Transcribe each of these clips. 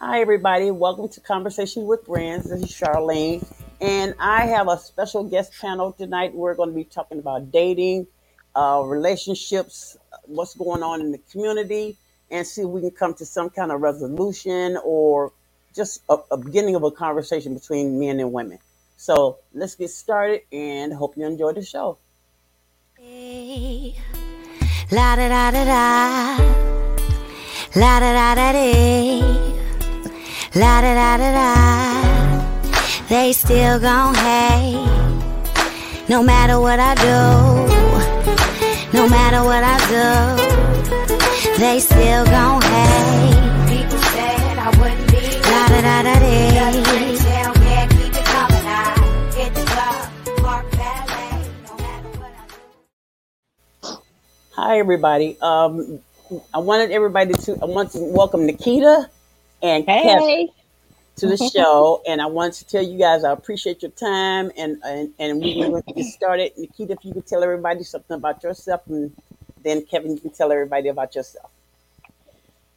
Hi, everybody. Welcome to Conversation with Brands. This is Charlene, and I have a special guest panel tonight. We're going to be talking about dating, uh, relationships, what's going on in the community, and see if we can come to some kind of resolution or just a, a beginning of a conversation between men and women. So let's get started, and hope you enjoy the show. Hey, La da da da da. La da da da da. La da da da da. They still gon' hate. No matter what I do. No matter what I do. They still gon' hate. People said I wouldn't be La da da da da. drink till can't keep it coming. I hit the club, park valet, no matter what I do. Hi, everybody. Um, I wanted everybody to I want to welcome Nikita and Kevin Hey. to the show, and I want to tell you guys I appreciate your time, and and, and we're going to get started. Nikita, if you could tell everybody something about yourself, and then Kevin, you can tell everybody about yourself.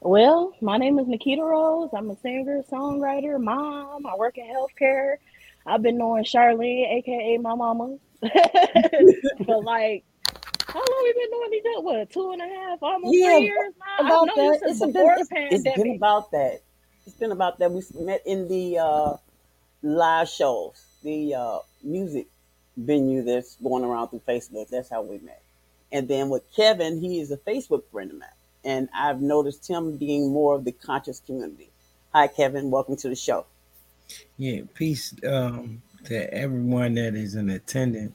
Well, my name is Nikita Rose. I'm a singer, songwriter, mom. I work in healthcare. I've been knowing Charlene, aka my mama, for like how long we been knowing each other? What, two and a half, almost Yeah, three years now? about I've known you that. It's been it's, it's been about that. It's been about that. We met in the uh, live shows, the uh, music venue that's going around through Facebook. That's how we met. And then with Kevin, he is a Facebook friend of mine, and I've noticed him being more of the conscious community. Hi, Kevin. Welcome to the show. Yeah, peace um, to everyone that is in attendance.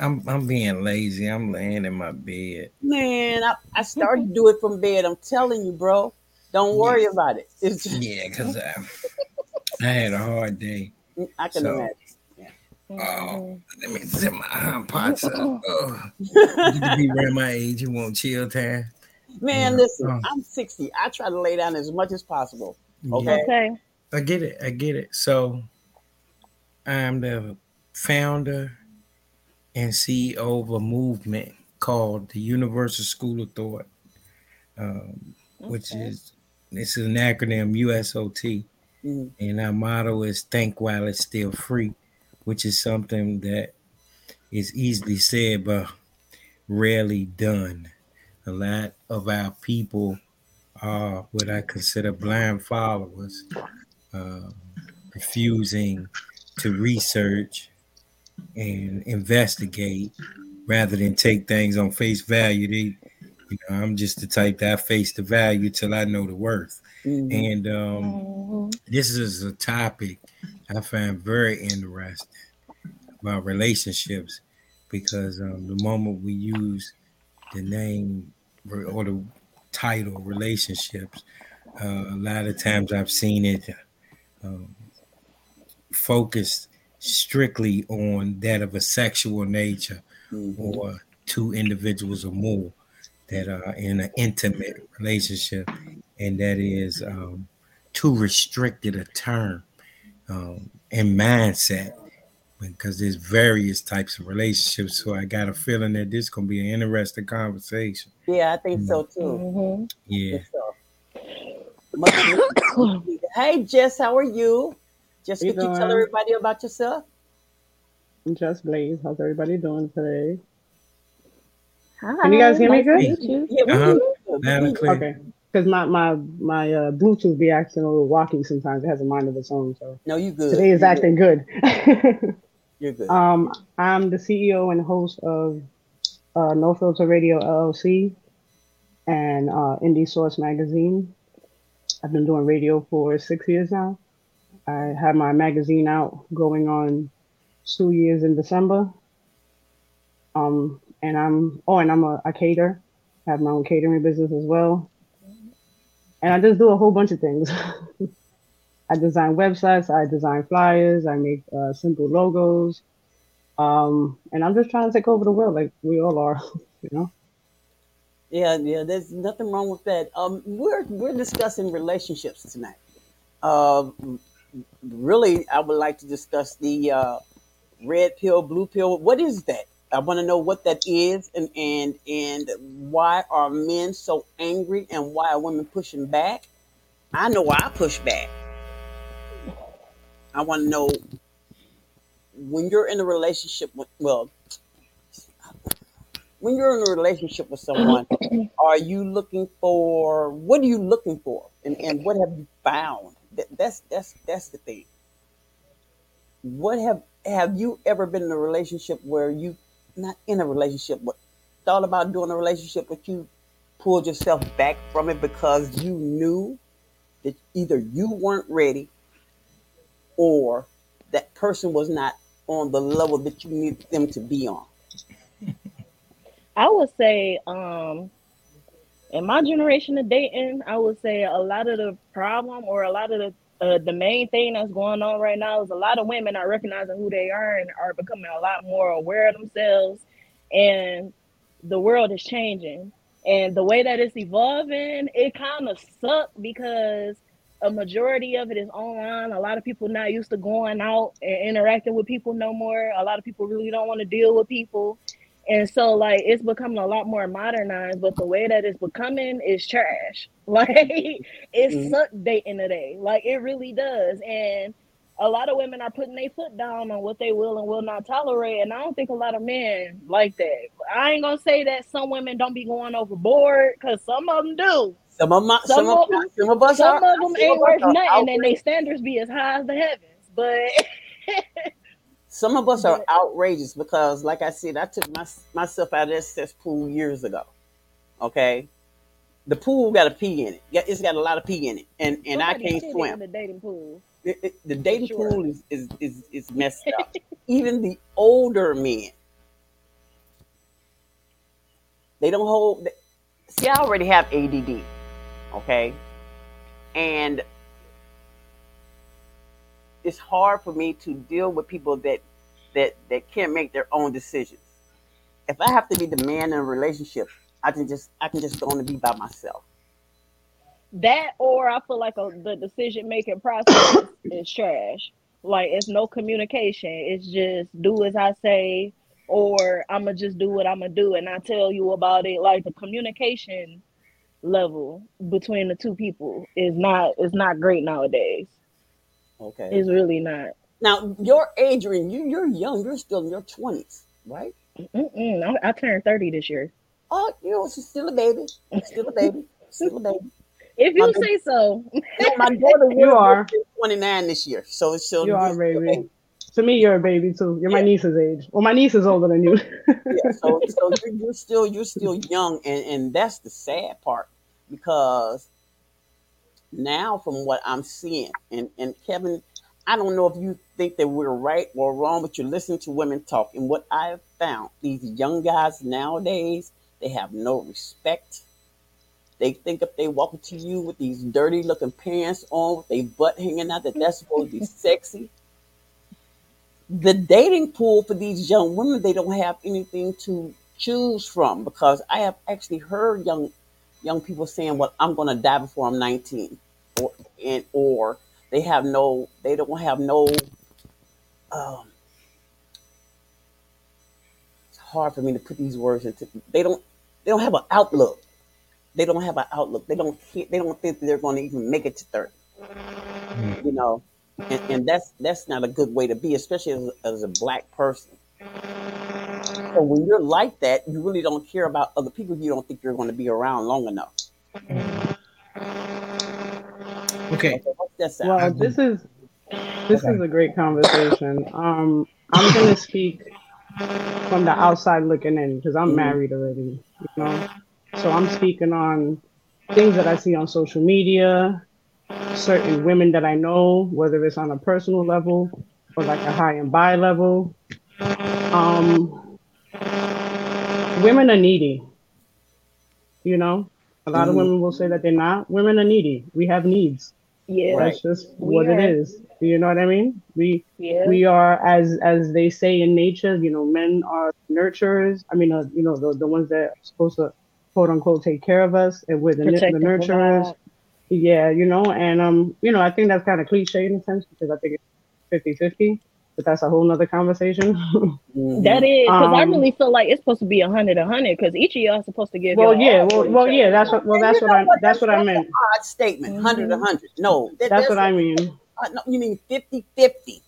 I'm I'm being lazy. I'm laying in my bed. Man, I, I started to do it from bed. I'm telling you, bro. Don't worry Yeah, about it. It's just, yeah, cause I, I had a hard day. I can So, imagine. Yeah. oh, let me zip my arm parts up. Oh, you to be around my age, you want chill time? Man, Yeah, listen, oh, I'm 60. I try to lay down as much as possible. yeah. Okay. Okay. I get it. I get it. So I'm the founder and CEO of a movement called the Universal School of Thought, um, which is this is an acronym USOT, Mhm. and our motto is "Think while it's still free," which is something that is easily said but rarely done. A lot of our people are what I consider blind followers, uh, refusing to research and investigate rather than take things on face value. They, you know, I'm just the type that I face the value till I know the worth. Mhm. And um, Mhm. this is a topic I find very interesting about relationships because um, the moment we use the name or the title relationships, uh, a lot of times I've seen it um, focused strictly on that of a sexual nature Mhm. or two individuals or more that are in an intimate relationship, and that is um, too restricted a term um, and mindset because there's various types of relationships. So I got a feeling that this is gonna be an interesting conversation. Yeah, I think so too. Mhm. Yeah. So. Hey, Jess, how are you? Just could you tell everybody about yourself? I'm Just Blaze. How's everybody doing today? Hi. Can you guys hear me good? Yeah, we Uh huh. hear you. We Loud hear and you. clear. Okay. Because my my my uh, Bluetooth be acting a little wonky sometimes. It has a mind of its own. So No, you good. today is You're good. acting good. You're good. um, I'm the CEO and host of uh, No Filter Radio LLC and uh, Indie Source Magazine. I've been doing radio for six years now. I have my magazine out going on two years in December. Um, and I'm oh, and I'm a, a cater. I have my own catering business as well. And I just do a whole bunch of things. I design websites, I design flyers, I make uh, simple logos, um, and I'm just trying to take over the world like we all are, you know. Yeah, yeah. There's nothing wrong with that. Um, we're we're discussing relationships tonight. Um, really, I would like to discuss the uh, red pill, blue pill. What is that? I want to know what that is and and and why are men so angry and why are women pushing back? I know why I push back. I want to know when you're in a relationship with well, when you're in a relationship with someone, are you looking for what are you looking for and, and what have you found? That, that's that's that's the thing. What have have you ever been in a relationship where you not in a relationship but thought about doing a relationship but you pulled yourself back from it because you knew that either you weren't ready or that person was not on the level that you need them to be on. I would say, um, in my generation of dating, I would say a lot of the problem or a lot of the uh, the main thing that's going on right now is a lot of women are recognizing who they are and are becoming a lot more aware of themselves, and the world is changing. And the way that it's evolving, it kind of sucks because a majority of it is online. A lot of people not used to going out and interacting with people no more. A lot of people really don't want to deal with people. And so like it's becoming a lot more modernized, but the way that it's becoming is trash. Like it Mhm. sucks dating today. Like it really does. And a lot of women are putting their foot down on what they will and will not tolerate. And I don't think a lot of men like that. I ain't gonna say that some women don't be going overboard, because some of them do. Some of my, some Some of them, some of us some are of them ain't worth nothing, and their standards be as high as the heavens. But Some of us are but outrageous because, like I said, I took my, myself out of that cesspool years ago. Okay, the pool got a pee in it. Yeah, It's got a lot of pee in it, and and I can't shit in swim. the dating pool It- it- the dating sure. pool is, is is is messed up. Even the older men, they don't hold. See, I already have ADD. Okay, and it's hard for me to deal with people that that that can't make their own decisions. If I have to be the man in a relationship, I can just I can just go on and be by myself. That or I feel like a, the decision making process is trash. Like it's no communication. It's just do as I say, or I'ma just do what I'ma do, and I tell you about it. Like the communication level between the two people is not is not great nowadays. Okay. It's really not. Now, your Adrian, you you're young. You're still in your twenties, right? Mm-mm, I, I turned thirty this year. Oh, you know, she's still a baby. Still a baby. Still a baby. If you baby, say so. you my daughter You are. 29 this year, so so You you're still a baby. baby. To me, you're a baby too. You're my niece's age. Well, my niece is older than you. yeah. So so you're, you're still you're still young, and and that's the sad part because now from what I'm seeing, and and Kevin, I don't know if you think that we're right or wrong, but you're listening to women talk, and what I have found, these young guys nowadays, they have no respect. They think if they walk up to you with these dirty looking pants on, with their butt hanging out, that that's supposed to be sexy. The dating pool for these young women, they don't have anything to choose from because I have actually heard young young people saying, "Well, I'm going to die before I'm 19," or and or they have no, they don't have no. Um, it's hard for me to put these words into. They don't, they don't have an outlook. They don't have an outlook. They don't. They don't think that they're going to even make it to 30. Mm. You know, and, and that's that's not a good way to be, especially as, as a black person. So when you're like that, you really don't care about other people. You don't think you're going to be around long enough. Okay. Okay, what's that sound? Well, this is this Okay. is a great conversation. Um, I'm gonna speak from the outside looking in because I'm Mhm. married already. You know, so I'm speaking on things that I see on social media, certain women that I know, whether it's on a personal level or like a hi and bye level. Um, women are needy. You know, a lot of Mhm. women will say that they're not. Women are needy. We have needs. Yeah, That's just we what it are. is. Do you know what I mean? We Yeah. we are as as they say in nature. You know, men are nurturers. I mean, uh, you know, the the ones that are supposed to quote unquote take care of us, and we're the, nu- the nurturers. Yeah, you know, and um, you know, I think that's kind of cliche in a sense because I think it's 50-50. But that's a whole nother conversation. Mhm. That is because I Um, really feel like it's supposed to be a hundred, a hundred, because each of y'all is supposed to give. well, yeah, well, well, yeah, that's what, well, that's you what I, what? that's what I an meant. odd statement. 100 Mhm. 100. No, that, That's what there's- I mean. uh, no, you mean 50 50.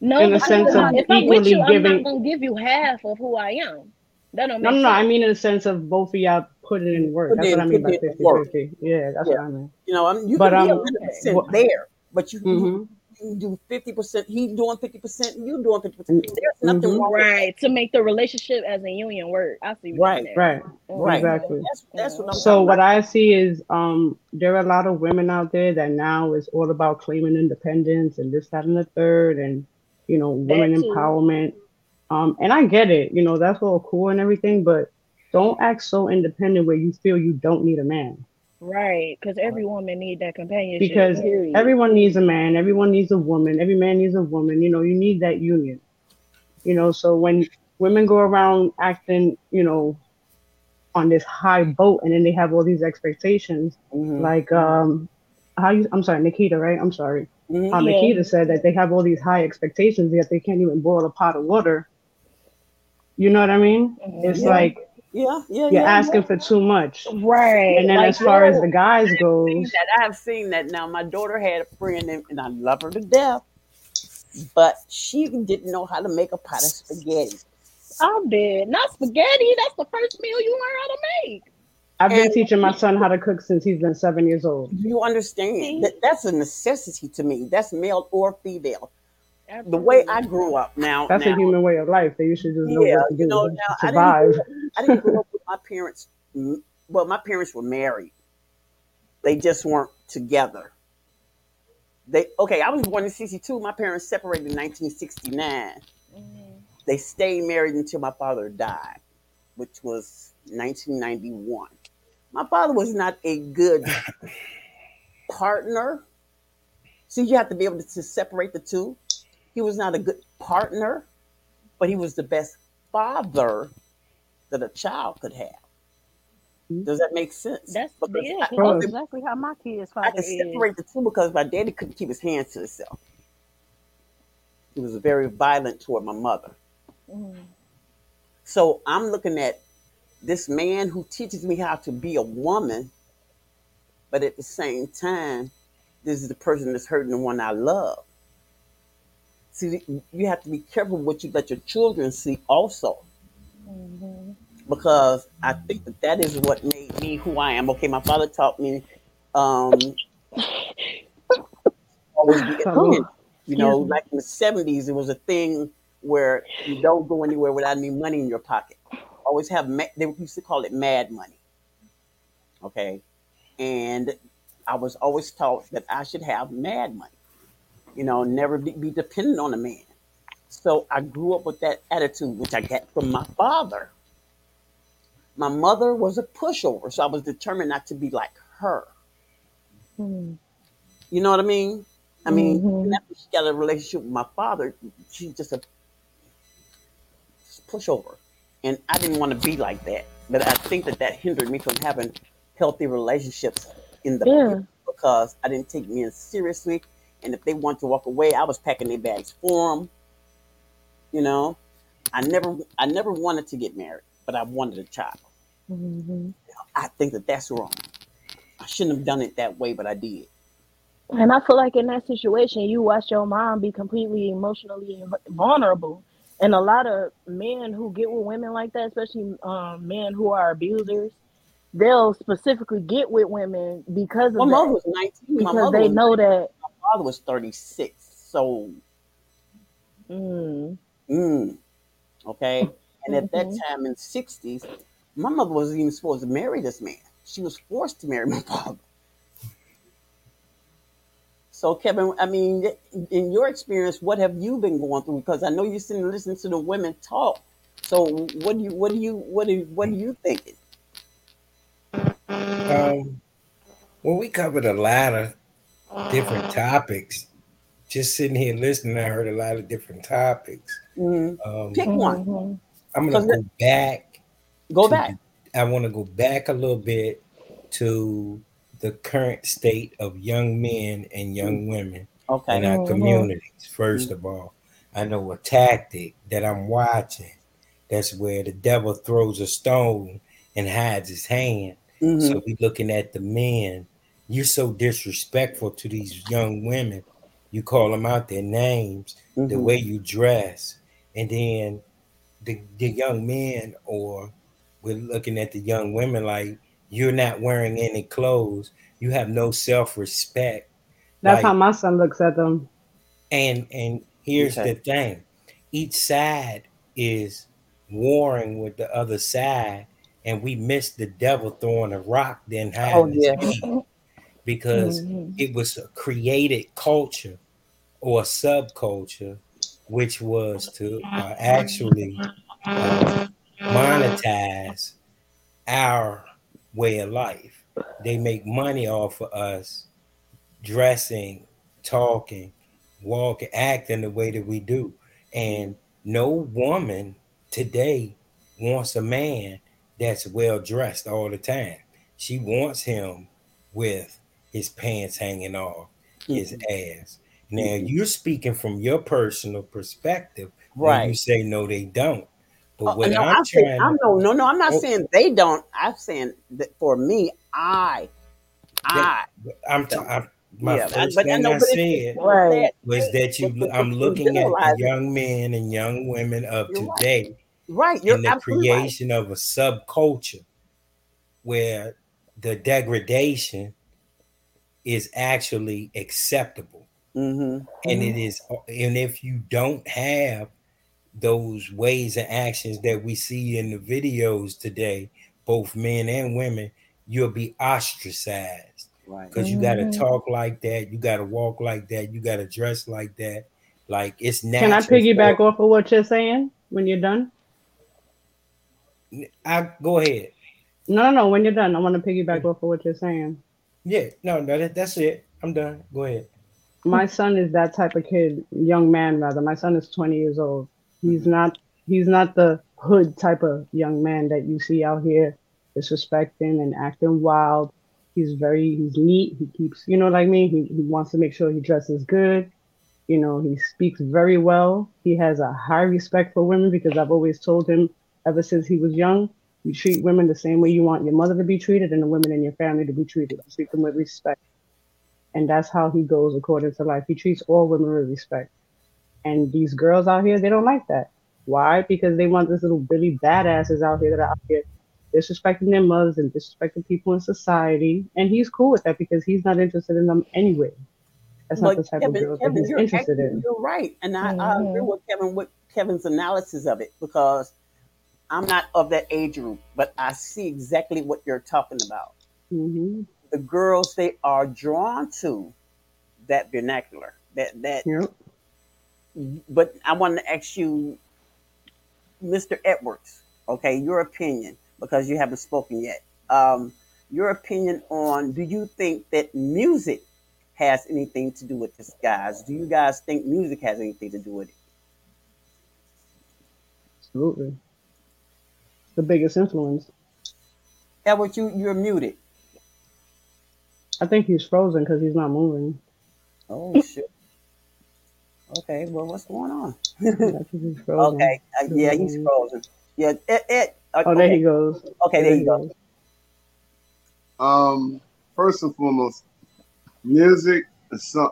No, in the sense of I'm- if I'm with equally you, I'm not gonna give you half of who I am. That don't No, make no, no. sense. I mean in the sense of both of y'all putting in work. Put That's in- what I mean by in 50 work. 50. Yeah, that's Yeah. what I mean. You know, I mean, you But, can be um, 100% what- there, but you, hmm you do 50%. He's doing 50%, you doing 50%. There's nothing Mhm. wrong with right to make the relationship as a union work. I see. What Right, you're saying. Right. Right. Exactly. That's, that's what I'm So what about. I see is um there are a lot of women out there that now is all about claiming independence and this, that, and the third, and you know, women too. empowerment. Um, and I get it, you know, that's all cool and everything, but don't act so independent where you feel you don't need a man. Right, because every woman need that companionship. Because period. everyone needs a man, everyone needs a woman, every man needs a woman, you know, you need that union. You know, so when women go around acting, you know, on this high boat and then they have all these expectations, Mhm. like um how you I'm sorry, Nikita, right? I'm sorry. Mhm. Um, Yeah. Nikita said that they have all these high expectations yet they can't even boil a pot of water. You know what I mean? Mhm. It's Yeah. like Yeah, yeah, you're yeah. asking for too much. right, And then like, as far as the guys go, that. I have seen that now. My daughter had a friend, and, and I love her to death, but she didn't know how to make a pot of spaghetti. I bet not spaghetti. That's the first meal you learn how to make. I've been And- teaching my son how to cook since he's been seven years old. You understand that that's a necessity to me. That's male or female. The way I grew up now, That's now a human way of life that you should just know yeah, what to do you know, to now I didn't, grow up, I didn't grow up with my parents. Well, my parents were married. They just weren't together. They okay. I was born in '62. My parents separated in 1969. Mhm. They stayed married until my father died, which was 1991. My father was not a good partner. See, you have to be able to separate the two. He was not a good partner, but he was the best father that a child could have. Does that make sense? That's Because yeah. I, 'cause Course. that's exactly how my kids' I father could is. separate the two because my daddy couldn't keep his hands to himself. He was very violent toward my mother. Mhm. So I'm looking at this man who teaches me how to be a woman, but at the same time, this is the person that's hurting the one I love. See, you have to be careful what you let your children see also, Mhm. because I think that that is what made me who I am. Okay, my father taught me um, always be. You know, Excuse me. like in the 70s, it was a thing where you don't go anywhere without any money in your pocket. Always have, ma- they used to call it mad money. Okay. And I was always taught that I should have mad money, you know, never be, be dependent on a man. So I grew up with that attitude, which I got from my father. My mother was a pushover, so I was determined not to be like her. Mhm. You know what I mean? I mean, Mhm. after she got a relationship with my father, she's just a just pushover. And I didn't want to be like that. But I think that that hindered me from having healthy relationships in the Yeah. because I didn't take men seriously. And if they wanted to walk away, I was packing their bags for them. You know, I never, I never wanted to get married, but I wanted a child. Mhm. I think that that's wrong. I shouldn't have done it that way, but I did. And I feel like in that situation, you watch your mom be completely emotionally vulnerable. And a lot of men who get with women like that, especially um, men who are abusers, they'll specifically get with women because of mother that. 19. Because they know that. My father was 36. So, Mm, mm, okay. And at that Mhm. time in 60s, my mother wasn't even supposed to marry this man. She was forced to marry my father. So, Kevin, I mean, in your experience, what have you been going through? Because I know you're sitting and listening to the women talk. So, what do you, what do you, what do, what are you thinking? Um, well, we covered a lot of different topics. Just sitting here listening, I heard a lot of different topics. Mhm. Um, Pick one. I'm gonna go back. Go to back. I want to go back a little bit to the current state of young men and young women Okay. in our Mhm. communities. 1st of all, I know a tactic that I'm watching. That's where the devil throws a stone and hides his hand. Mhm. So we're looking at the men. You're so disrespectful to these young women. You call them out their names, the Mhm. way you dress, and then the the young men, or we're looking at the young women like you're not wearing any clothes. You have no self respect. That's Like- how my son looks at them. And and here's Okay. the thing: each side is warring with the other side, and we miss the devil throwing a rock then hiding Oh, yeah. Because Mhm. it was a created culture or subculture, which was to uh, actually uh, monetize our way of life. They make money off of us dressing, talking, walking, acting the way that we do. And no woman today wants a man that's well dressed all the time. She wants him with his pants hanging off his ass. Now Mhm. you're speaking from your personal perspective when you say no, they don't. But Oh, what no, I'm, I'm saying, I'm, no, no, no. I'm not Oh. saying they don't. I'm saying that for me, I, I, I'm, t- I'm my yeah. first but I thing know, I said Right. was that you. But- but- I'm looking at the young men and young women of You're today right. You're and the absolutely right. creation of a subculture where the degradation is actually acceptable. Mm-hmm. and it is and if you don't have those ways and actions that we see in the videos today both men and women you'll be ostracized Right. because you got to Mhm. talk like that you got to walk like that you got to dress like that like it's natural. Can I piggyback off of what you're saying when you're done? I go ahead No, no, no. When you're done, I want to piggyback off of what you're saying. Yeah no no that, that's it i'm done go ahead My son is that type of kid, young man rather. My son is 20 years old. He's mm-hmm. not. He's not the hood type of young man that you see out here disrespecting and acting wild. He's very. He's neat. He keeps. You know, like me. He, he wants to make sure he dresses good. You know, he speaks very well. He has a high respect for women because I've always told him ever since he was young, you treat women the same way you want your mother to be treated and the women in your family to be treated. You treat them with respect. And that's how he goes according to life. He treats all women with respect. And these girls out here, they don't like that. Why? Because they want this little Billy badasses out here that are out here disrespecting their mothers and disrespecting people in society. And he's cool with that because he's not interested in them anyway. That's not the type of girls that he's interested actually- in. you're right, and I, I agree Mhm. with Kevin with Kevin's analysis of it because I'm not of that age group, but I see exactly what you're talking about. hmm The girls they are drawn to that vernacular, that that. Yep. But I want to ask you, Mr. Edwards, okay, your opinion because you haven't spoken yet. Um, your opinion on do you think that music has anything to do with this, guys? Do you guys think music has anything to do with it? Absolutely. The biggest influence. Edward, you you're muted. I think he's frozen because he's not moving. Oh shit. Okay, well, what's going on? He's frozen. okay, uh, yeah, he's frozen. Yeah, it. it uh, Oh, there okay. he goes. Okay, there you go. Um, first and foremost, music is some,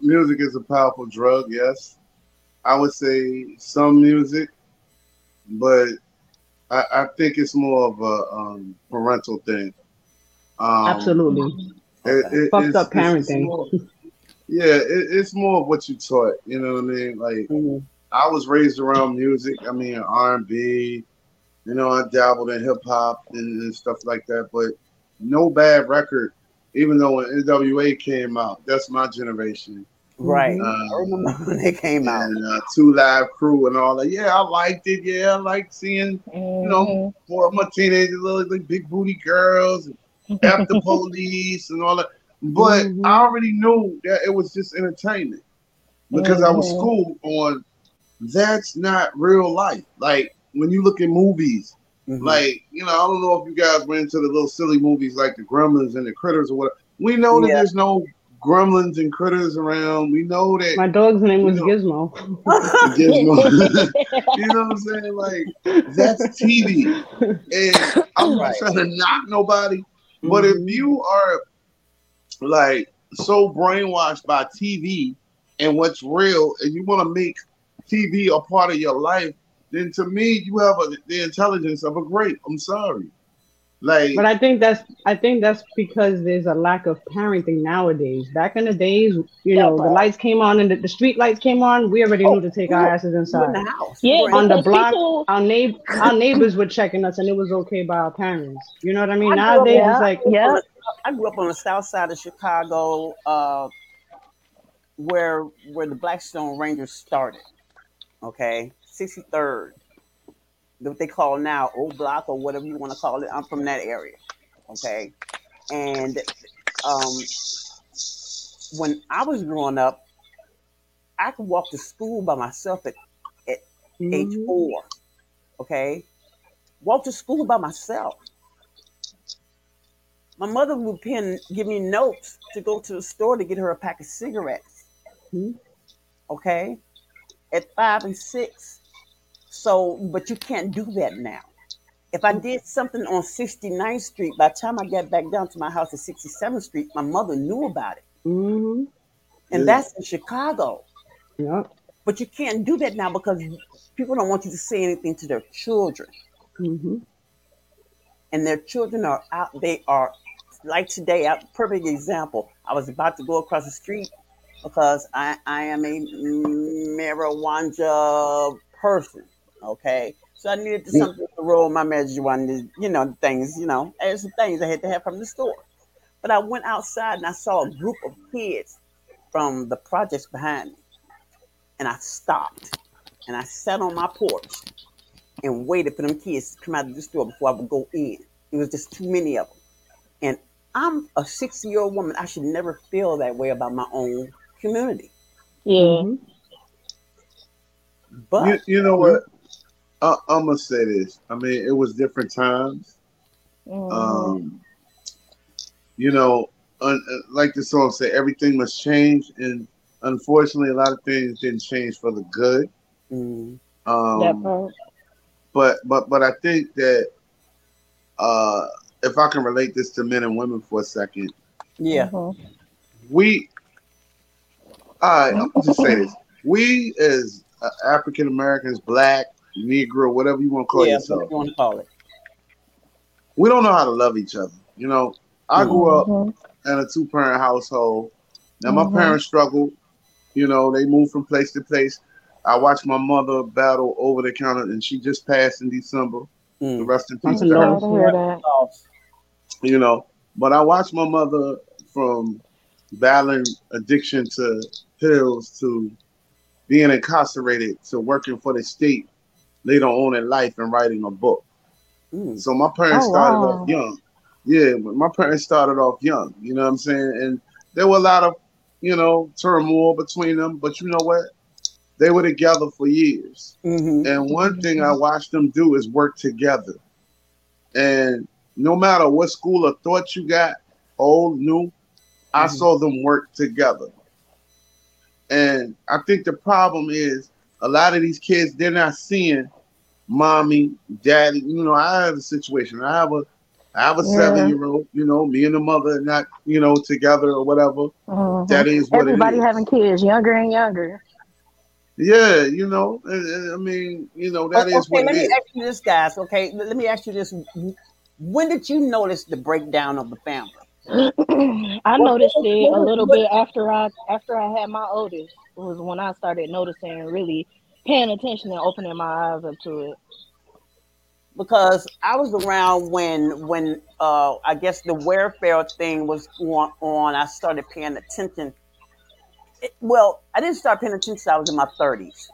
music is a powerful drug. Yes, I would say some music, but I, I think it's more of a um, parental thing. Um, Absolutely. it- it- Fucked it's- up parenting. more- yeah, it, it's more of what you taught. You know what I mean? Like Mhm. I was raised around music. I mean, R and B. You know, I dabbled in hip hop and, and stuff like that. But no bad record. Even though when NWA came out, that's my generation. Right. Uh, I remember when they came out. and uh, Two Live Crew and all that. Yeah, I liked it. Yeah, I liked seeing You know, for my teenagers, little like big booty girls, and after police and all that. But Mhm. I already knew that it was just entertainment because I was schooled on that's not real life. Like when you look at movies, like you know, I don't know if you guys went into the little silly movies like the Gremlins and the Critters or whatever. We know that Yeah. there's no gremlins and critters around. We know that My dog's name was You Gizmo. Gizmo. you know what I'm saying? Like that's TV, and I'm not trying to knock nobody, but if mm-hmm. you are like so brainwashed by TV and what's real, and you want to make TV a part of your life, then to me you have a, the intelligence of a grape. I'm sorry, like But I think that's I think that's because there's a lack of parenting nowadays. Back in the days, you know, the lights came on and the, the street lights came on. We already Oh, knew to take our asses You in inside. the house. Yeah, You were in On the block, people- our neighbor, our neighbors were checking us, and it was okay by our parents. You know what I mean? I grew up- yeah, it's like yeah. I grew up on the south side of Chicago, uh, where where the Blackstone Rangers started. Okay, sixty third, what they call now O Block or whatever you want to call it. I'm from that area. Okay, and um, when I was growing up, I could walk to school by myself at age mhm. four. Okay, walk to school by myself. My mother would pen give me notes to go to the store to get her a pack of cigarettes. Mhm. Okay, at five and six. So, but you can't do that now. If I did something on 69th Street, by the time I got back down to my house at 67th Street, my mother knew about it. Mhm. And Yeah. that's in Chicago. Yep. But you can't do that now because people don't want you to say anything to their children. Mhm. and their children are out. They are like today. A perfect example. I was about to go across the street because I, I am a marijuana person. Okay, so I needed something to roll my marijuana. You know things. You know, and some things I had to have from the store. But I went outside and I saw a group of kids from the projects behind me, and I stopped and I sat on my porch and waited for them kids to come out of the store before I would go in. It was just too many of them. And I'm a 60 year old woman. I should never feel that way about my own community. Yeah. Mhm. But you, you know what? I, I'm gonna say this. I mean, it was different times. Mhm. Um, you know, un, uh, like the song said, everything must change, and unfortunately, a lot of things didn't change for the good. mm, that Um, part. but but but I think that uh, if I can relate this to men and women for a second, yeah, Mhm. we, all right, I'm just say this: we as uh, African Americans, Black, Negro, whatever you want to call yeah, yourself, what you want to call it. we don't know how to love each other. You know, I grew up Mhm. in a two parent household. Now my Mhm. parents struggled. You know, they moved from place to place. I watched my mother battle over the counter, and she just passed in December. The Mm. rest in That's peace. a to her. to hear that. You know, but I watched my mother from battling addiction to pills to being incarcerated to working for the state later on in life and writing a book. Mm. So my parents Oh, started wow. off young. Yeah, but my parents started off young. You know what I'm saying? And there were a lot of, you know, turmoil between them. But you know what? They were together for years. hmm And one thing I watched them do is work together. And no matter what school of thought you got, old, new, I Mhm. saw them work together. And I think the problem is a lot of these kids, they're not seeing mommy, daddy. You know, I have a situation. I have a I have a Yeah. seven year old, you know, me and the mother are not, you know, together or whatever. Mhm. That is what Everybody it is. having kids, younger and younger. Yeah, you know, and- and I mean, you know, that okay, is what let it me is. ask you this, guys. Okay, let let me ask you this: When did you notice the breakdown of the family? I noticed it a little bit after I after I had my oldest was when I started noticing really paying attention and opening my eyes up to it. because I was around when when uh, I guess the welfare thing was going on. I started paying attention. It- well, I didn't start paying attention until I was in my thirties.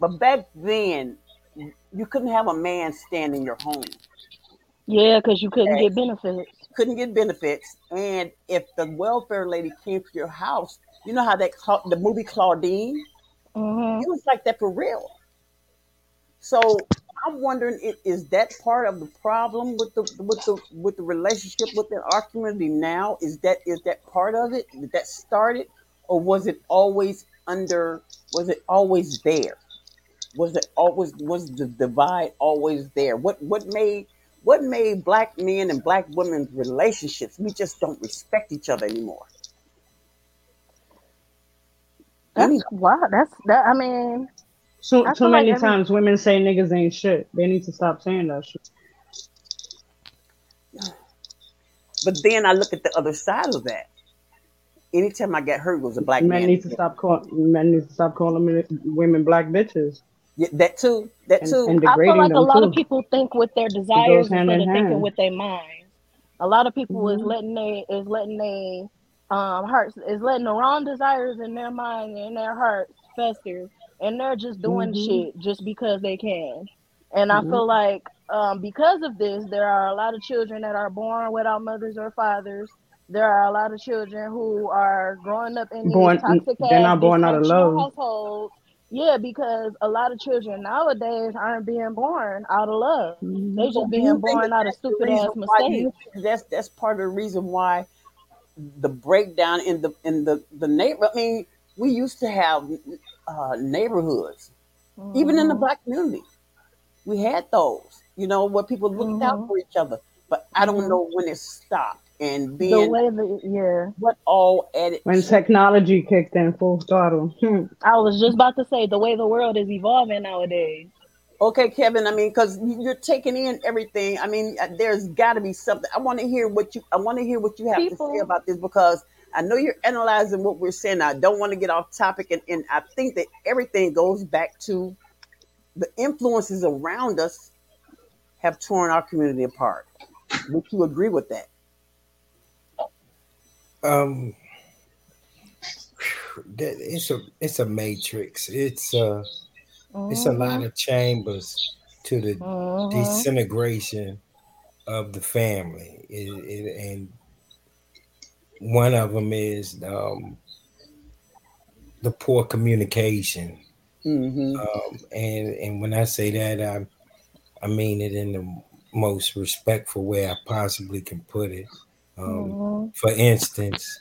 But back then, you couldn't have a man stand in your home. Yeah, because you couldn't Okay. get benefits. Couldn't get benefits, and if the welfare lady came to your house, you know how that the movie Claudine. hmm It was like that for real. So I'm wondering, is that part of the problem with the with the with the relationship within our community now? Is that is that part of it? Did that started, or was it always under? Was it always there? Was it always was the divide always there? What what made what made black men and black women's relationships? We just don't respect each other anymore. Any- That's why. That's that. I mean, So, I too feel like many every- times women say niggas ain't shit. They need to stop saying that shit. But then I look at the other side of that. Anytime I got hurt, it was a black Men man. need to stop calling men need to stop calling women black bitches Yeah, that too. That too. and I feel like a lot too. of people think with their desires instead in of thinking hand. with their minds. A lot of people is hmm letting they is letting they um hearts is letting the wrong desires in their mind and their hearts fester, and they're just doing hmm shit just because they can. And I hmm feel like um, because of this, there are a lot of children that are born without mothers or fathers. There are a lot of children who are growing up in these Born, toxic they're not born out of love. households. Yeah, because a lot of children nowadays aren't being born out of love. hmm They So just being born out of stupid reason ass why? Do you mistakes. that's that's part of the reason why the breakdown in the in the the neighbor? I mean, we used to have uh, neighborhoods, even in the Mhm. black community. We had those, you know, where people looked out Mhm. for each other. But I don't Mhm. know when it stopped, and The way that yeah, what all added When technology kicked in full throttle. Hmm. I was just about to say the way the world is evolving nowadays. Okay, Kevin. I mean, because you're taking in everything. I mean, uh, there's got to be something. I want to hear what you. I want to hear what you have to say about this because I know you're analyzing what we're saying. I don't want to get off topic, and, and I think that everything goes back to the influences around us have torn our community apart. Would you agree with that? Um, it's a it's a matrix. It's uh it's a lot mhm, of chambers to the mhm, disintegration of the family, It- it- and one of them is um, the poor communication. Mm-hmm. Um, and and when I say that, I I mean it in the most respectful way I possibly can put it. Um, for instance,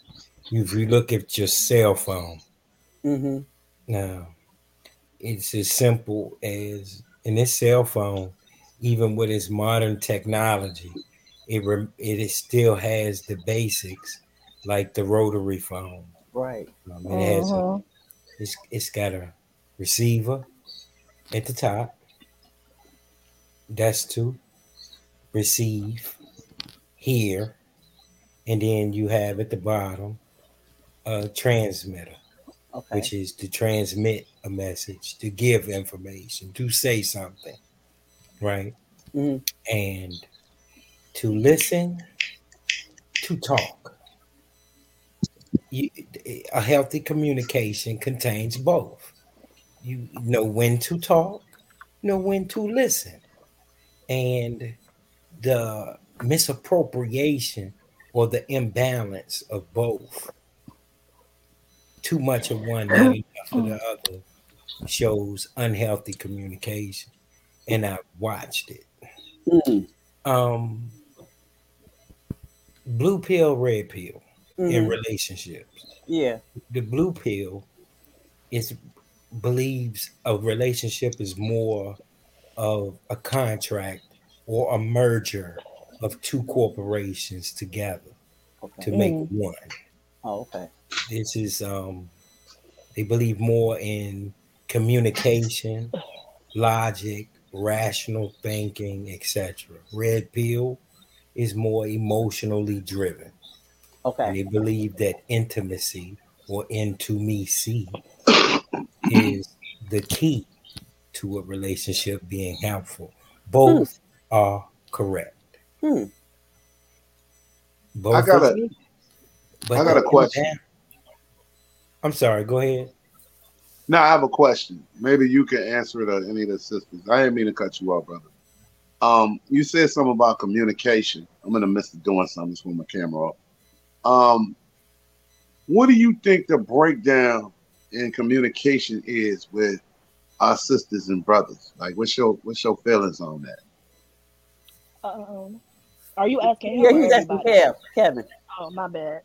if you look at your cell phone Mm-hmm. now, it's as simple as in this cell phone, even with its modern technology, it rem- it is still has the basics like the rotary phone. Right. Um, it has a mhm, it's, it's got a receiver at the top. That's to receive, hear, and then you have at the bottom a transmitter, Okay. which is to transmit a message, to give information, to say something, right? Mm-hmm. And to listen, to talk. You, a healthy communication contains both. You know when to talk, know when to listen. And the misappropriation or the imbalance of both, too much of one, not enough of the other, shows unhealthy communication. And I watched it. Mm-hmm. Um, blue pill, red pill in Mm-hmm. relationships. Yeah. The blue pill is believes a relationship is more of a contract or a merger of two corporations together Okay. to make mm, one. Oh, okay. This is um they believe more in communication, logic, rational thinking, etc. Red pill is more emotionally driven. Okay. And Okay. they believe that intimacy or into me see is the key to a relationship being helpful. Hmm. Both are correct. Hmm. Both I got are a but I got a question. imbalance- I'm sorry, go ahead. Now I have a question. Maybe you can answer it or any of the sisters. I didn't mean to cut you off, brother. Um, you said something about communication. I'm in the midst of doing something just with my camera off. Um, what do you think the breakdown in communication is with our sisters and brothers? Like, what's your what's your feelings on that? Um, are you asking Yeah, or he's asking everybody? Kev, Kevin. Oh, my bad.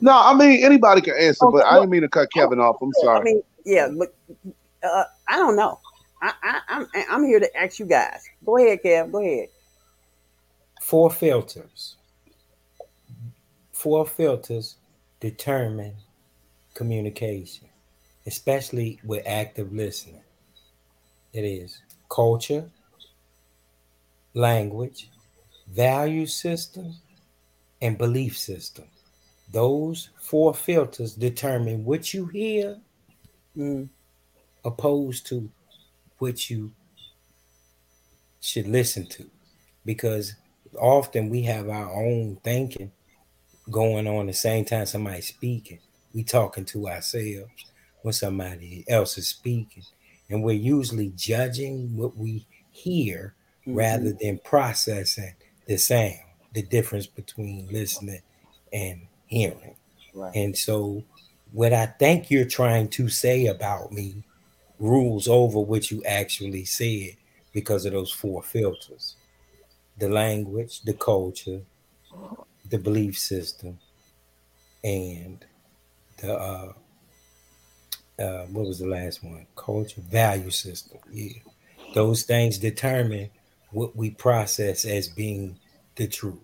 No, I mean anybody can answer, Okay, but I didn't mean to cut Kevin off. I'm I sorry. mean, yeah, but uh, I don't know. I, I, I'm I'm here to ask you guys. Go ahead, Kev. Go ahead. Four filters. Four filters determine communication, especially with active listening. It is culture, language, value system, and belief system. Those four filters determine what you hear Mm, opposed to what you should listen to because often we have our own thinking going on the same time somebody's speaking we talking to ourselves when somebody else is speaking and we're usually judging what we hear mhm. rather than processing the sound the difference between listening and hearing Right. and so, what I think you're trying to say about me rules over what you actually said because of those four filters the language, the culture, the belief system, and the, uh, uh, what was the last one? Culture, value system. Yeah. Those things determine what we process as being the truth.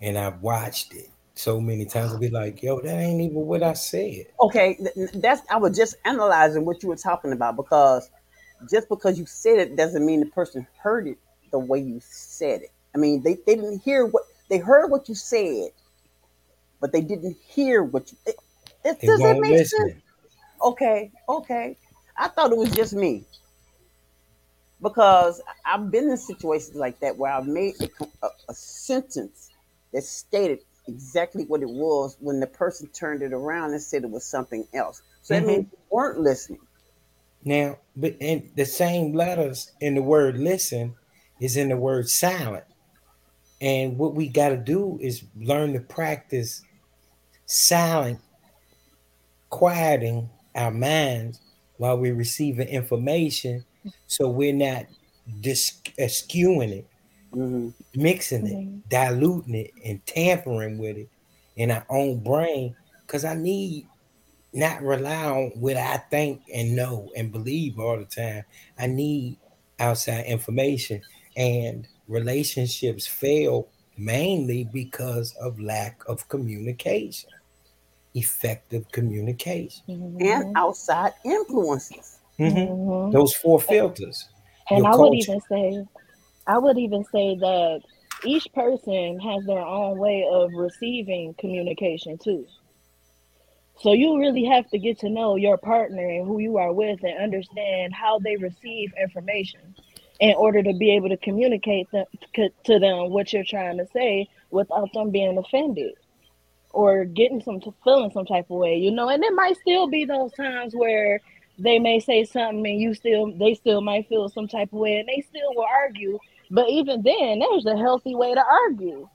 And I've watched it so many times. I'll be like, yo, that ain't even what I said. Okay, that's I was just analyzing what you were talking about because just because you said it doesn't mean the person heard it the way you said it. I mean, they, they didn't hear what they heard what you said, but they didn't hear what you. It, it, They does that won't make sense? Okay, okay. I thought it was just me because I've been in situations like that where I've made a, a, a sentence that stated exactly what it was when the person turned it around and said it was something else. So that Mhm. means you weren't listening. Now, but in the same letters in the word listen is in the word silent. And what we got to do is learn to practice silent, quieting our minds while we're receiving information so we're not dis- skewing it, hmm mixing it, Mhm. diluting it, and tampering with it in our own brain. Because I need not rely on what I think and know and believe all the time. I need outside information. And relationships fail mainly because of lack of communication, effective communication. Mhm. And outside influences. Mhm. Mhm. Those four filters. And I would even say, I would even say that each person has their own way of receiving communication too. So you really have to get to know your partner and who you are with and understand how they receive information in order to be able to communicate them, to them what you're trying to say without them being offended or getting some feeling some type of way, you know. And it might still be those times where they may say something and you still they still might feel some type of way and they still will argue. But even then, there's a healthy way to argue.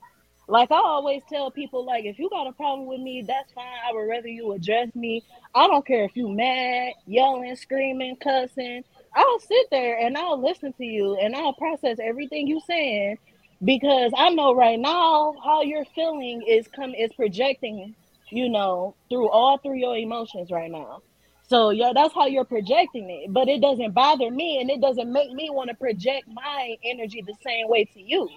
Like I always tell people, like if you got a problem with me, that's fine. I would rather you address me. I don't care if you mad, yelling, screaming, cussing. I'll sit there and I'll listen to you and I'll process everything you saying because I know right now how you're feeling is come is projecting, you know, through all through your emotions right now. So yeah, that's how you're projecting it. But it doesn't bother me and it doesn't make me want to project my energy the same way to you.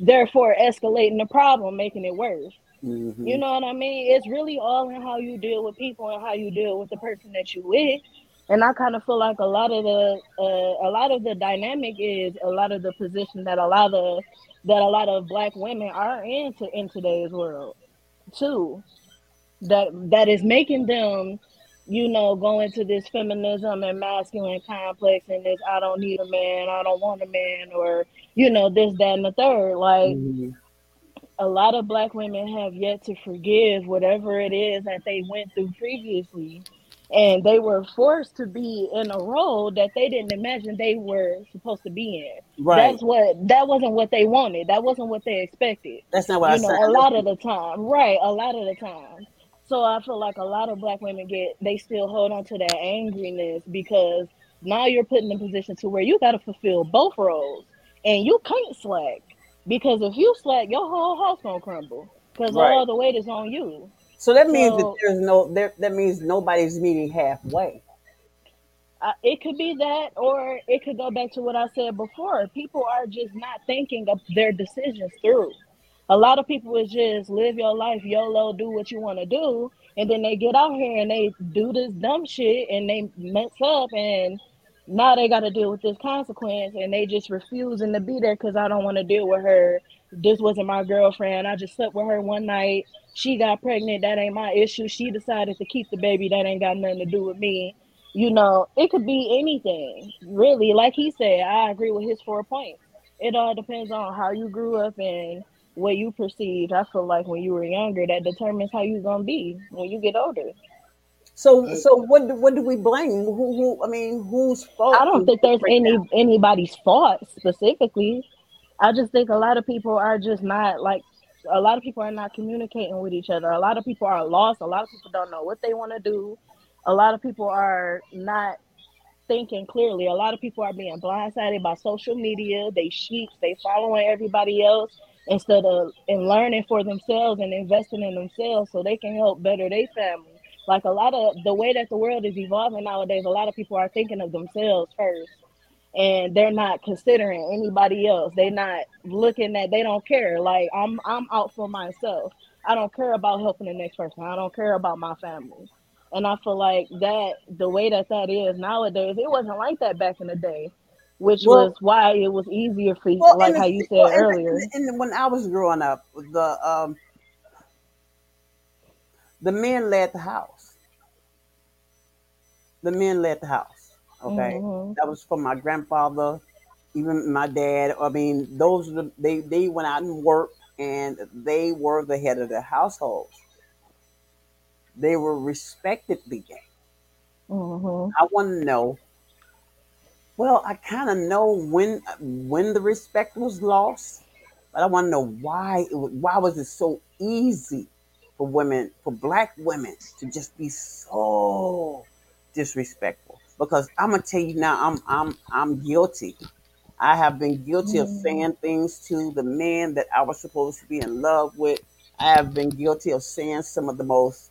Therefore escalating the problem, making it worse. Mhm. You know what I mean? It's really all in how you deal with people and how you deal with the person that you with. And I kind of feel like a lot of the uh, a lot of the dynamic is a lot of the position that a lot of that a lot of black women are in to, in today's world too. That that is making them, you know, go into this feminism and masculine complex and this I don't need a man, I don't want a man, or you know this that and the third. Like Mhm. a lot of black women have yet to forgive whatever it is that they went through previously and they were forced to be in a role that they didn't imagine they were supposed to be in Right. that's what that wasn't what they wanted that wasn't what they expected That's not what I you know said. a lot of the time right a lot of the time so i feel like a lot of black women get they still hold on to that angriness because now you're put in a position to where you got to fulfill both roles, and you can't slack because if you slack, your whole house gonna crumble because Right. all the weight is on you. So that means that there's no there. That means nobody's meeting halfway. Uh, it could be that, or it could go back to what I said before. People are just not thinking of their decisions through. A lot of people is just live your life, YOLO, do what you want to do, and then they get out here and they do this dumb shit and they mess up, and now they got to deal with this consequence, and they just refusing to be there because I don't want to deal with her. This wasn't my girlfriend. I just slept with her one night. She got pregnant. That ain't my issue. She decided to keep the baby. That ain't got nothing to do with me you know, it could be anything, really. Like he said, I agree with his four points. It all depends on how you grew up and what you perceived. I feel like when you were younger, that determines how you're gonna be when you get older. So uh, so what do, what do we blame? Who who? I mean, whose fault? I don't think there's right any now? anybody's fault specifically. I just think a lot of people are just not like a lot of people are not communicating with each other. A lot of people are lost. A lot of people don't know what they want to do. A lot of people are not thinking clearly. A lot of people are being blindsided by social media. They sheep, they following everybody else instead of and learning for themselves and investing in themselves so they can help better their family. Like a lot of the way that the world is evolving nowadays, a lot of people are thinking of themselves first and they're not considering anybody else. They're not looking at they don't care. Like I'm I'm out for myself. I don't care about helping the next person. I don't care about my family. And I feel like that the way that that is nowadays, it wasn't like that back in the day, which Well- was why it was easier for you, Well, like how you said the- earlier. in the- in the- when I was growing up, the um, the men led the house. The men led the house. Okay, Mhm. that was from my grandfather, even my dad. I mean, those the, they they went out and worked, and they were the head of the household. They were respected began. Mhm. I want to know. Well, I kind of know when when the respect was lost, but I want to know why. It was, why was it so easy for women, for black women, to just be so disrespectful? Because I'm gonna tell you now, I'm I'm I'm guilty. I have been guilty of Mm. saying things to the men that I was supposed to be in love with. I have been guilty of saying some of the most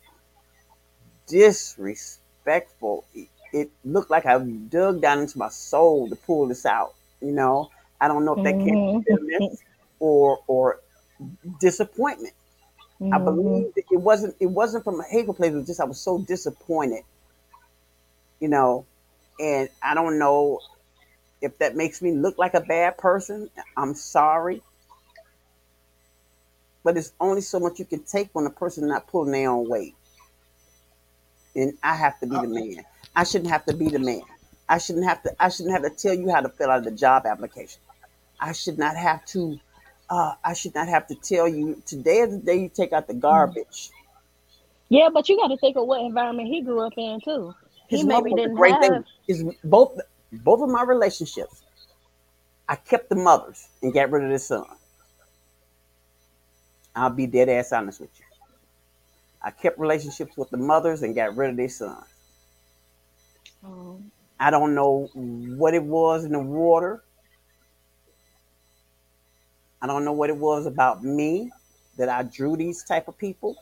disrespectful. It, it looked like I dug down into my soul to pull this out. You know, I don't know if that came from Mhm. bitterness or or disappointment. I Mhm. believe that it wasn't it wasn't from a hateful place. It was just I was so disappointed. You know, and I don't know if that makes me look like a bad person. I'm sorry. But it's only so much you can take when a person not pulling their own weight. And I have to be the man. I shouldn't have to be the man. I shouldn't have to I shouldn't have to tell you how to fill out the job application. I should not have to uh, I should not have to tell you today is the day you take out the garbage. Yeah, but you got to think of what environment he grew up in too. He His mother maybe didn't great have. thing. His both both of my relationships, I kept the mothers and got rid of the son. I'll be dead ass honest with you. I kept relationships with the mothers and got rid of their sons. Um, I don't know what it was in the water. I don't know what it was about me that I drew these type of people.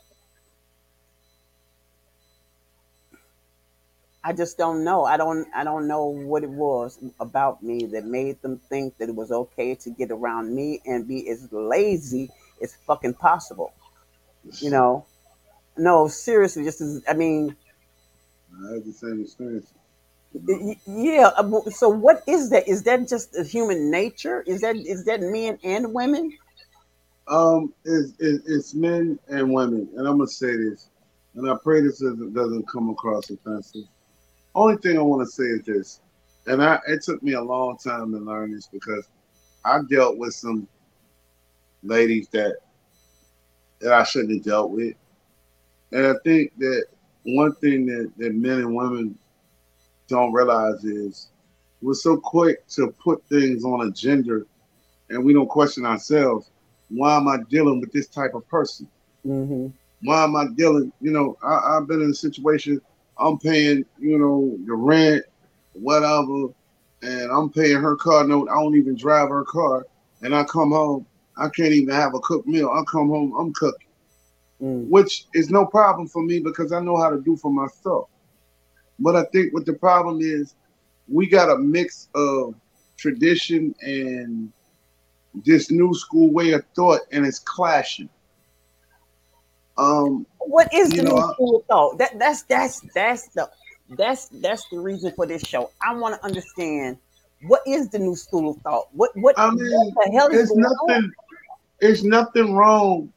I just don't know. I don't I don't know what it was about me that made them think that it was okay to get around me and be as lazy as fucking possible. You know? No, seriously, just as I mean, I had the same experience. Yeah. So what is that? Is that just human nature? Is that is that men and women? Um, it's, it's, it's men and women, and I'm gonna say this, and I pray this doesn't, doesn't come across offensive. Only thing I want to say is this, and I it took me a long time to learn this because I dealt with some ladies that that I shouldn't have dealt with, and I think that one thing that, that men and women don't realize is we're so quick to put things on a gender, and we don't question ourselves why am I dealing with this type of person? Mm-hmm. Why am I dealing? You know, I, I've been in a situation. I'm paying, you know, the rent, whatever, and I'm paying her car note. I don't even drive her car, and I come home. I can't even have a cooked meal. I come home, I'm cooking, Mm. which is no problem for me because I know how to do for myself. But I think what the problem is, we got a mix of tradition and this new school way of thought, and it's clashing. Um, What is the new know, I- school thought? That that's that's that's the that's that's the reason for this show. I want to understand what is the new school of thought. What what, I mean, what the hell is It's going on? nothing. It's nothing wrong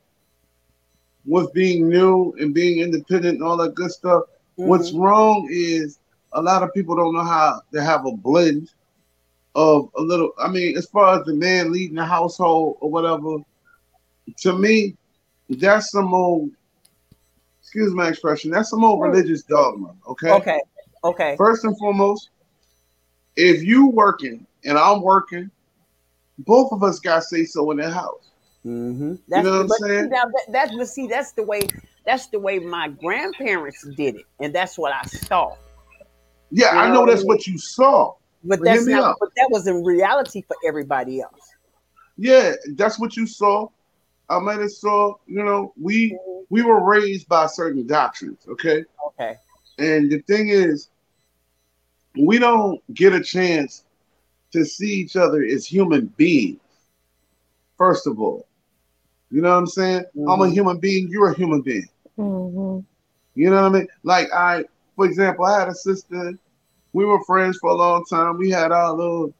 with being new and being independent and all that good stuff. What's Mhm. wrong is a lot of people don't know how to have a blend of a little. I mean, as far as the man leading the household or whatever, to me, that's some old. Excuse my expression. That's some old religious dogma. Okay. Okay, okay, First and foremost, if you working and I'm working, both of us got say so in the house. hmm That's know what I'm but see, saying? now that, that's but see that's the way that's the way my grandparents did it, and that's what I saw. Yeah, You I know know that's what you saw. But But that's not. But that was in reality for everybody else. Yeah, that's what you saw. I might have saw. You know, we we were raised by certain doctrines. Okay, Okay. and the thing is, we don't get a chance to see each other as human beings. First of all, you know what I'm saying? I'm a Mhm. human being. You're a human being. Hmm You know what I mean? Like I, for example, I had a sister. We were friends for a long time. We had our little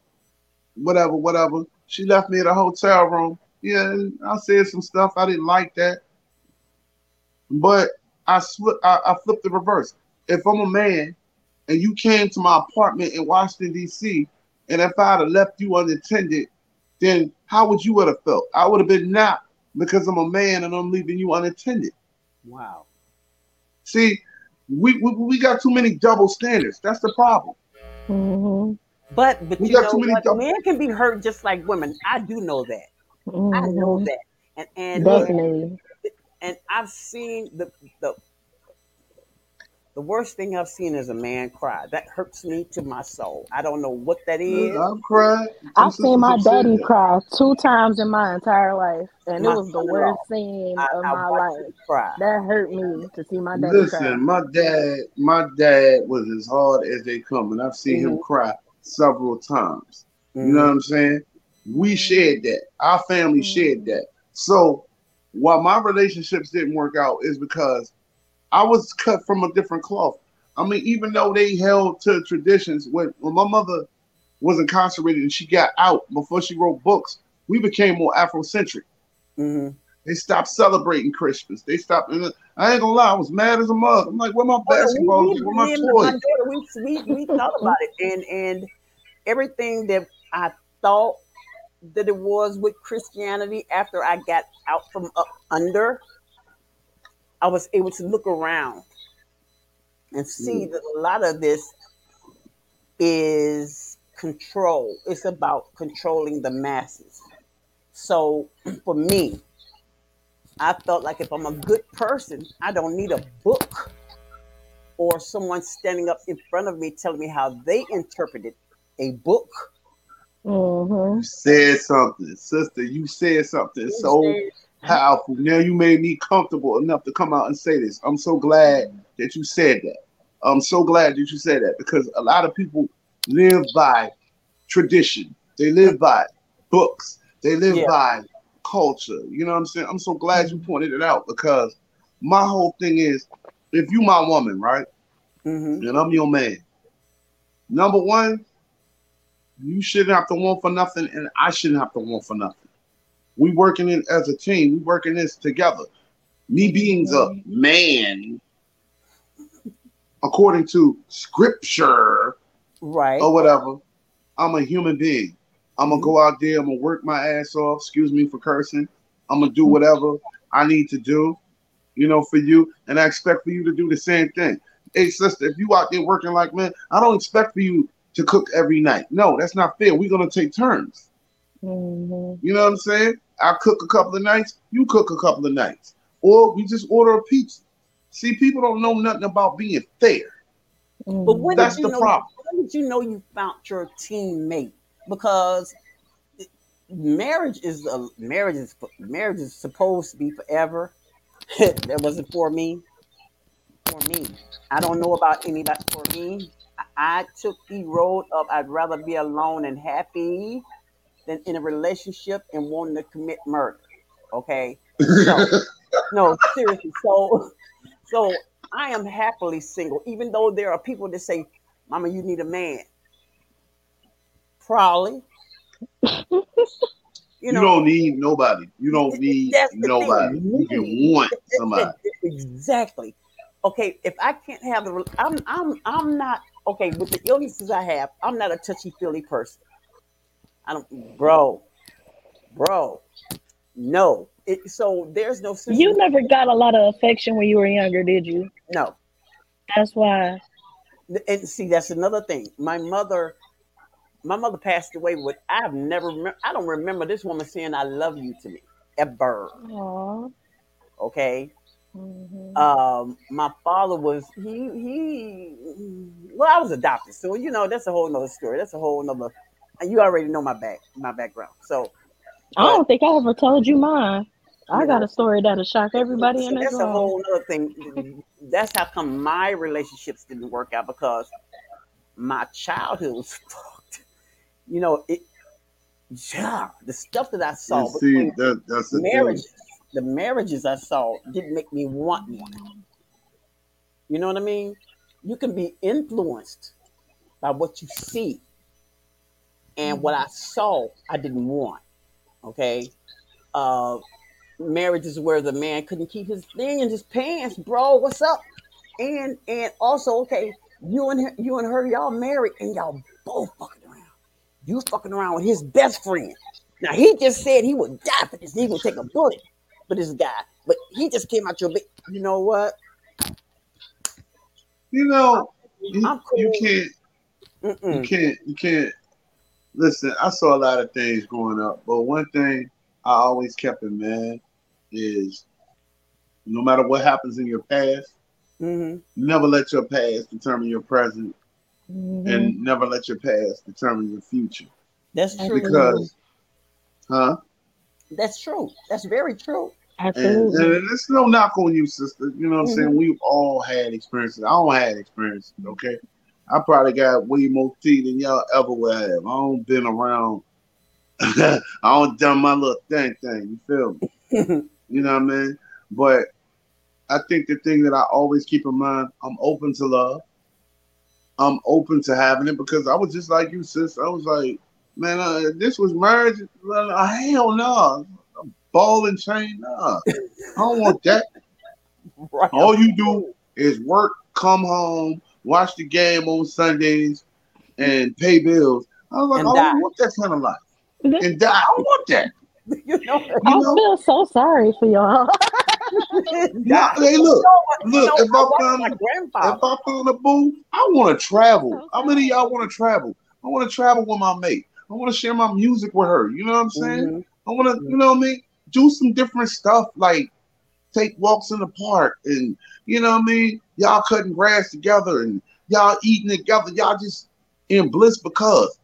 whatever, whatever. She left me at a hotel room. Yeah, I said some stuff I didn't like that, but I slipped. I, I flipped the reverse. If I'm a man and you came to my apartment in Washington D.C. and if I'd have left you unattended, then how would you would have felt? I would have been not because I'm a man and I'm leaving you unattended. Wow. See, we, we we got too many double standards. That's the problem. hmm But but We you got know too many what? double- Men can be hurt just like women. I do know that. I know hmm that. And and Definitely. and I've seen the the the worst thing I've seen is a man cry. That hurts me to my soul. I don't know what that is. I've cried. I've seen my sisters have said daddy cry two times in my entire life, and it was the worst scene I, of I my life. cry. That hurt me to see my daddy cry. Listen, my dad, my dad was as hard as they come, and I've seen him Mhm. cry several times. You know what I'm saying? We shared that. Our family shared that. So while my relationships didn't work out, is because I was cut from a different cloth. I mean, even though they held to traditions, when, when my mother was incarcerated and she got out before she wrote books, we became more Afrocentric. hmm They stopped celebrating Christmas. They stopped. And I ain't gonna lie, I was mad as a mug. I'm like, where my Oh, yeah, we, we, Where my me and my toys? we, we, we thought about it, and and everything that I thought that it was with Christianity after I got out from up under, I was able to look around and see that a lot of this is control. It's about controlling the masses. So for me, I felt like if I'm a good person, I don't need a book or someone standing up in front of me telling me how they interpreted a book. hmm You said something, sister. You said something You so said- powerful. Now you made me comfortable enough to come out and say this. I'm so glad that you said that. I'm so glad that you said that because a lot of people live by tradition. They live by books. They live Yeah. by culture. You know what I'm saying? I'm so glad you pointed it out because my whole thing is if you my woman, right? Mhm. and I'm your man. Number one, you shouldn't have to want for nothing, and I shouldn't have to want for nothing. We working in as a team. We working this together. Me being a man, according to scripture Right. or whatever, I'm a human being. I'm gonna go out there. I'm gonna work my ass off. Excuse me for cursing. I'm gonna do whatever I need to do, you know, for you, and I expect for you to do the same thing. Hey, sister, if you out there working like man, I don't expect for you to cook every night. No, that's not fair. We're gonna take turns. hmm You know what I'm saying? I cook a couple of nights. You cook a couple of nights, or we just order a pizza. See, people don't know nothing about being fair. But when That's did you the know? problem. long as you know you found your teammate, because marriage is a marriage is marriage is supposed to be forever. that wasn't for me. For me, I don't know about anybody. For me, I I took the road of I'd rather be alone and happy than in a relationship and wanting to commit murder. Okay, so no, seriously. So, so I am happily single, even though there are people that say, "Mama, you need a man." Probably, you You know, don't need nobody. You don't need nobody. thing. You can want somebody. Exactly. Okay, if I can't have the, I'm, I'm, I'm not okay with the illnesses I have. I'm not a touchy feely person. I don't, bro, bro. No. It, so there's no You never got a lot of affection when you were younger, did you? no. That's why. And see, that's another thing. My mother, my mother passed away with. I've never. I don't remember this woman saying "I love you" to me ever. Aw. Okay. Mhm. Um, my father was he he. Well, I was adopted, so you know that's a whole nother story. That's a whole nother. And you already know my back my background. So I don't think I ever told you mine. I got a story that'll shock everybody So in this that's a whole other thing. That's how come my relationships didn't work out because my childhood was fucked. You know, it yeah, the stuff that I saw And see, between that that's the thing. marriages, the marriages I saw didn't make me want one. You know what I mean? You can be influenced by what you see. And what I saw, I didn't want. Okay. Uh marriages where the man couldn't keep his thing in his pants, bro. What's up? And and also, okay, you and her, you and her, y'all married and y'all both fucking around. You fucking around with his best friend. Now he just said he would die for this. He would take a bullet for this guy, but he just came out your big. You know what? You know, you, I'm cool. you can't you Mm-mm. can't you can't listen i saw a lot of things growing up but one thing i always kept in mind is no matter what happens in your past hmm never let your past determine your present Mhm. and never let your past determine your future That's true. because huh That's true. That's very true. and, Absolutely. and it's no knock on you sister you know what i'm saying Mhm. we've all had experiences i don't have experiences okay i probably got way more tea than y'all ever will have i don't been around I don't done my little thing thing. You feel me? You know what I mean? But I think the thing that I always keep in mind, I'm open to love. I'm open to having it because I was just like you, sis. I was like, man, uh, this was marriage. Well, uh, hell no. Ball and chain, nah. I don't want that. right. All you do is work, come home, watch the game on Sundays, and pay bills. I was like, And I don't want that kind of life. This- And die. I don't want that. you know. I You know? feel so sorry for y'all. Yeah, hey, look, You look, know, if I I watched found my if. I found a boo, I want to travel. How many of y'all want to travel? I want to travel with my mate. I want to share my music with her. You know what I'm saying? Mhm. I want to, you know what I mean? Do some different stuff like take walks in the park and, you know what I mean? Y'all cutting grass together and y'all eating together. Y'all just in bliss because,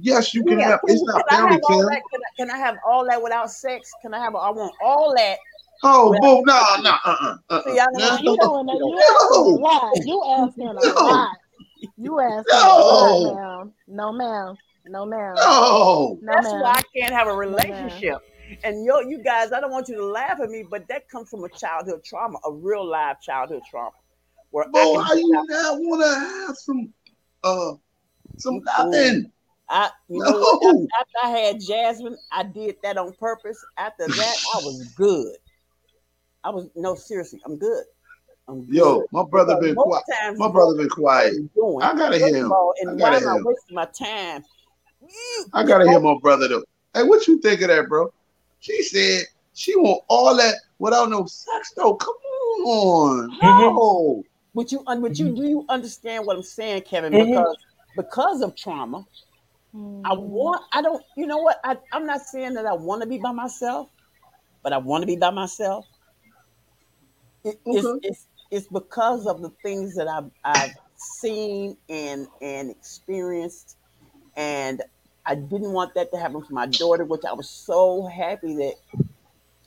yes, you can Yeah, have, it's not Can I fairy have all tale. that? Can I, can I have all that without sex? Can I have? I want all that. Oh, Well- boo, no, no, uh, uh, uh, See, I uh. know you don't- doing that? You No. asking a lot. You asking a No. lot. You asking No. a lot, ma'am. No, ma'am. No, ma'am. No. No, That's ma'am. why I can't have a ma'am. relationship. And yo, you guys, I don't want you to laugh at me, but that comes from a childhood trauma, a real live childhood trauma, where Boy, I how can. you not want to have some, uh, some nothing? I, you know? No. After I had Jasmine, I did that on purpose. After that, I was good. I was no, seriously, I'm good. I'm good. Yo, my brother Because been quiet. times, My brother been quiet. I'm doing. I gotta hear him. all, I gotta why am I wasting my time? I gotta hear my brother though. Hey, what you think of that, bro? She said she want all that without no sex though. Come on, Mm-hmm. no. But you, un- but Mm-hmm. you, do you understand what I'm saying, Kevin? Mhm. Because because of trauma, I want. I don't. You know what? I, I'm not saying that I want to be by myself, but I want to be by myself. It, it's, it's it's because of the things that I've I've seen and and experienced, and I didn't want that to happen for my daughter, which I was so happy that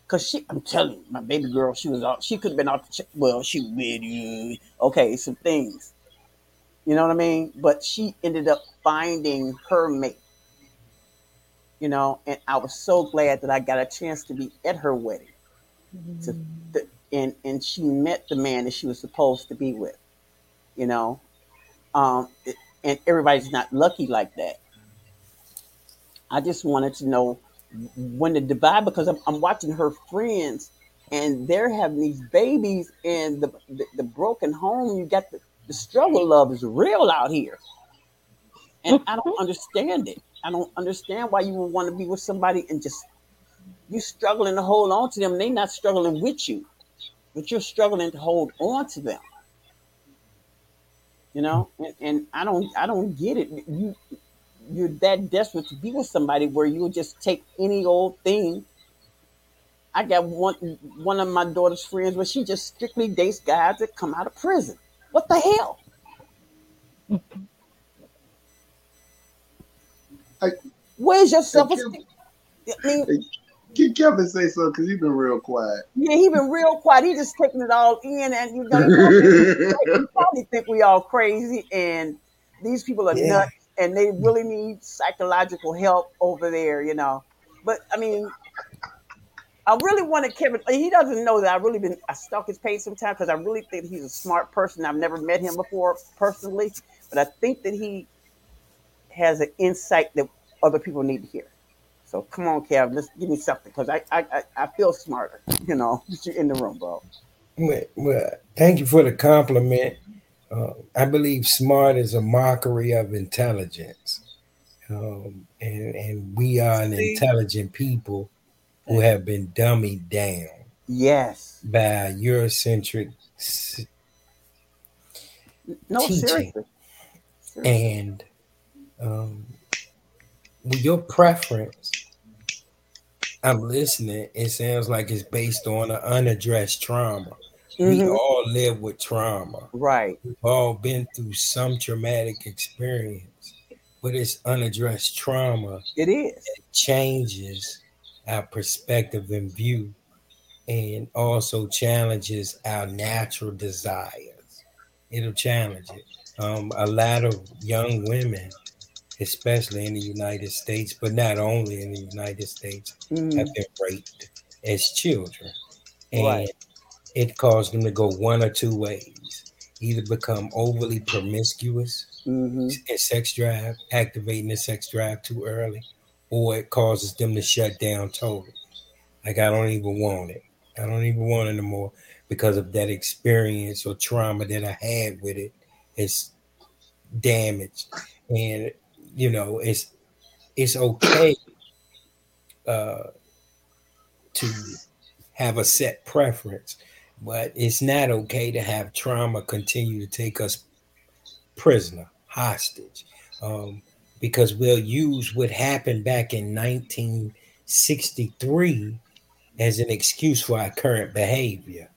Cause she, I'm telling you, my baby girl, she was out. She could have been out. The ch- well, she with you. Okay, some things, you know what I mean. But she ended up finding her mate, you know, and I was so glad that I got a chance to be at her wedding. To, the, and and she met the man that she was supposed to be with, you know. Um, it- and everybody's not lucky like that. I just wanted to know when the divide because I'm, I'm watching her friends and they're having these babies and the the, the broken home. You got the, the struggle love is real out here, and I don't mm-hmm. understand it. I don't understand why you would want to be with somebody and just you struggling to hold on to them. They not struggling with you, but you're struggling to hold on to them. You know, and, and I don't I don't get it. You you're that desperate to be with somebody where you'll just take any old thing. I got one one of my daughter's friends where she just strictly dates guys that come out of prison. What the hell? I- Where's your self esteem? I mean, Can Kevin say something? Because he's been real quiet. yeah, he's been real quiet. He just taking it all in, and you know, you probably think we all crazy, and these people are Yeah. nuts, and they really need psychological help over there, you know. But I mean, I really wanted Kevin. He doesn't know that I really been I stalk his page sometimes because I really think he's a smart person. I've never met him before personally, but I think that he has an insight that other people need to hear. So come on, Kev, let's give me something because I, I I feel smarter, you know, you're in the room, bro. Well, well, thank you for the compliment. Uh, I believe smart is a mockery of intelligence, um, and and we are an intelligent people who have been dummied down Yes. by Eurocentric No, Teaching. seriously. Seriously. and um, with your preference. I'm listening. It sounds like it's based on an unaddressed trauma. We Mhm. all live with trauma. Right. We've all been through some traumatic experience, but it's unaddressed trauma It is. changes our perspective and view and also challenges our natural desires. It'll challenge it. Um, a lot of young women, especially in the United States, but not only in the United States, Mhm. have been raped as children. And Right. It caused them to go one or two ways either become overly promiscuous Mhm. in sex drive, activating the sex drive too early, or it causes them to shut down totally. Like, I don't even want it. I don't even want it anymore because of that experience or trauma that I had with it. It's damaged. And, you know, it's it's okay uh, to have a set preference, but it's not okay to have trauma continue to take us prisoner, hostage, um, because we'll use what happened back in 1963 as an excuse for our current behavior.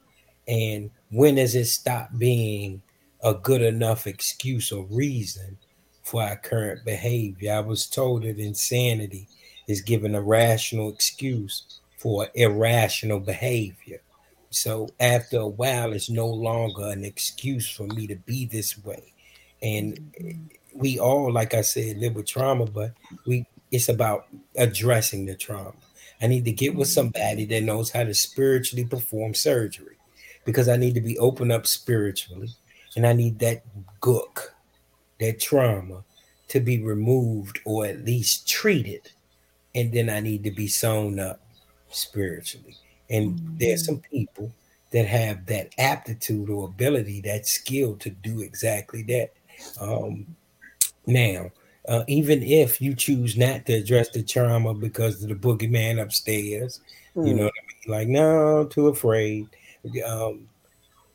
And when does it stop being a good enough excuse or reason for our current behavior? I was told that insanity is given a rational excuse for irrational behavior. So after a while, it's no longer an excuse for me to be this way. And mm-hmm. we all, like I said, live with trauma, but we it's about addressing the trauma. I need to get with mm-hmm. somebody that knows how to spiritually perform surgery because I need to be open up spiritually and I need that gook, that trauma to be removed or at least treated. And then I need to be sewn up spiritually. And there's some people that have that aptitude or ability, that skill to do exactly that. Um, now, uh, even if you choose not to address the trauma because of the boogeyman upstairs, you know what I mean? Like, no, too afraid. Um,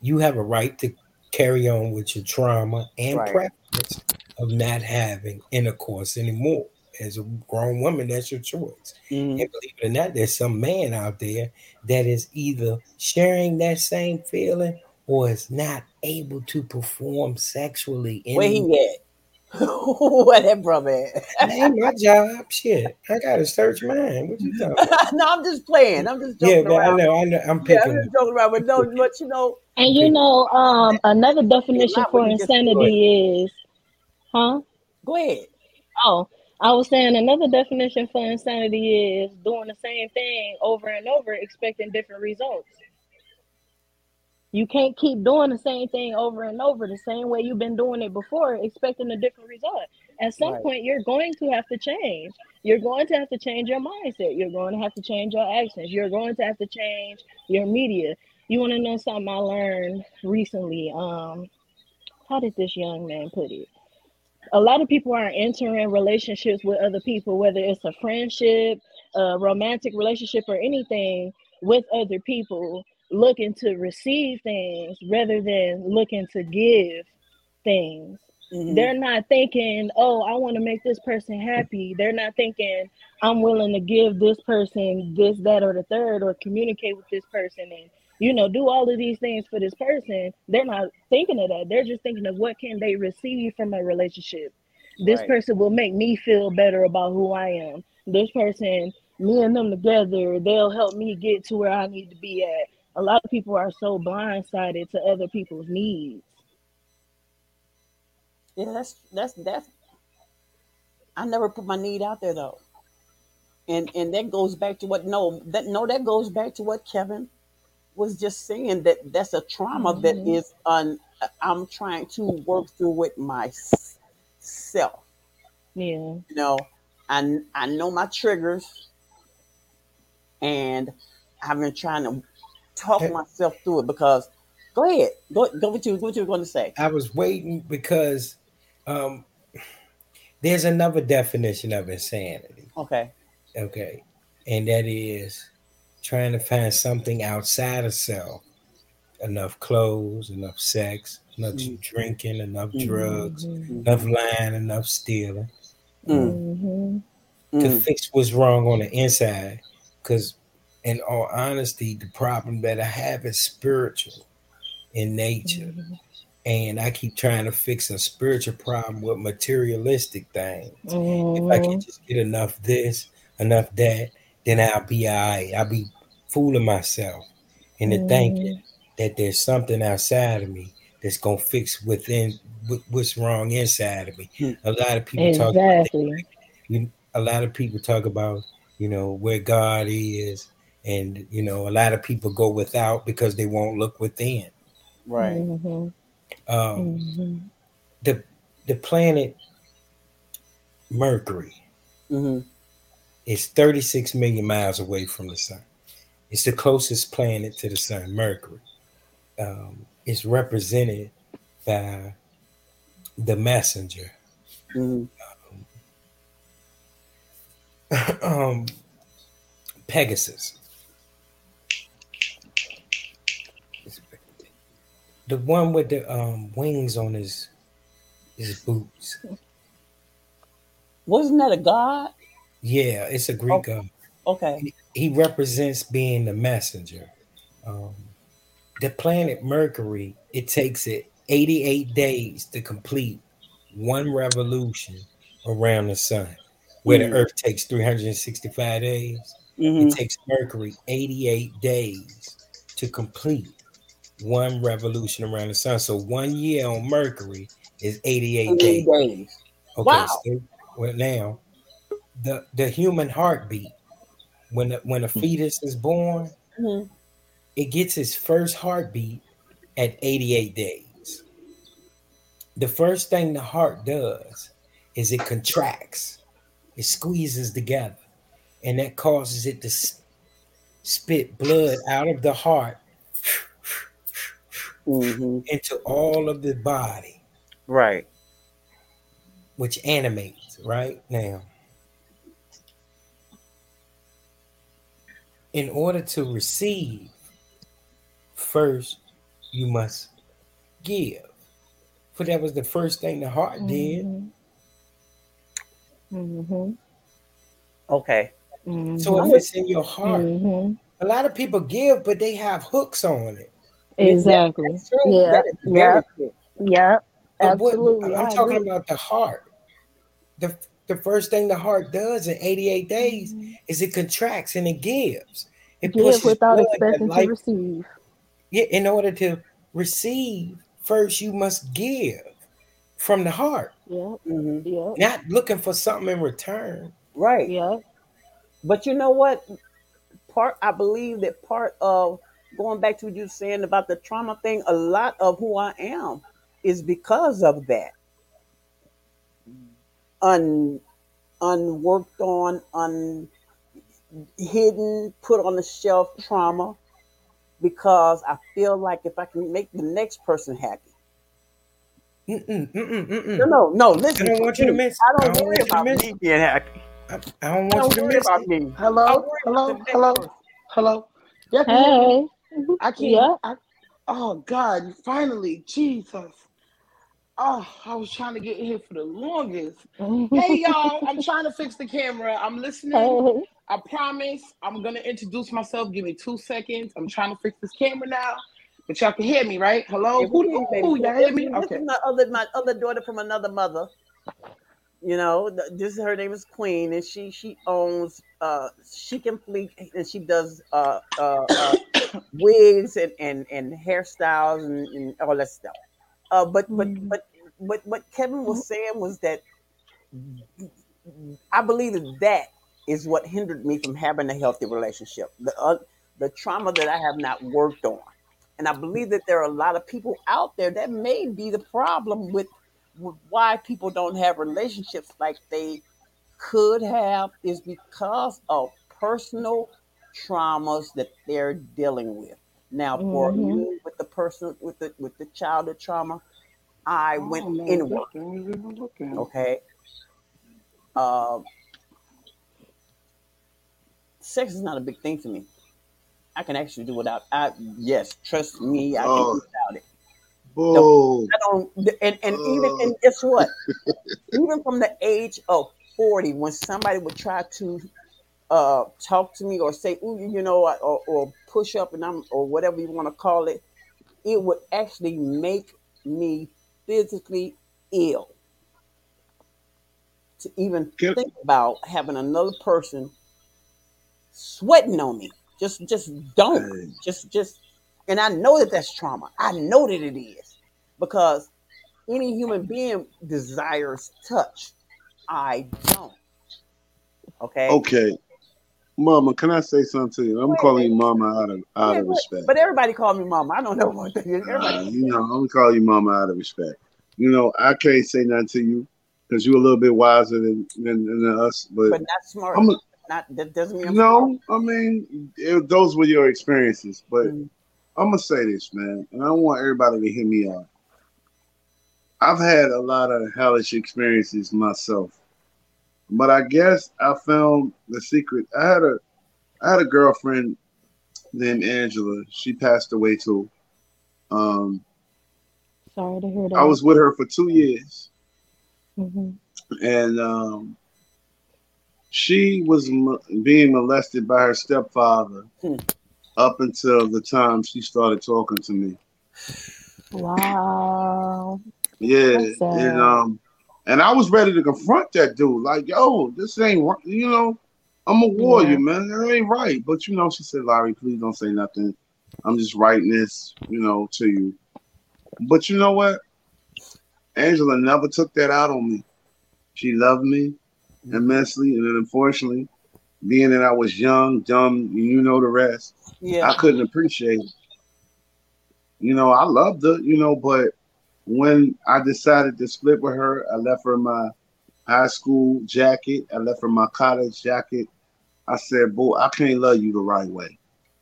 you have a right to carry on with your trauma and Right. preference of not having intercourse anymore. As a grown woman, that's your choice. Mhm. And believe it or not, there's some man out there that is either sharing that same feeling or is not able to perform sexually. Where any- he at? Where that brother at? That ain't my job. Shit, I gotta search mine. What you talking? About? no, I'm just playing. I'm just Yeah, joking but I know, I know I'm Yeah, I'm picking. just joking around, but no, but you know, And you know, um, another definition for what you just insanity is, huh? go ahead. Oh, I was saying another definition for insanity is doing the same thing over and over, expecting different results. You can't keep doing the same thing over and over the same way you've been doing it before, expecting a different result. At some Right. point, you're going to have to change. You're going to have to change your mindset. You're going to have to change your actions. You're going to have to change your media. You want to know something I learned recently? Um, how did this young man put it? A lot of people are entering relationships with other people, whether it's a friendship, a romantic relationship, or anything with other people, looking to receive things rather than looking to give things. Mhm. They're not thinking, oh, I want to make this person happy. They're not thinking, I'm willing to give this person this, that, or the third, or communicate with this person and, you know, do all of these things for this person. They're not thinking of that. They're just thinking of what can they receive from a relationship. This Right. person will make me feel better about who I am. This person, me and them together, they'll help me get to where I need to be at. A lot of people are so blindsided to other people's needs. Yeah, that's that's that's. I never put my need out there though, and and that goes back to what no that no that goes back to what Kevin was just saying that that's a trauma that Mhm. is un. I'm trying to work through with myself. Yeah. You know, I I know my triggers, and I've been trying to talk Eh. myself through it because. Go ahead. Go go what you what you were going to say. I was waiting because um, there's another definition of insanity. Okay. Okay, and that is trying to find something outside of self. Enough clothes, enough sex, enough Mhm. drinking, enough Mhm. drugs, Mhm. enough lying, enough stealing. Mm, Mhm. to mm, fix what's wrong on the inside. Because, in all honesty, the problem that I have is spiritual in nature. Mhm. And I keep trying to fix a spiritual problem with materialistic things. If I can just get enough this, enough that, then I'll be all right. I'll be fooling myself into thinking that there's something outside of me that's going to fix within what's wrong inside of me. Hmm. A lot of people talk about Exactly. you, a lot of people talk about you know where God is, and you know a lot of people go without because they won't look within. right. Mhm. Um, Mhm. the the planet Mercury hmm is 36 million miles away from the sun. It's the closest planet to the sun, Mercury. Um, it's represented by the messenger. hmm um, Pegasus. The one with the um, wings on his his boots. Wasn't that a god? Yeah, it's a Greek god. Okay. He represents being the messenger. Um, the planet Mercury, it takes it 88 days to complete one revolution around the sun, where Mhm. the Earth takes 365 days. hmm It takes Mercury 88 days to complete one revolution around the sun. So one year on Mercury is 88 days. days. Okay, Wow. so well now the the human heartbeat when the, when a fetus is born, Mhm. it gets its first heartbeat at 88 days. The first thing the heart does is it contracts, it squeezes together, and that causes it to spit blood out of the heart hmm into all of the body, Right. which animates right now. In order to receive, first you must give. For that was the first thing the heart did. Mhm. Mhm. Okay. Mhm. So if it's in your heart, Mhm. a lot of people give, but they have hooks on it. Exactly. That's true. Yeah. That is very Yeah. true. Yep. But what- Absolutely. I'm I talking agree. about the heart. The the first thing the heart does in 88 days is it contracts and it gives. It Give pushes without expecting to receive. Yeah, in order to receive, first you must give from the heart, Yep. Mhm. Yep. not looking for something in return. Right. Yeah. But you know what? Part I believe that part of going back to what you were saying about the trauma thing, a lot of who I am is because of that. Un unworked on, unhidden, put on the shelf trauma because I feel like if I can make the next person happy. Mm-mm, mm-mm, mm-mm. No, no, no. Listen, I don't want you to miss- I I don't don't worry want you to about miss- me being happy. I, I don't I want don't you to worry miss about it. me. Hello, hello, about the next hello, hello. Yeah, can you hear me? Hey. I can't. Yeah. I, oh God! Finally, Jesus. Oh, I was trying to get in here for the longest. Hey y'all, I'm trying to fix the camera. I'm listening. I promise. I'm gonna introduce myself. Give me two seconds. I'm trying to fix this camera now. But y'all can hear me, right? Hello. Yeah, we Who? hear you, Who? baby. Y'all hear me? This Okay. is my other my other daughter from another mother. You know, this her name is Queen, and she she owns uh Chic and Fleek, and she does uh uh, uh wigs and, and and hairstyles and, and all that stuff. Uh, but but Mhm. but but what Kevin was saying was that I believe that that is what hindered me from having a healthy relationship. The uh, the trauma that I have not worked on. And I believe that there are a lot of people out there that may be the problem with, with why people don't have relationships like they could have is because of personal traumas that they're dealing with. Now, for Mhm. you with the person with the with the childhood trauma, I Oh, went no, inward. looking, I was even looking. Okay. Uh, sex is not a big thing for me. I can actually do without. I yes, trust me, I can Oh. do without it. Bull. I don't. And and even and guess what? even from the age of forty, when somebody would try to uh talk to me or say, "Ooh, you know," or, or push up and I'm or whatever you want to call it, it would actually make me physically ill to even Can- think about having another person sweating on me. Just just don't. Just just and I know that that's trauma. I know that it is because any human being desires touch. I don't. Okay. Okay. Mama, can I say something to you? I'm Wait, calling you mama out of out Yeah, of respect. but everybody call me mama. I don't know what that is. Uh, you know, I'm gonna call you mama out of respect. You know, I can't say nothing to you because you're a little bit wiser than than, than us. But but not smart. I'm a, not that doesn't mean I'm smart. no. I mean, it, those were your experiences. But Mm. I'm gonna say this, man, and I want everybody to hear me out. I've had a lot of hellish experiences myself, but I guess I found the secret. I had a, I had a girlfriend named Angela. She passed away too. Um, Sorry to hear that. I was with her for two years, hmm and um, she was mo- being molested by her stepfather Hmm. up until the time she started talking to me. Wow. Yeah, and um, and I was ready to confront that dude. Like, yo, this ain't right. You know, I'm a warrior, Yeah. man. That ain't right. But you know, she said, Larry, please don't say nothing. I'm just writing this, you know, to you. But you know what? Angela never took that out on me. She loved me mm-hmm. immensely, and then unfortunately, being that I was young, dumb, you know the rest. Yeah. I couldn't appreciate it. You know, I loved her, you know, but when I decided to split with her, I left her my high school jacket, I left her my college jacket. I said, Boy, I can't love you the right way.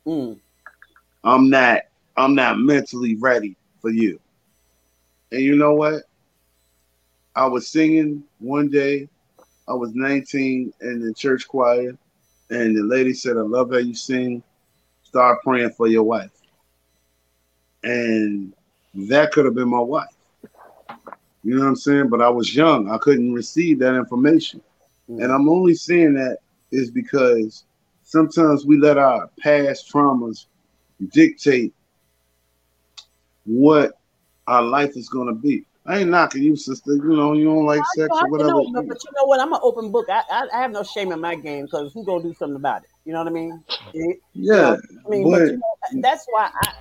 Mm. I'm not I'm not mentally ready for you. And you know what? I was singing one day, I was 19 in the church choir, and the lady said, I love how you sing. Start praying for your wife. And that could have been my wife. You know what I'm saying? But I was young. I couldn't receive that information. Mm. And I'm only saying that is because sometimes we let our past traumas dictate what our life is gonna be. I ain't knocking you, sister. You know, you don't like sex I or know, whatever. but, but you know what? I'm an open book. I, I, I have no shame in my game because who gonna do something about it? You know what I mean? Yeah, I mean, but but you know, that's why I,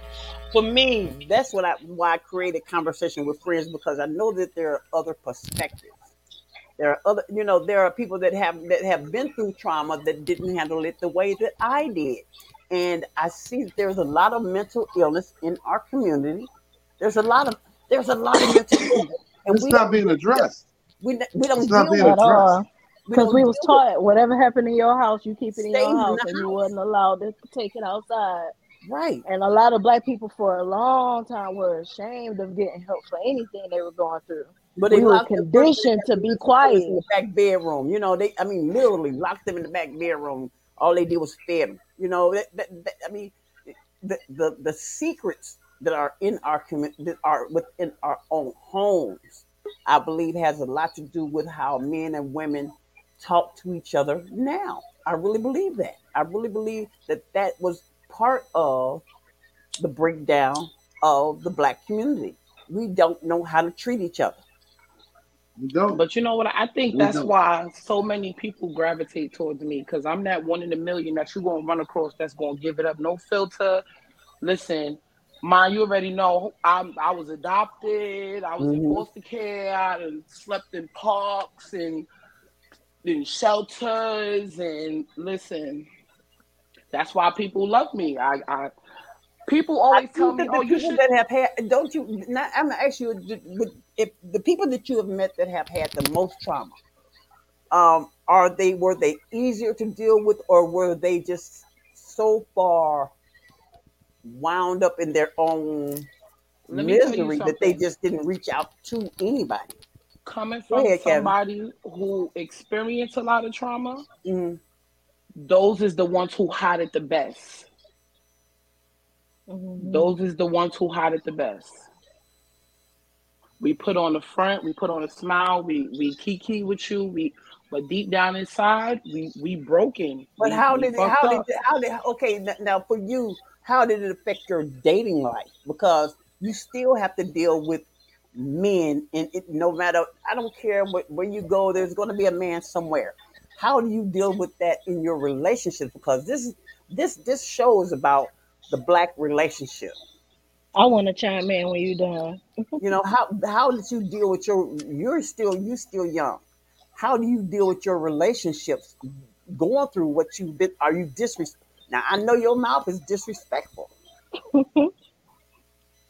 for me, that's what I why I created conversation with friends because I know that there are other perspectives. There are other, you know, there are people that have that have been through trauma that didn't handle it the way that I did, and I see that there's a lot of mental illness in our community. There's a lot of there's a lot of mental illness, and it's we not being addressed. we we don't It's not deal being with at all. Because don't we was deal with taught whatever happened in your house, you keep it in stays your house, the and you house, wasn't allowed to take it outside. Right? And a lot of black people for a long time were ashamed of getting help for anything they were going through. But We they were the person conditioned to be quiet in the back bedroom. You know, they I mean literally locked them in the back bedroom. All they did was fed them. You know, that, that, that- I mean the, the the secrets that are in our community that are within our own homes, I believe has a lot to do with how men and women talk to each other now. I really believe that. I really believe that that was part of the breakdown of the black community. We don't know how to treat each other. We don't. But you know what? I think We that's don't. why so many people gravitate towards me because I'm that one in a million that you're gonna run across that's gonna give it up, no filter. Listen, mine, you already know I'm I was adopted, I was in Mhm. foster care, I slept in parks and in shelters, and listen, that's why people love me. I, I people I always tell me, "Oh, you should." that have had, don't you? Not, I'm gonna ask you, if the people that you have met that have had the most trauma, um, are they were they easier to deal with, or were they just so far wound up in their own Let me tell you misery that they just didn't reach out to anybody? Coming from ahead, Kevin. somebody who experienced a lot of trauma, Mhm. Those is the ones who hide it the best. Mhm. Those is the ones who hide it the best. We put on the front, we put on a smile, we we kiki with you, we but deep down inside, we we broken. But We how we did it? How did it? How did? Okay, now for you, how did it affect your dating life? Because you still have to deal with men, and it, no matter, I don't care what, where you go, there's going to be a man somewhere. How do you deal with that in your relationship? Because this this this show is about the black relationship. I want to chime in when you're done. You know how how did you deal with your? You're still you still young. How do you deal with your relationships going through what you've been? Are you disres? Now I know your mouth is disrespectful.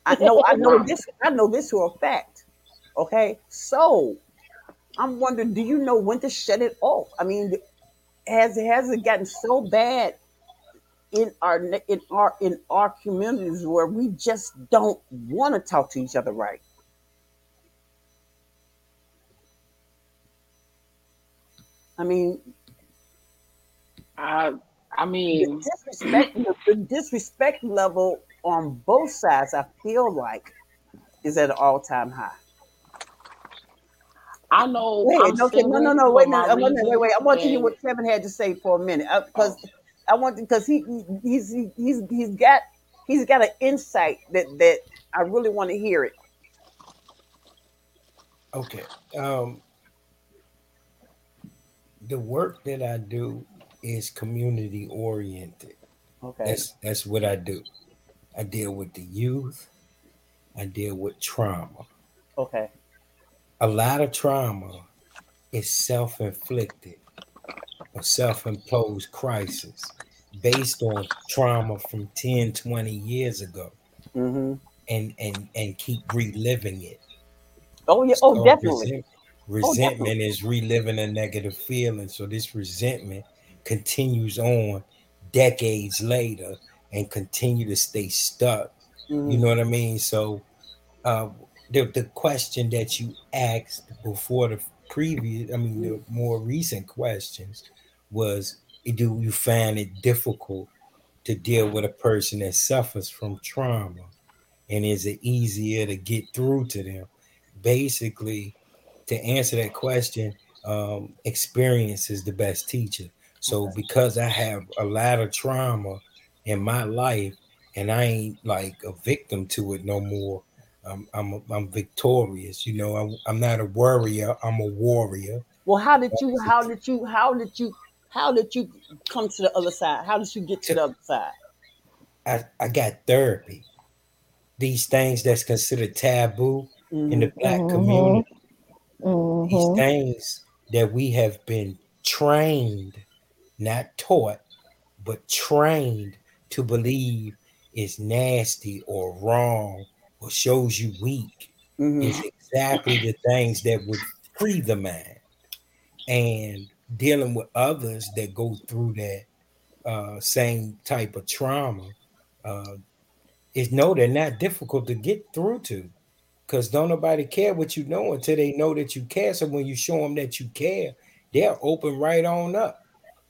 I know I know this I know this for a fact. Okay, so I'm wondering, do you know when to shut it off? I mean, has has it gotten so bad in our ne- in our in our communities where we just don't want to talk to each other right? I mean, I I the mean, disrespect the, the disrespect level on both sides, I feel like, is at an all time high. I know Wait, I'm okay, no, no, no, wait a my minute, uh, wait wait, wait. I want to hear what Kevin had to say for a minute, and because oh, I want because he he- he's he- he's he's got he's got an insight that that I really want to hear it. Okay. Um, the work that I do is community oriented. Okay. That's that's what I do. I deal with the youth. I deal with trauma. Okay. A lot of trauma is self-inflicted or self-imposed crisis based on trauma from 10, 20 years ago Mm-hmm. and and and keep reliving it. Oh yeah. Oh definitely. resent, Oh definitely. resentment is reliving a negative feeling. So this resentment continues on decades later and continue to stay stuck. You Mm-hmm. know what I mean? So uh, the the question that you asked before the previous, I mean the more recent questions was do you find it difficult to deal with a person that suffers from trauma? And is it easier to get through to them? Basically, to answer that question, um, experience is the best teacher. So, because I have a lot of trauma in my life, and I ain't like a victim to it no more. I'm I'm I'm victorious. You know, I'm, I'm not a warrior. I'm a warrior. Well, how did you? How did you? How did you? How did you come to the other side? How did you get to the other side? I, I got therapy. These things that's considered taboo in the black Mhm. community. These Mhm. things that we have been trained, not taught, but trained to believe is nasty or wrong or shows you weak Mhm. is exactly the things that would free the mind. And dealing with others that go through that uh, same type of trauma uh, is no, they're not difficult to get through to because don't nobody care what you know until they know that you care. So when you show them that you care, they'll open right on up.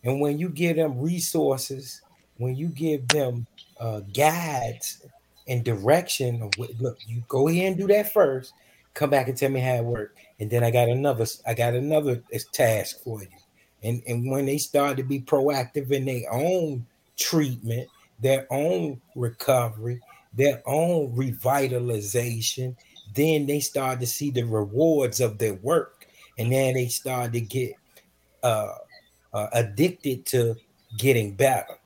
And when you give them resources, when you give them uh, guides and direction of what, look, you go here and do that first. Come back and tell me how it worked, and then I got another. I got another task for you. And and when they start to be proactive in their own treatment, their own recovery, their own revitalization, then they start to see the rewards of their work, and then they start to get uh, uh, addicted to getting better.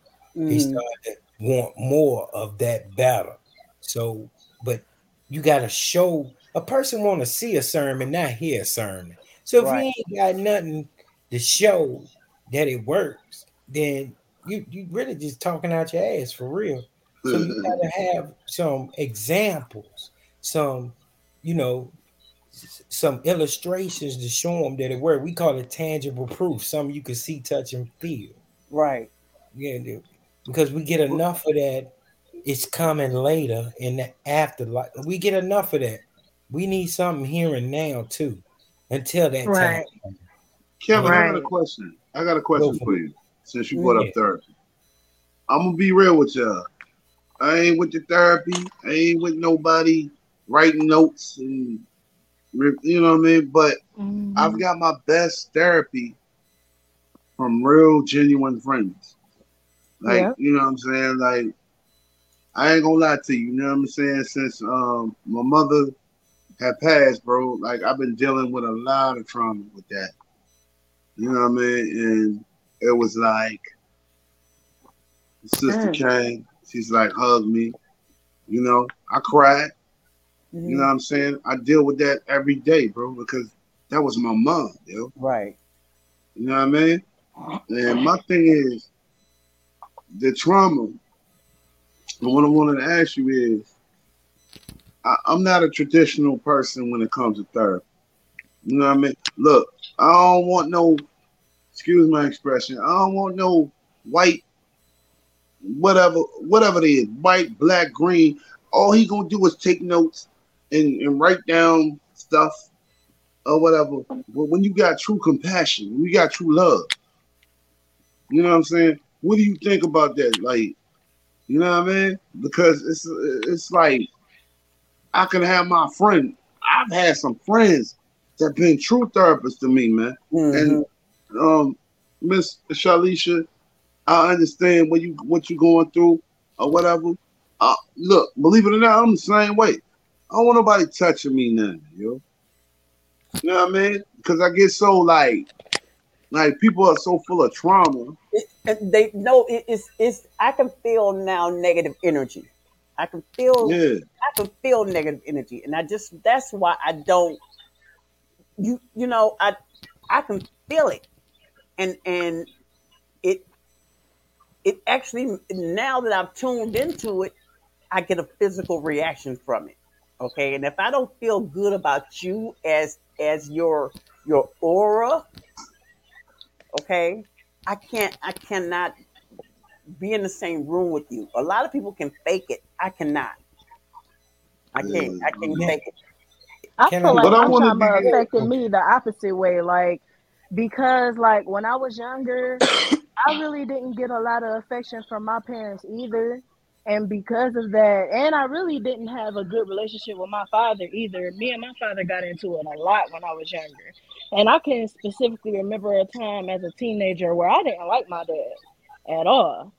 They Mhm. start to want more of that better. So, but you got to show a person want to see a sermon, not hear a sermon. So if Right. you ain't got nothing to show that it works, then you you really just talking out your ass for real. So you mm-hmm. gotta have some examples, some you know, some illustrations to show them that it worked. We call it tangible proof, something you can see, touch, and feel. Right. Yeah, dude. because we get enough of that. It's coming later in the afterlife. We get enough of that. We need something here and now too, until that Right. time. Kevin, I got a question. I got a question Go for for you. Since you brought Yeah. up therapy, I'm gonna be real with y'all. I ain't with the therapy. I ain't with nobody writing notes and you know what I mean. But Mhm. I've got my best therapy from real, genuine friends. Like Yeah. you know what I'm saying. Like I ain't gonna lie to you. You know what I'm saying. Since um my mother had passed, bro. Like I've been dealing with a lot of trauma with that. You know what I mean? And it was like the sister came, she's like hugged me. You know, I cried. Mhm. You know what I'm saying? I deal with that every day, bro, because that was my mom, yo. Right. You know what I mean? And my thing is the trauma. And what I wanted to ask you is I, I'm not a traditional person when it comes to therapy. You know what I mean? Look, I don't want no, excuse my expression, I don't want no white, whatever, whatever it is, white, black, green. All he gonna do is take notes and, and write down stuff or whatever. But when you got true compassion, when you got true love, you know what I'm saying? What do you think about that? Like, you know what I mean? Because it's it's like I can have my friend. I've had some friends that been true therapists to me, man. Mhm. And um, Miss Shalisha, I understand what you what you're going through or whatever. Uh, look, believe it or not, I'm the same way. I don't want nobody touching me now, yo. You know what I mean? Because I get so like, like people are so full of trauma. They know it, it's it's. I can feel now negative energy. I can feel. Yeah, I can feel negative energy, and I just that's why I don't. You you know I I can feel it, and and it it actually now that I've tuned into it, I get a physical reaction from it. Okay, and if I don't feel good about you as as your your aura, okay, I can't I cannot be in the same room with you. A lot of people can fake it. I cannot. I can't. I can't fake it. I feel like But I my wanna trauma be- affected me the opposite way. Like because like when I was younger, I really didn't get a lot of affection from my parents either. And because of that, and I really didn't have a good relationship with my father either. Me and my father got into it a lot when I was younger. And I can specifically remember a time as a teenager where I didn't like my dad at all.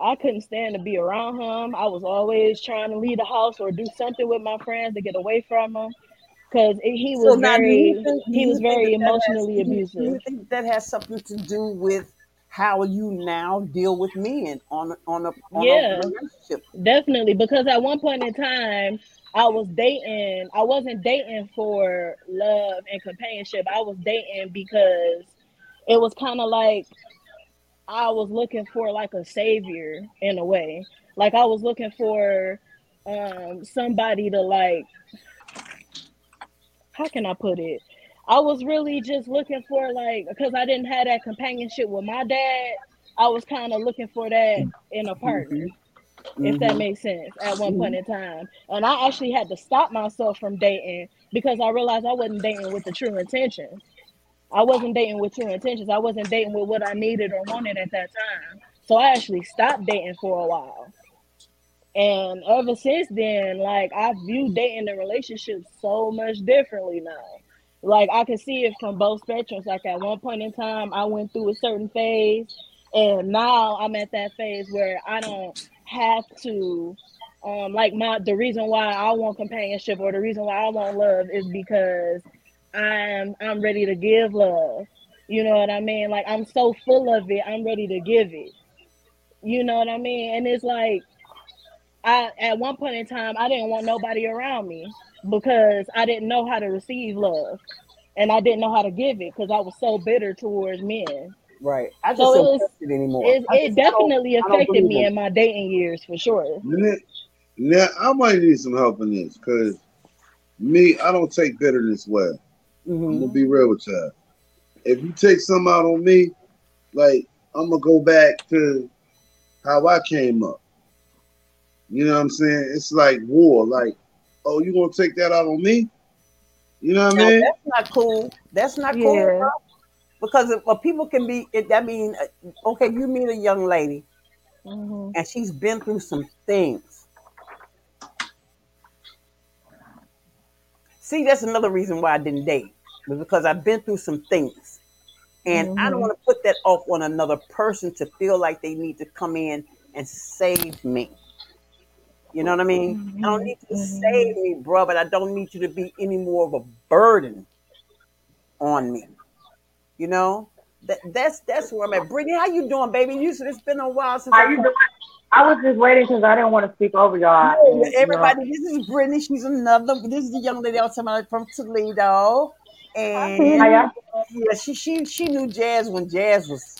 I couldn't stand to be around him. I was always trying to leave the house or do something with my friends to get away from him because he was you very think he was very that has emotionally do you, abusive. think that has something to do with how you now deal with men on a- on a on a Yeah, relationship? definitely. Because at one point in time, I was dating. I wasn't dating for love and companionship. I was dating because it was kind of like I was looking for like a savior in a way. Like I was looking for um somebody to like how can I put it? I was really just looking for like because I didn't have that companionship with my dad. I was kind of looking for that in a partner, if that hmm makes sense, at one point in time. And I actually had to stop myself from dating because I realized I wasn't dating with the true intentions. I wasn't dating with true intentions. I wasn't dating with what I needed or wanted at that time. So I actually stopped dating for a while. And ever since then, like I view dating and relationships so much differently now. Like I can see it from both spectrums. Like at one point in time, I went through a certain phase, and now I'm at that phase where I don't have to. Um, like my the reason why I want companionship or the reason why I want love is because I'm I'm ready to give love. You know what I mean? Like I'm so full of it, I'm ready to give it. You know what I mean? And it's like I at one point in time I didn't want nobody around me because I didn't know how to receive love and I didn't know how to give it because I was so bitter towards men. Right. I just So don't was trust it anymore. it, it just I don't definitely affected me them. in my dating years for sure. Now, now I might need some help in this because me, I don't take bitterness well. I'm hmm gonna be real with y'all. If you take some out on me, like I'm gonna go back to how I came up. You know what I'm saying? It's like war. Like, oh, you gonna take that out on me? You know what I mean? that's not cool. That's not cool, Yeah. bro. Because if, uh, people can be. It, I mean, uh, okay, you meet a young lady hmm and she's been through some things. See, that's another reason why I didn't date, was because I've been through some things. And I don't hmm want to put that off on another person to feel like they need to come in and save me. You know what I mean? I don't need you to hmm save me, bro, but I don't need you to be any more of a burden on me. You know? That, that's that's where I'm at. Brittany, how you doing, baby? You said it's been a while since I How you doing? I was just waiting because I didn't want to speak over y'all. No, And, you know, everybody, this is Brittany. She's another. This is the young lady I was talking about from Toledo, how and y'all yeah, she she she knew Jazz when Jazz was doing?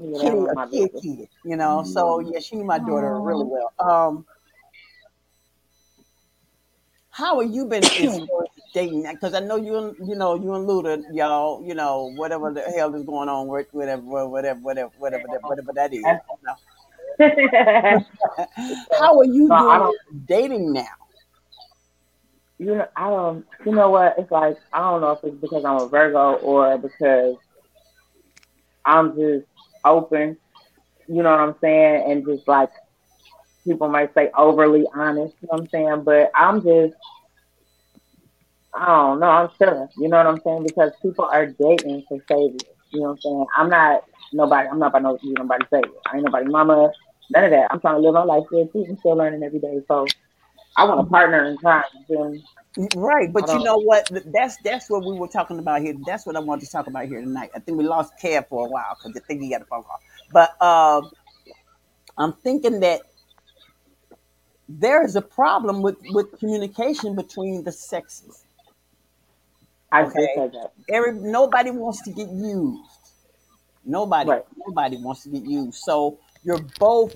Yeah, was a kid, kid. You know, so yeah, she knew my daughter really well. Um, how have you been as far as dating? Because I know you and you know you and Luda, y'all, you know whatever the hell is going on, with whatever, whatever, whatever, whatever, that, whatever that is. How are you no, doing dating now? You know, I don't. You know what? It's like I don't know if it's because I'm a Virgo or because I'm just open. You know what I'm saying? And just like people might say overly honest. You know what I'm saying? But I'm just I don't know. I'm chilling. You know what I'm saying? Because people are dating for saviors. You know what I'm saying? I'm not nobody. I'm not about no be nobody savior. I ain't nobody mama. None of that. I'm trying to live my life still too. I'm still learning every day. So I want a partner in crime. You? Right, but you know what? That's that's what we were talking about here. That's what I wanted to talk about here tonight. I think we lost Kev for a while because I think he got a phone call. But um, I'm thinking that there is a problem with with communication between the sexes. I Okay, said that. every nobody wants to get used. Nobody, Right. nobody wants to get used. So you're both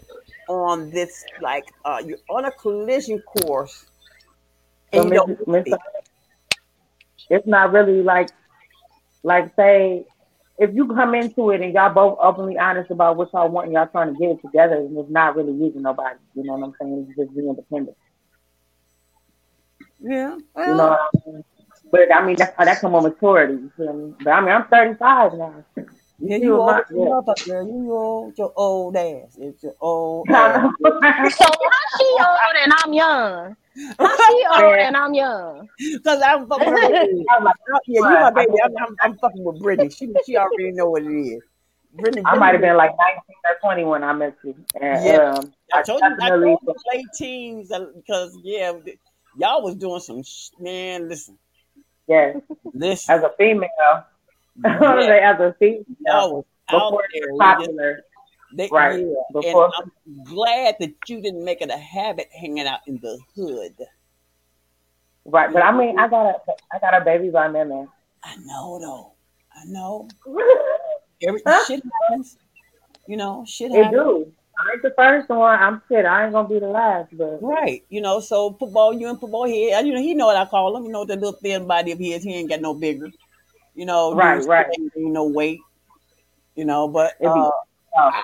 on this like uh, you're on a collision course, So and you don't Miss, see it's not really like like say if you come into it and y'all both openly honest about what y'all want and y'all trying to get it together, and it's not really using nobody. You know what I'm saying? It's just being independent. Yeah, You know what I mean? But I mean that's how that come on maturity. You feel me? But I mean I'm 35 now. Yeah, You you old my as yeah. motherfucker, girl. You old, your old ass. It's your old ass. So how she old and I'm young? How she old and I'm young? Cause I'm fucking with Brittany. I was like, Oh, Yeah, you my baby. I'm, I'm, I'm fucking with Brittany. She she already know what it is. Brittany, I might have been like 19 or 20 when I met you. And Yeah. um, I I told you, I definitely, told you late teens because yeah, y'all was doing some sh- man. Listen, yes, listen, as a female, yeah, as a female, y'all oh, was out before there. it was just- popular, they- right? yeah, and I'm glad that you didn't make it a habit hanging out in the hood. right. But I mean, I got a, I got a baby by now, man. I know though. I know. Every shit happens. You know, shit It happens. do. I ain't the first one. I'm shit. I ain't gonna be the last, but Right. You know, so football, you and football head. You know, he know what I call him. You know, the little thin body of his. He ain't got no bigger. You know, Right, right. gained no weight. You know, but uh, tough.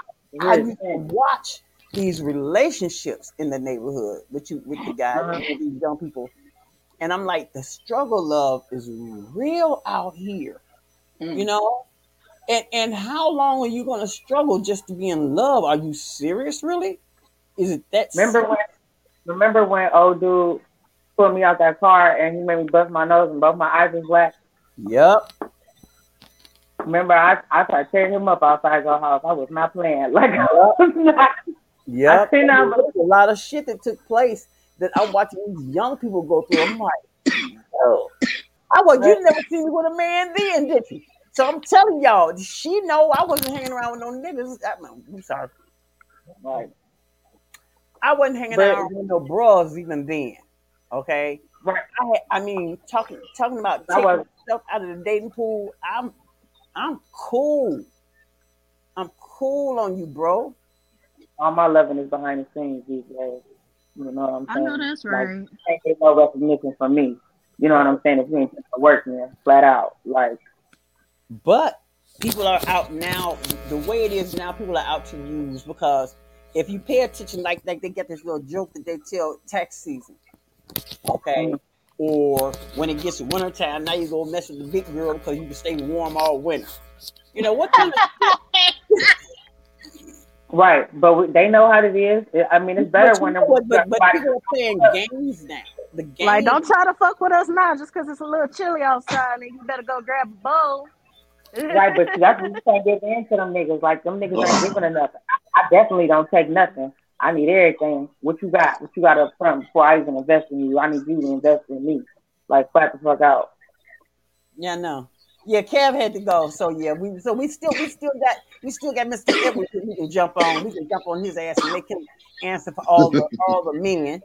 I used to watch these relationships in the neighborhood with you with the guys Uh-huh. with these young people, and I'm like, the struggle love is real out here. Mm. You know, and and how long are you going to struggle just to be in love? Are you serious, really? Is it that? Remember when? Remember when old dude pulled me out that car and he made me bust my nose and both my eyes was black? Yep. Remember, I I tried tearing him up outside the house. I was not playing. Like I was not. Yep. I seen that, There's a lot of shit that took place that I'm watching these young people go through. I'm like, oh, I was. You never seen me with a man then, did you? So I'm telling y'all, she know I wasn't hanging around with no niggas. I, I'm sorry, Right. I wasn't hanging But- out with no bros even then. Okay, Right. I I mean, talking talking about I taking was- myself out of the dating pool. I'm I'm cool. I'm cool on you, bro. All my loving is behind the scenes these days. You know what I'm I saying? know that's Like, right. ain't get no recognition from me. You know what I'm saying? If you ain't put the work in, flat out. Like, But people are out now. The way it is now, people are out to use because if you pay attention, like like they get this little joke that they tell tax season, okay, or when it gets to winter time, now you go mess with the big girl because you can stay warm all winter. You know what kind of right. But we, they know how it is. I mean, it's better but, you when know they're what, but, but people are playing games now. The game, Like, don't try to fuck with us now just because it's a little chilly outside and you better go grab a bowl. Right, but see, that's when you can't give in to them niggas. Like them niggas ain't giving enough. I, I definitely don't take nothing. I need everything. What you got? What you got up front before I even invest in you? I need you to invest in me. Like flat the fuck out. Yeah, no. Yeah, Kev had to go. So yeah, we so we still we still got we still got Mr. Edwards that we can jump on. We can jump on his ass and make him answer for all the all the men.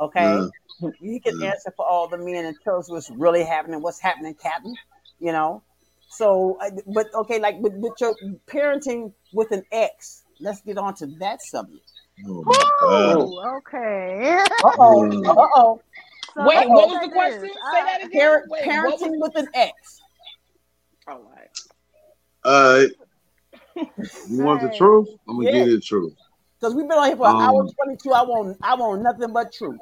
Okay, Yeah. he can Yeah. answer for all the men and tell us what's really happening, what's happening, Captain. You know. So, uh, but okay, like with, with your parenting with an ex. Let's get on to that subject. Oh. Ooh, okay. Uh oh. Uh oh. So Wait, let me what was the question? this. Say that again. Parent, Wait, what was- parenting with an ex. All right. All right. You want the truth? I'm gonna Yeah. give you the truth. Because we've been on here for an hour Um, twenty two. I want I want nothing but truth.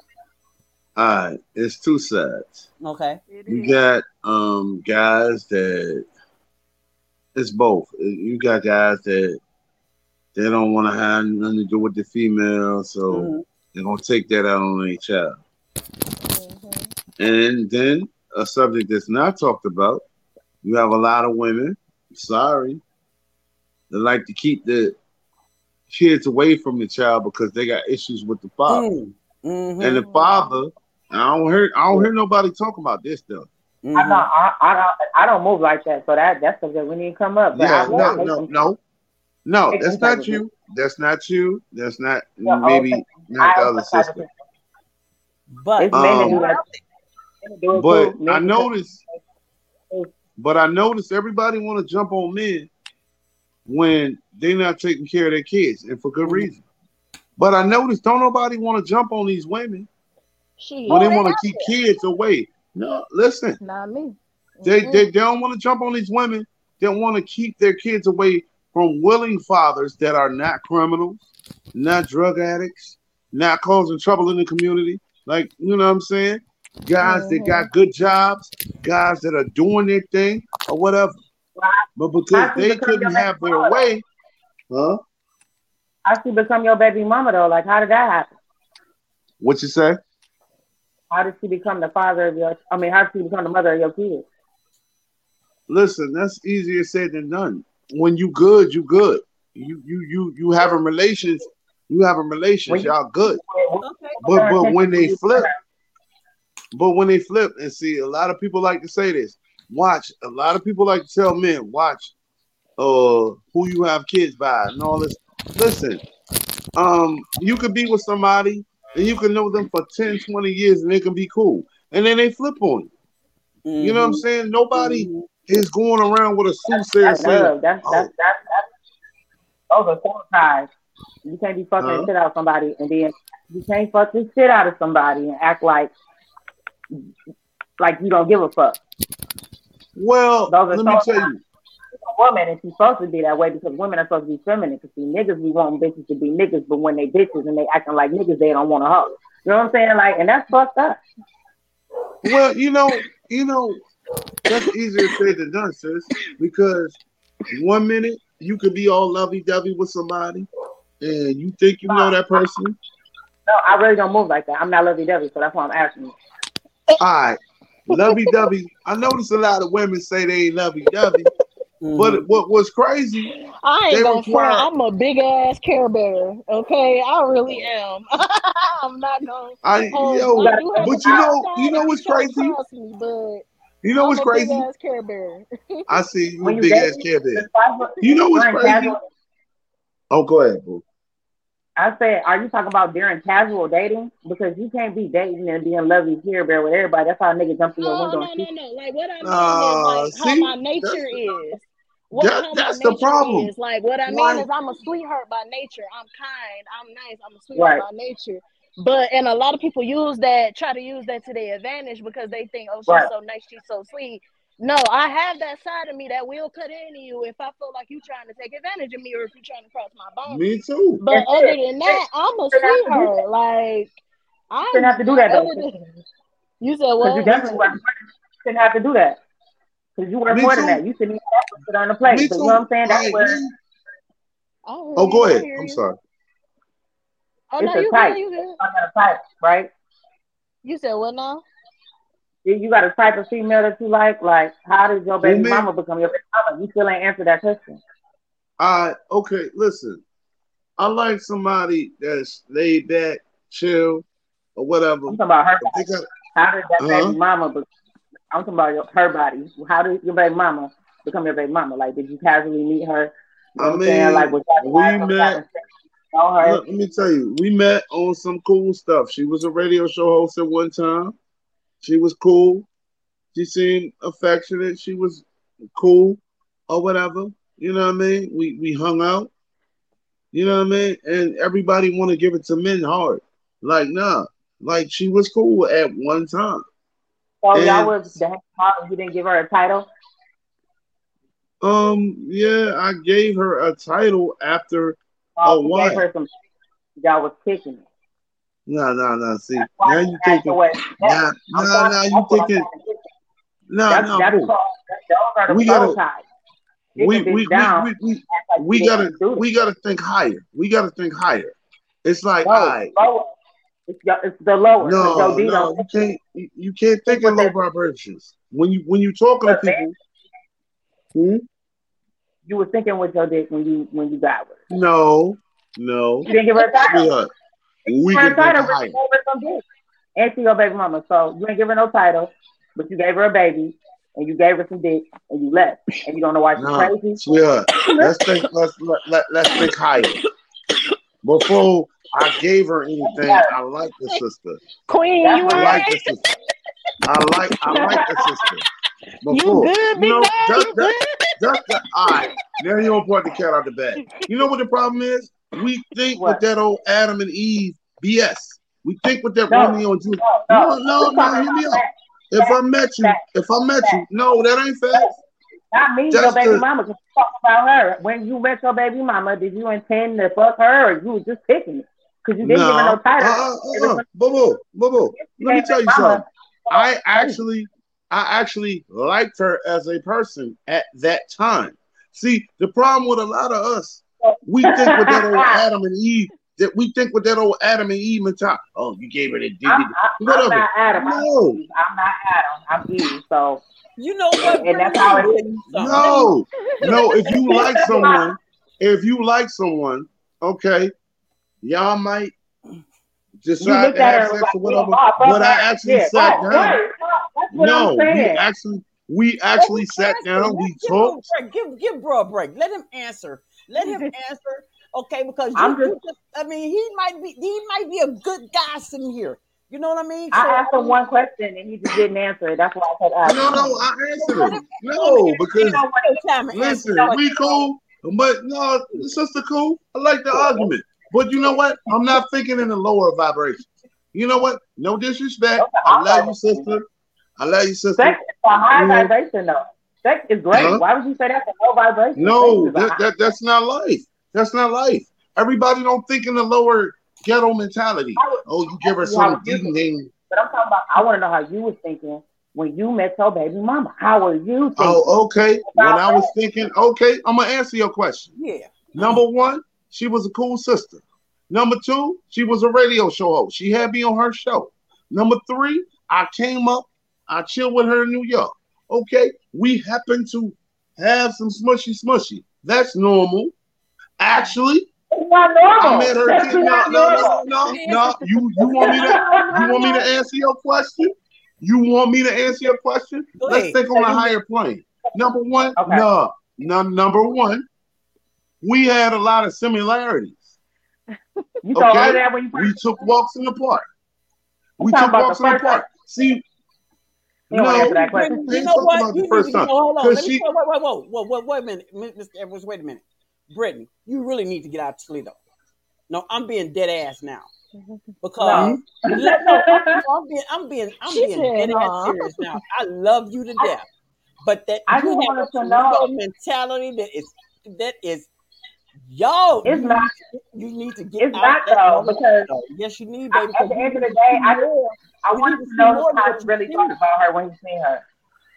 All right. It's two sides. Okay. You got um guys that it's both. You got guys that they don't want to have nothing to do with the female, so Mhm. they're gonna take that out on their child. Mhm. And then a subject that's not talked about, you have a lot of women, sorry, they like to keep the kids away from the child because they got issues with the father. Mm. Mhm. And the father, I don't hear I don't hear nobody talking about this though. I Mhm. don't. I, I don't. I don't move like that. So that that's something we need to come up. But Yeah, I will no, no, no. No, that's not you. That's not you. That's not Yeah, maybe okay. not the I other also sister. But It's men that Um, do that. Men do it But I do- noticed but I noticed everybody want to jump on men when they're not taking care of their kids and for good Mhm. reason. But I noticed don't nobody want to jump on these women Shit. when Oh, they they want to out keep kids away. No, listen, Not me. they, Mhm. they, they don't want to jump on these women that want to keep their kids away from willing fathers that are not criminals, not drug addicts, not causing trouble in the community. Like, you know what I'm saying? Guys that got good jobs, guys that are doing their thing or whatever. But because they couldn't have their mama? way, huh? I she become your baby mama though? Like how did that happen? What you say? How did she become the father of your? I mean, how did she become the mother of your kids? Listen, that's easier said than done. When you good, you good. You you you you having relations, you having relations, When you- y'all good. Okay. But but when they flip, but when they flip and see, a lot of people like to say this. Watch. A lot of people like to tell men, watch, uh, who you have kids by and all this. Listen, um, you could be with somebody and you can know them for 10, 20 years and they can be cool, and then they flip on you. You know what I'm saying? Nobody is going around with a soothsayer That's saying. That's oh, that's that's that's those are soul ties. You can't be fucking Huh? shit out of somebody and then you can't fuck the shit out of somebody and act like like you don't give a fuck. Well, Those are let me tell you. A woman and she's supposed to be that way because women are supposed to be feminine. Because see, niggas we want bitches to be niggas, but when they bitches and they acting like niggas, they don't want to hoe. You know what I'm saying? Like, and that's fucked up. Well, you know, you know, that's easier said than done, sis. Because one minute you could be all lovey-dovey with somebody, and you think you know that person. No, I really don't move like that. I'm not lovey dovey, so that's why I'm asking you. All right, lovey-dovey. I notice a lot of women say they ain't lovey-dovey, Mm-hmm. but what was crazy? I ain't They gonna require- front. I'm a big ass care bear. Okay, I really am. I'm not gonna. I hold- yo, I but you know, you know what's crazy? me, but You know I'm what's a crazy? Big ass care bear. I see you When a you big ass care bear. You know what's crazy? casual- Oh, go ahead, boo. I said, are you talking about during casual dating? Because you can't be dating and being lovey care bear with everybody. That's how niggas jump through your No, window. no, and no, no. Like what I mean Uh, is like how my nature is. What That- how that's the problem. is. Like what I mean Why- is I'm a sweetheart by nature. I'm kind. I'm nice. I'm a sweetheart Right. by nature. But and a lot of people use that, try to use that to their advantage because they think, oh, she's Right. so nice, she's so sweet. No, I have that side of me that will cut into you if I feel like you're trying to take advantage of me or if you're trying to cross my boundaries. Me too. But That's other it. than that, I'm a You shouldn't have to do sweetheart. Like I didn't have to do that, though. than- You said what? you definitely work, you shouldn't have to do that. Because you work Me more than that. You shouldn't even have to sit on the plate. Me But too. you know what I'm saying? That's Like, where me- oh, oh, go ahead. I'm sorry. Oh it's no, a you type. good, you good. I got a type, right? You said what now? You you got a type of female that you like. Like, how did your baby man. mama become your baby mama? You still ain't answered that question. I okay, listen. I like somebody that's laid back, chill, or whatever. I'm talking about her. If they got- How did that Uh-huh. baby mama? Be- I'm talking about your, her body. How did your baby mama become your baby mama? Like, did you casually meet her? You know I what I'm saying? Like, mean, was that we guy from met- Know her? Look, let me tell you, we met on some cool stuff. She was a radio show host at one time. She was cool. She seemed affectionate. She was cool or whatever. You know what I mean? We we hung out. You know what I mean? And everybody want to give it to men hard. Like, nah. Like she was cool at one time. So y'all was. You didn't give her a title. Um, yeah, I gave her a title after Oh, you why? gave her some. Y'all was kicking. it. no, no, no. See, That's now you thinking, nah, sorry, nah, you that's what I'm thinking, saying. nah, That's, nah, that's boo. called, that's, the We gotta- ties. we, we, we, we, like we gotta didn't do it. we gotta think higher. We gotta think higher. It's like, No, all right, lower. It's, your, it's the lower. no, your no, you can't you, you can't think in low vibrations. When you when you talking to people, hmm? You were thinking with your dick when you when you got with her. no, no, You didn't give her a title. sweetheart, we Her can think title, but higher. her some dick. And she your baby mama. So you ain't give her no title, but you gave her a baby and you gave her some dick and you left. And you don't know why she's No, crazy. sweetheart, let's think let's let, let, let's think higher. Before I gave her anything, I like the sister. Queen, That's you what I I alright? like the sister. I like I like the sister. You Before, good, big know, just, You just that, all right. Now you don't point the cat out the bag. You know what the problem is? We think What? with that old Adam and Eve BS. We think with that No. Romeo and Juliet. No, No, no, no. Hear me out. If I met you, if I met you, no, that ain't facts. Not me, Just your baby the- mama. Just talk about her. When you met your baby mama, did you intend to fuck her, or you was just picking it? Because you didn't give her no title. Uh, uh, uh, boo, boo, boo, boo. Let me tell you Mama, something. I actually, I actually liked her as a person at that time. See, the problem with a lot of us, we think with that old Adam and Eve, that we think with that old Adam and Eve mentality. Oh, you gave her the I'm, diggy. I, I'm not Adam. I'm No. I'm not Adam. I'm Eve. So You know what? And that's how it is. No, no. If you like someone, if you like someone, okay, y'all might You decide looked to at her have and sex was or like, whatever. "Yeah, fuck I actually Yeah, sat right, down. right. That's what No, I'm we saying. actually we actually sat down. We Give talked. break. Give give bro a break. Let him answer. Let him answer. Okay, because you, I'm you just, I mean, he might be he might be a good guy sitting here. You know what I mean? I asked him one question and he just didn't answer it. That's why I said ask No, him. no, I answered it. No, because time to answer. listen, we cool, but no, sister cool. I like the argument, but you know what? I'm not thinking in the lower vibrations. You know what? No disrespect. I love you, sister. I love you, sister. Sex is a high You know? vibration though. Sex is great. Huh? Why would you say that's a low vibration? No, Sex is a that, that that's not life. That's not life. Everybody don't think in the lower ghetto mentality. Oh, you give her some ding ding. But I'm talking about. I want to know how you was thinking when you met your baby mama. How were you thinking? Oh, okay. When I was thinking, okay, I'm gonna answer your question. Yeah. Number one, she was a cool sister. Number two, she was a radio show host. She had me on her show. Number three, I came up, I chilled with her in New York. Okay, we happen to have some smushy smushy. That's normal. Actually, It's not normal. I met her. That's Again. No, no, no, no, no. You you want me to you want me to answer your question? You want me to answer your question? Let's ahead. think on a higher plane. Number one, Okay. no, no. Number one, we had a lot of similarities. You told her Okay, that when you we took walks in the park. We I'm talking took about walks the in the first park. See, You don't no, answer that question. I You know what? You the first need to time. hold on. 'Cause Let me she- wait, wait, wait, whoa, whoa, wait a minute, Mr. Edwards. Wait a minute, Brittany. You really need to get out of Toledo. No, I'm being dead ass now because no, no, I'm, I'm being, I'm being, I'm She being said, dead ass serious now. I love you to death, but that I you just have wanted a to know. Toledo mentality that is that is. Yo, It's you, not. need you need to get It's out not that though mother- because no, yes, you need, I- baby. at the end of the day, I just I wanted to know how he really thought about her when he seen her.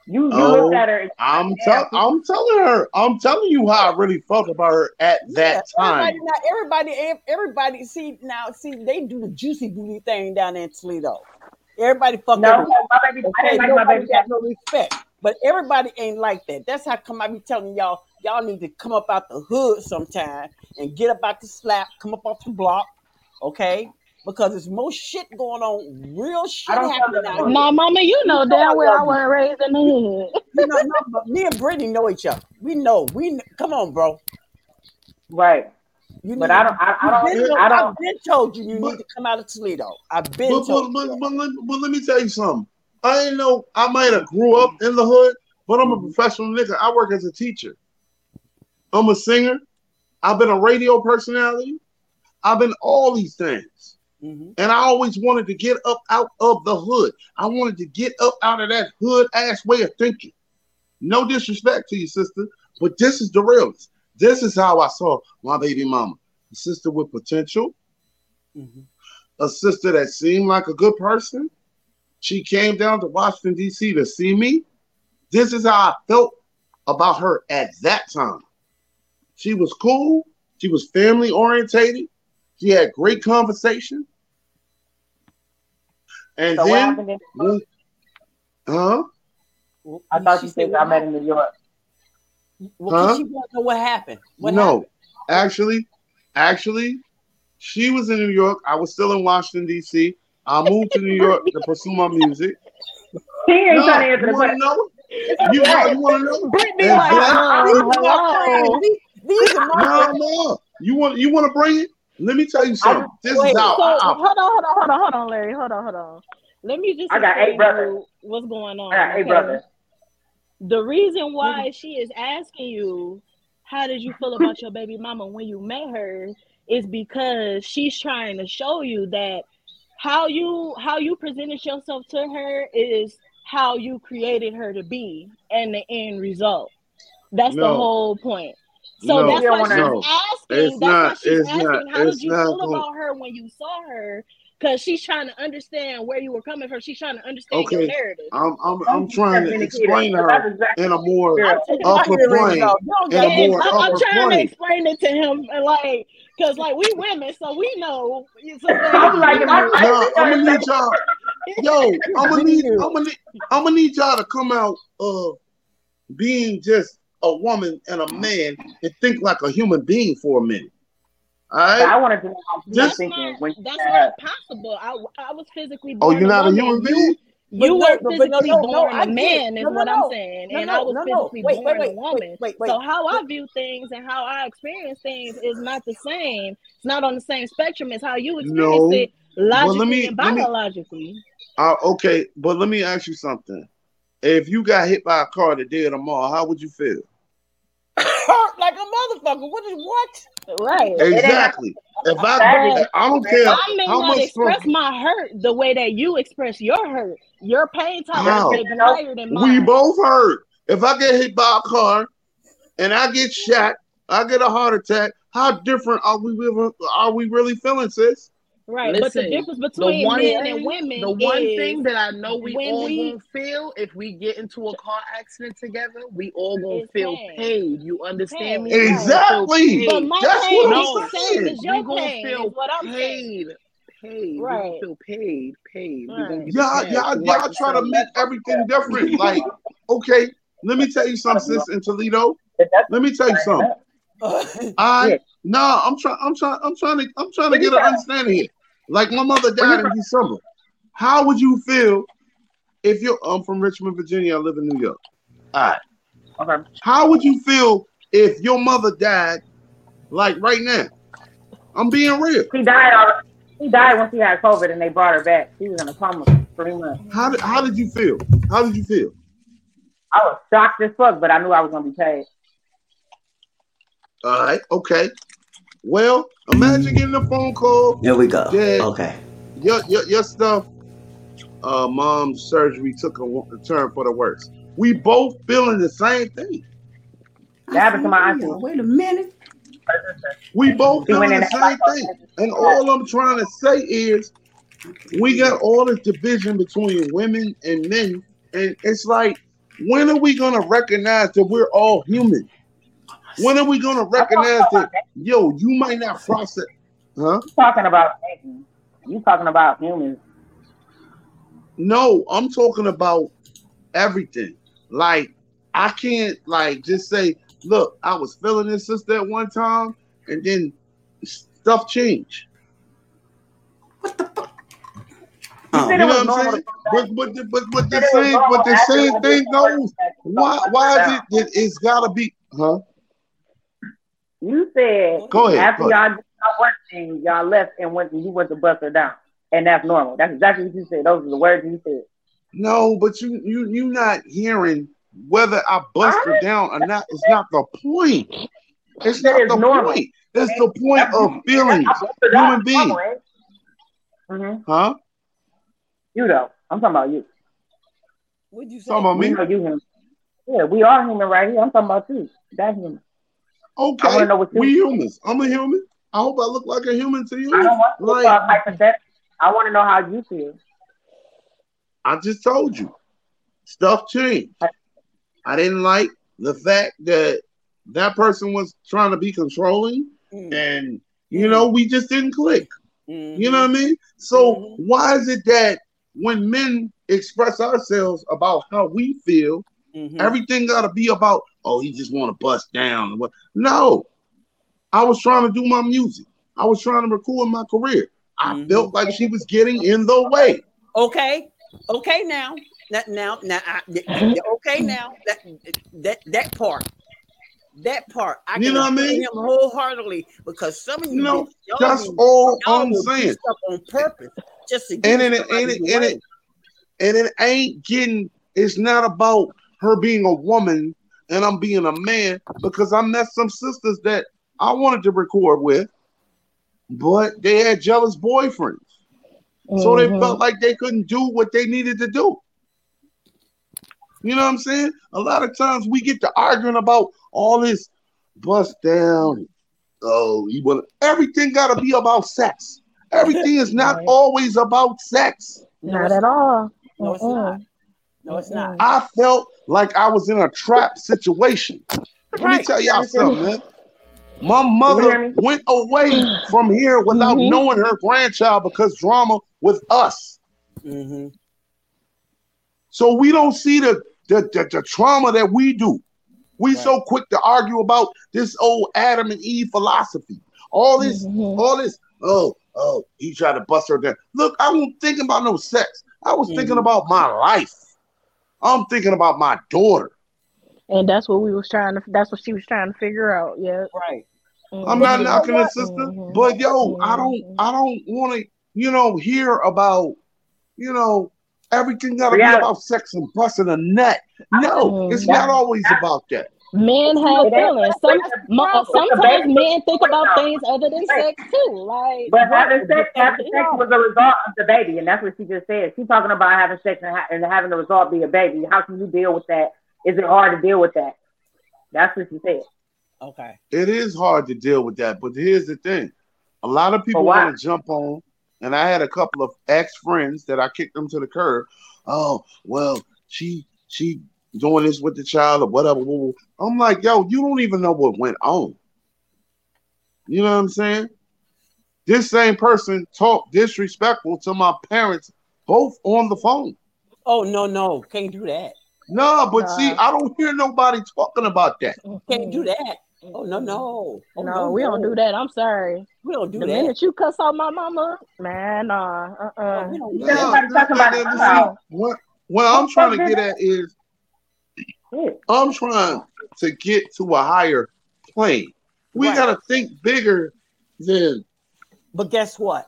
You you Oh, looked at her. I'm Damn, tell, I'm telling her, I'm telling you how I really felt about her at that time. Everybody, now, everybody, everybody, see now, see they do the juicy booty thing down there in Toledo. Everybody fuck No, everybody. my baby, I didn't like my baby got no respect, but everybody ain't like that. That's how come I be telling y'all, y'all need to come up out the hood sometime and get up out the slap, come up off the block, okay? Because there's more shit going on, real shit I happening out them here. Nah, mama, you know You know damn I well I wasn't raised in the hood. You know, no, but me and Brittany know each other. We know. We come on, bro. Right. You But need, I don't. I, I I've been, don't. I I've been told you you But- need to come out of Toledo. I've been But, but, told. but, you but, let, but let me tell you something. I ain't know I might have grew up in the hood, but I'm a professional nigga. I work as a teacher. I'm a singer. I've been a radio personality. I've been all these things. Mhm. And I always wanted to get up out of the hood. I wanted to get up out of that hood ass way of thinking. No disrespect to you, sister, but this is the realest. This is how I saw my baby mama. A sister with potential, Mhm. a sister that seemed like a good person. She came down to Washington, D.C. to see me. This is how I felt about her at that time. She was cool. She was family orientated. She had great conversation. And So then, happened in? when- huh? I thought she you said said I met in New York. Well, Huh? she want to know what happened. What no, happened? actually, actually, she was in New York. I was still in Washington D.C. I moved to New York to pursue my music. He ain't No, trying to answer you the want to question. know? You, no, you want to know? Brittany, like, then- these are my hello. These, these are my No, no. You want you want to bring it? Let me tell you something. This Wait, is how So I, I- hold on, hold on, hold on, hold on, Larry. Hold on, hold on. Let me just I got eight brothers. what's going on. I got eight okay? brothers. The reason why mm-hmm. she is asking you, how did you feel about your baby mama when you met her, is because she's trying to show you that how you how you presented yourself to her is how you created her to be and the end result. That's the whole point. So No, that's why she's no. asking. It's that's why she's it's asking. not- how did you feel going- about her when you saw her? Because she's trying to understand where you were coming from. She's trying to understand your Okay. narrative. I'm I'm I'm trying to explain to her exactly in a more upper plane, Y'all in a more I'm, I'm upper trying to explain it to him, and like, cause like we women, so we know. So I'm like, am I No, I'm gonna need y'all. yo, I'm gonna need. I'm gonna need, I'm gonna need y'all to come out of being just a woman and a man and think like a human being for a minute. All But I right? wanted to know how you were Just- thinking when That's not possible. I, I was physically Oh, you're not a woman. human You being? But you no, were but, but no, physically no, no, born I a get man, it. is No, no, what I'm saying, No, and no, I was no, no. physically Wait, wait, born a wait, woman. wait, wait, wait. So how I view things and how I experience things is not the same. It's not on the same spectrum as how you experience No. it logically let me and let me. biologically. Uh, okay, but let me ask you something. If you got hit by a car today or tomorrow, how would you feel? Hurt like a motherfucker. What is what? Right. Exactly. If I, I don't care I may how not much express from my hurt the way that you express your hurt. Your pain tolerance how may be higher than mine. we both hurt. If I get hit by a car and I get shot, I get a heart attack. How different are we? really- Are we really feeling, sis? Right. but the Listen, difference the between one men thing, and women the one is thing that I know we all we gonna feel if we get into a car accident together, we all gonna feel pain. paid. You understand me? Pain. We Right. gonna feel Exactly. But my That's pain what No, ain't the I'm same saying. as we your gonna pain, feel is what I'm saying. Paid. Paid. We Right. feel paid. Paid. We gonna Right. Y'all, cash. y'all, You like y'all try to make everything different. Like, okay, let me tell you something, sis in Toledo. Let me tell you something. I Yeah. no, I'm trying, I'm trying, I'm trying to, I'm trying to get an understanding here. Like my mother died in December. How would you feel if you're? I'm from Richmond, Virginia. I live in New York. All right. Okay. How would you feel if your mother died, like right now? I'm being real. She died already. She died when she had COVID and they brought her back. She was in a coma for three months. How did, how did you feel? How did you feel? I was shocked as fuck, but I knew I was gonna be paid. All right. Okay. Well, imagine getting a phone call. Here we go. Yeah. Okay. Your your, your stuff. Uh, mom's surgery took a, a turn for the worse. We both feeling the same thing. That happened to my auntie. Wait a minute. We both She went feeling in the same thing. And all I'm trying to say is, we got all this division between women and men, and it's like, when are we gonna recognize that we're all human? When are we gonna recognize that, yo, you might not process, huh? You talking about you talking about humans. No, I'm talking about everything. Like, I can't like just say, look, I was feeling this sister at one time, and then stuff changed. What the fuck? Oh, You know what I'm saying? But but the, but but the said it was same but the same thing goes. Why why is it that it's gotta be huh? You said Go ahead, after go y'all did y'all thing, y'all left and went and you went to bust her down. And that's normal. That's exactly what you said. Those are the words you said. No, but you you you not hearing whether I bust her down or not. It's not the point. It's That not the normal. point. It's the point of feelings, I bust her down. human being, Mm-hmm. huh? You though. I'm talking about you. What'd you say? Talking about We me? know you human. Yeah, we are human right here. I'm talking about you. That human. I Okay, wanna know what you we humans. I'm a human. I hope I look like a human to I you. don't want to Like talk hypothetical. I want to know how you feel. I just told you, stuff changed. I didn't like the fact that that person was trying to be controlling, Mm. and you know, we just didn't click. Mhm. You know what I mean? So Mhm. why is it that when men express ourselves about how we feel, Mhm. everything got to be about? Oh, he just want to bust down. No, I was trying to do my music. I was trying to record my career. I felt like she was getting in the way. Okay, okay now, that now, now, I, okay now, that that that part, that part, I You can know what I mean? him wholeheartedly because some of you, You know, y'all that's all I'm saying. on purpose just to And it, and it, and it, and it ain't getting. It's not about her being a woman and I'm being a man because I met some sisters that I wanted to record with, but they had jealous boyfriends, so they Mhm. felt like they couldn't do what they needed to do. You know what I'm saying? A lot of times we get to arguing about all this bust down. Oh, you want everything got to be about sex. Everything is not Right. always about sex. Not at all. No, it's not. No, it's not. I felt like I was in a trap situation. Let me tell y'all something, man. My mother went away from here without Mhm. knowing her grandchild because drama with us. Mm-hmm. So we don't see the the, the, the trauma that we do. We Right. so quick to argue about this old Adam and Eve philosophy. All this, Mhm. all this, oh, oh, he tried to bust her down. Look, I wasn't thinking about no sex. I was thinking Mhm. about my life. I'm thinking about my daughter. And that's what we was trying to. That's what she was trying to figure out. Yeah. Right. I'm Mhm. not you know knocking the what? sister, Mhm. but yo, I don't, Mhm. I don't want to, you know, hear about, you know, everything got to be about sex and busting a nut. No, it's not always about that. Men have It feelings. Some mo- sometimes men think baby. about things other than sex too. Like, But having sex, having sex was a result of the baby, and that's what she just said. She's talking about having sex and, ha- and having the result be a baby. How can you deal with that? Is it hard to deal with that? That's what she said. Okay. It is hard to deal with that, but here's the thing: a lot of people want to jump on, and I had a couple of ex friends that I kicked them to the curb. Oh, well, she she doing this with the child or whatever. I'm like, yo, you don't even know what went on. You know what I'm saying? This same person talked disrespectful to my parents, both on the phone. Oh no, no, can't do that. No, but see, I don't hear nobody talking about that. Can't do that. Oh no, no. Oh, No, we don't do that. I'm sorry. We don't do the that. minute you cuss out my mama, man, nah, uh, Oh, uh we don't do Yeah, that. about that- it. that- what, what I'm trying to get at is I'm trying to get to a higher plane. We Right. gotta think bigger than But guess what?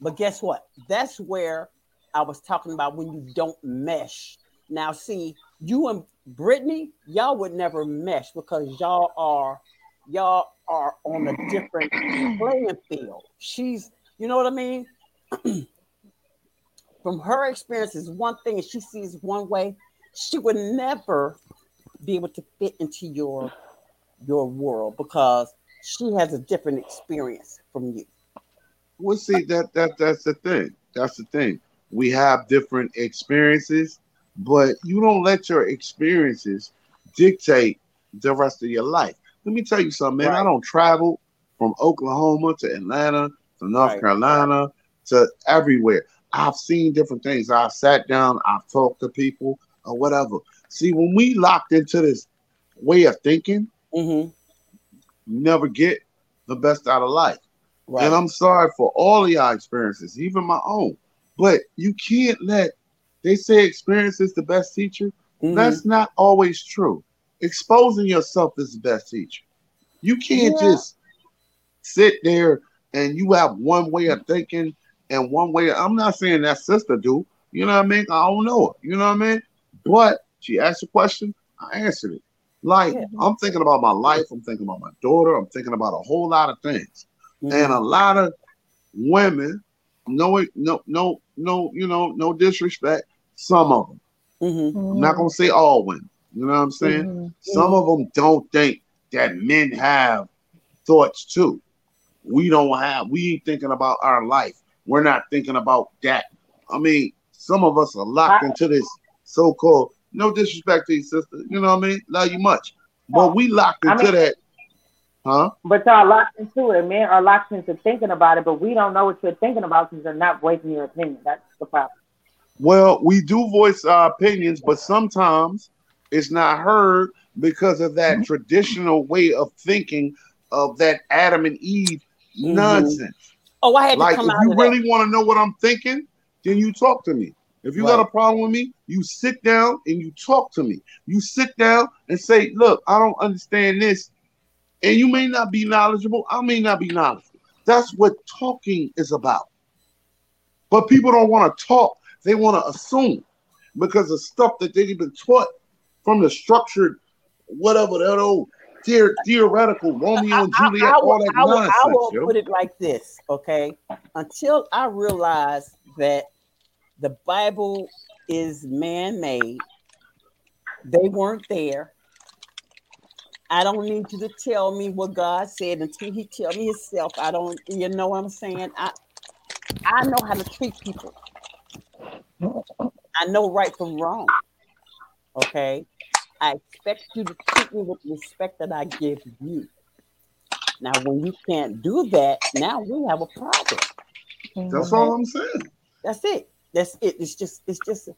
But guess what? That's where I was talking about when you don't mesh. Now, see, you and Brittany, y'all would never mesh because y'all are y'all are on a different playing field. She's, you know what I mean? From her experience is one thing, and she sees one way. She would never be able to fit into your your world because she has a different experience from you. well see that that that's the thing. That's the thing. We have different experiences, but you don't let your experiences dictate the rest of your life. Let me tell you something, man. I don't travel from Oklahoma to Atlanta to North Right. Carolina to everywhere. I've seen different things. I've sat down, I've talked to people or whatever. See, when we locked into this way of thinking, Mm-hmm. never get the best out of life. Right. And I'm sorry for all of y'all experiences, even my own. But you can't let they say experience is the best teacher. Mhm. That's not always true. Exposing yourself is the best teacher. You can't Yeah. just sit there and you have one way of thinking and one way. I'm not saying that sister do. You know what I mean? I don't know. You know what I mean? But she asked a question, I answered it. Like Yeah. I'm thinking about my life. I'm thinking about my daughter. I'm thinking about a whole lot of things Mhm. and a lot of women no no no no you know no disrespect some of them Mhm. i'm not gonna say all women you know what i'm saying Mhm. some of them don't think that men have thoughts too we don't have we ain't thinking about our life we're not thinking about that i mean some of us are locked into this so-called no disrespect to you sister you know what i mean love you much but we locked I into mean- that huh But y'all locked into it. Men are locked into thinking about it, but we don't know what you're thinking about because you're not voicing your opinion. That's the problem. Well, we do voice our opinions, but sometimes it's not heard because of that traditional way of thinking of that Adam and Eve Mhm. nonsense. Oh, I had to Like, come if out you really want to know what I'm thinking, then you talk to me. If you got a problem with me, you sit down and you talk to me. You sit down and say, Look, I don't understand this. And you may not be knowledgeable. I may not be knowledgeable. That's what talking is about. But people don't want to talk, they want to assume because of stuff that they've been taught from the structured, whatever that old theor- theoretical Romeo and I- Juliet, I will- all that I nonsense. I will yo. put it like this, okay? Until I realize that the Bible is man-made, they weren't there. I don't need you to tell me what God said until He tell me Himself. I don't, you know what I'm saying? I I know how to treat people. I know right from wrong. Okay. I expect you to treat me with respect that I give you. Now, when you can't do that, now we have a problem. That's all I'm saying. That's it. That's it. It's just it's just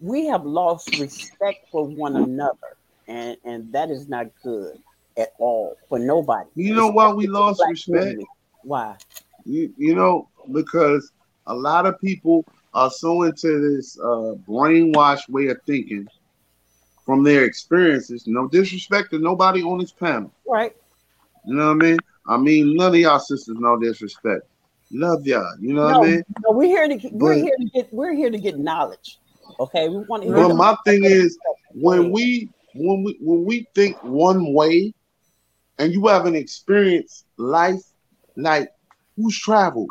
we have lost respect for one another, and and that is not good at all for nobody. You know why we especially for the lost respect? community. Why? You, you know, because a lot of people are so into this uh, brainwashed way of thinking from their experiences. No disrespect to nobody on this panel. Right. You know what I mean? I mean, none of y'all sisters, no disrespect. Love y'all. You know No, what I mean? no, we're here to get, we're here to get we're here to get knowledge. Okay, we want to hear. Well, my thing is when we when we when we think one way, and you haven't experienced life, like who's traveled.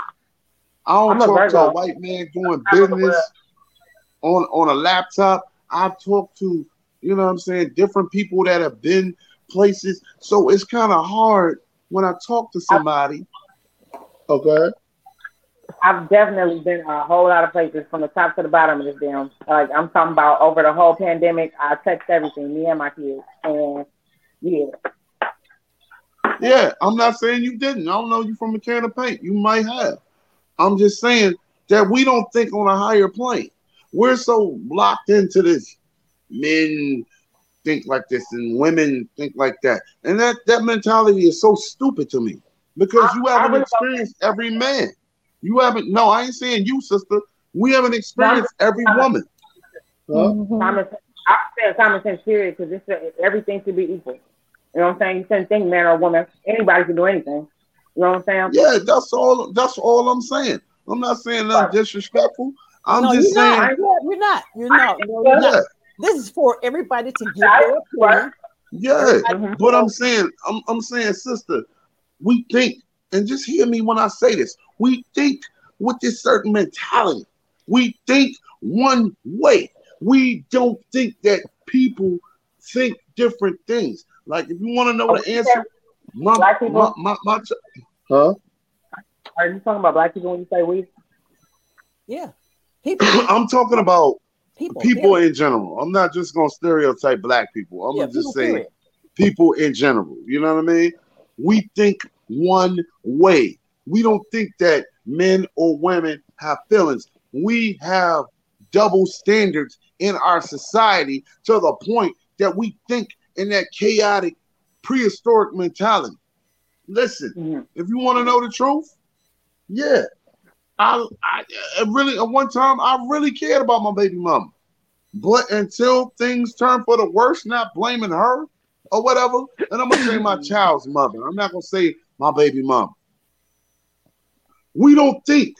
I don't talk to a white man doing business on on a laptop. I've talked to you know what I'm saying different people that have been places. So it's kind of hard when I talk to somebody. Okay. I've definitely been a whole lot of places from the top to the bottom of this damn. Like I'm talking about over the whole pandemic. I text everything, me and my kids, and yeah, Yeah, I'm not saying you didn't. I don't know you from a can of paint. You might have. I'm just saying that we don't think on a higher plane. We're so locked into this. Men think like this and women think like that. And that, that mentality is so stupid to me because I- you haven't experienced every man. You haven't, no, I ain't saying you, sister. We haven't experienced every woman. Huh? Mhm. common. sense- I'm saying common sense period because it's everything should be equal. You know what I'm saying? You shouldn't think man or woman. Anybody can do anything. You know what I'm saying? Yeah, that's all. That's all I'm saying. I'm not saying nothing disrespectful. I'm no, just you're saying. not. You're, you're not. You're not. No, you're Yeah, not. This is for everybody to give their opinion. yeah. Mhm. But I'm saying, I'm, I'm saying, sister, we think, and just hear me when I say this. We think with this certain mentality. We think one way. We don't think that people think different things. Like if you want to know Oh, the answer, my, Black my, people? my, my, ch- huh? Are you talking about black people when you say we? Yeah, people, I'm talking about people, people period. in general. I'm not just gonna stereotype black people. I'm Yeah, gonna just people, say period. people in general. You know what I mean? We think one way. We don't think that men or women have feelings. We have double standards in our society to the point that we think in that chaotic prehistoric mentality. Listen, Mhm. if you want to know the truth, yeah. I, I, I really at one time I really cared about my baby mama. But until things turn for the worse, not blaming her or whatever, and I'm gonna say my child's mother. I'm not gonna say my baby mama. We don't think.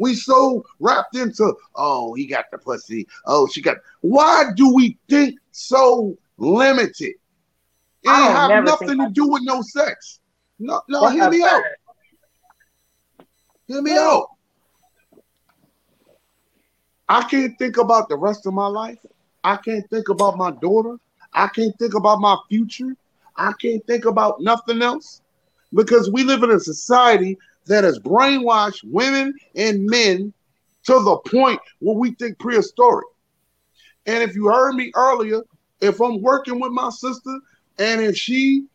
We so wrapped into, oh, he got the pussy. Oh, she got. Why do we think so limited? It I ain't don't have nothing to do with no sex. No, no, hear me out. Hear me out. I can't think about the rest of my life. I can't think about my daughter. I can't think about my future. I can't think about nothing else because we live in a society that has brainwashed women and men to the point where we think prehistoric. And if you heard me earlier, if I'm working with my sister and if she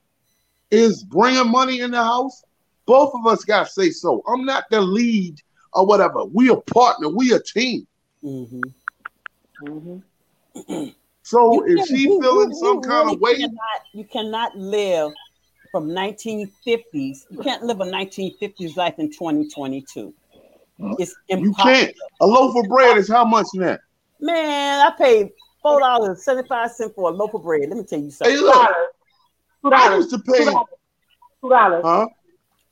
is bringing money in the house, both of us got to say so. I'm not the lead or whatever. We a partner. We a team. Mm-hmm. Mm-hmm. So You if can't- she you- feeling you- some you kind really of way, cannot, you cannot live from 1950s. You can't live a 1950s life in 2022. It's you impossible. can't. A loaf of bread is how much now? Man, I paid four dollars and seventy five cents for a loaf of bread. Let me tell you Hey, something. Two look, dollars. Two I dollars. used to pay. Two dollars. Huh?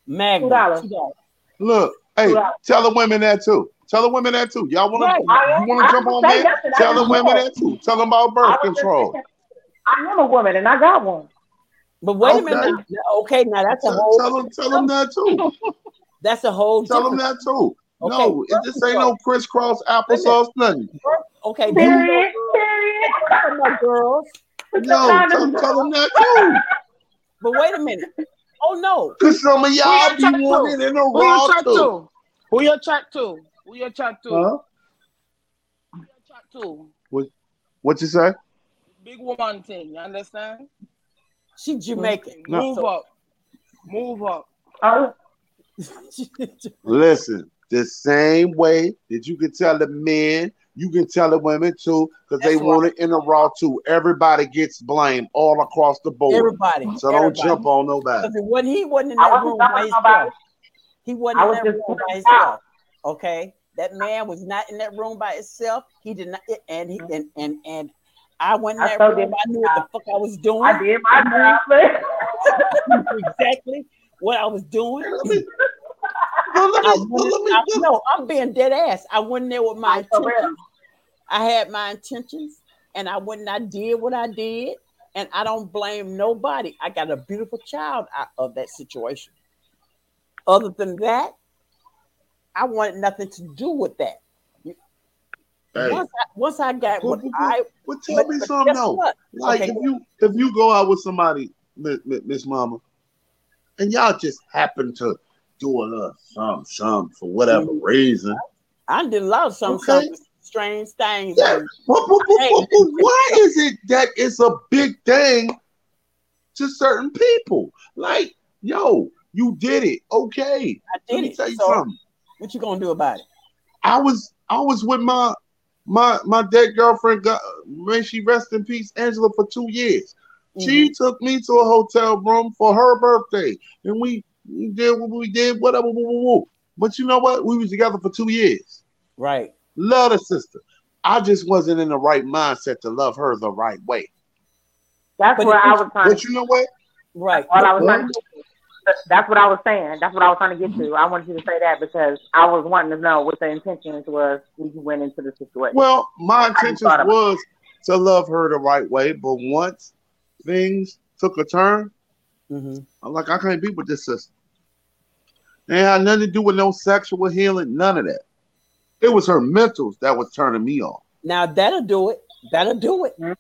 Magnum, Two dollars. two dollars. Look, hey, Two dollars. tell the women that too. Tell the women that too. Y'all want Right. to? You want to jump on say that? Tell the women that too. Tell them about birth was just control. I am a woman and I got one. But wait a minute. Okay, now that's a whole tell them, tell them that too. that's a whole Tell them that too. Okay, No, it birth just ain't no crisscross applesauce, nothing. birth. Okay, you Period. know, Period. talking about girls. No, tell, tell them that too. But wait a minute. Oh no. Cause some of y'all Who be your chat wanting to? in a Who raw your chat too. to? Who your chat to? Who your chat to? Huh? Who your chat to? What you say? Big woman thing. You understand? She Jamaican. No. Move up. Move up. Oh, Listen, the same way that you can tell the men, you can tell the women too, because they want it in the raw too. Everybody gets blamed all across the board. Everybody. So don't everybody. jump on nobody. Because when he wasn't in that wasn't room by himself. He wasn't I in that room by himself. Okay, that man was not in that room by itself. He did not, and he and and and I went in that so room. did I knew what the fuck I was doing. I did my job. exactly what I was doing. Let me, well, let I me, well, went, let me, I, no, I'm being dead ass. I went there with my For intentions. I had my intentions, and I went and I did what I did, and I don't blame nobody. I got a beautiful child out of that situation. Other than that, I wanted nothing to do with that. Hey. Once, I, once I got Well, what well, I, well, tell but- me but something though. what? Like Okay, if you if you go out with somebody, Miss Miss Mama, and y'all just happen to do a little something, something for whatever Mhm. reason. I did a lot of some, Okay. some strange things. Yeah. But, but, but, why is it that it's a big thing to certain people? Like, yo, you did it. Okay. I did Let me it. tell you So something. what you gonna do about it? I was I was with my my my dead girlfriend. God, may she rest in peace, Angela, for two years. She Mhm. took me to a hotel room for her birthday, and we, we did what we did, whatever. Woo, woo, woo. But you know what? We was together for two years. Right. Love the sister. I just wasn't in the right mindset to love her the right way. That's But what it I was trying But to you know what? Right. what I was What? trying to that's what I was saying. That's what I was trying to get to. I wanted you to say that because I was wanting to know what the intentions was when you went into the situation. Well, my I just intentions was to love her the right way, but once things took a turn, Mhm. I'm like, I can't be with this sister. It had nothing to do with no sexual healing, none of that. It was her mentals that was turning me off. Now that'll do it. That'll do it. Mhm.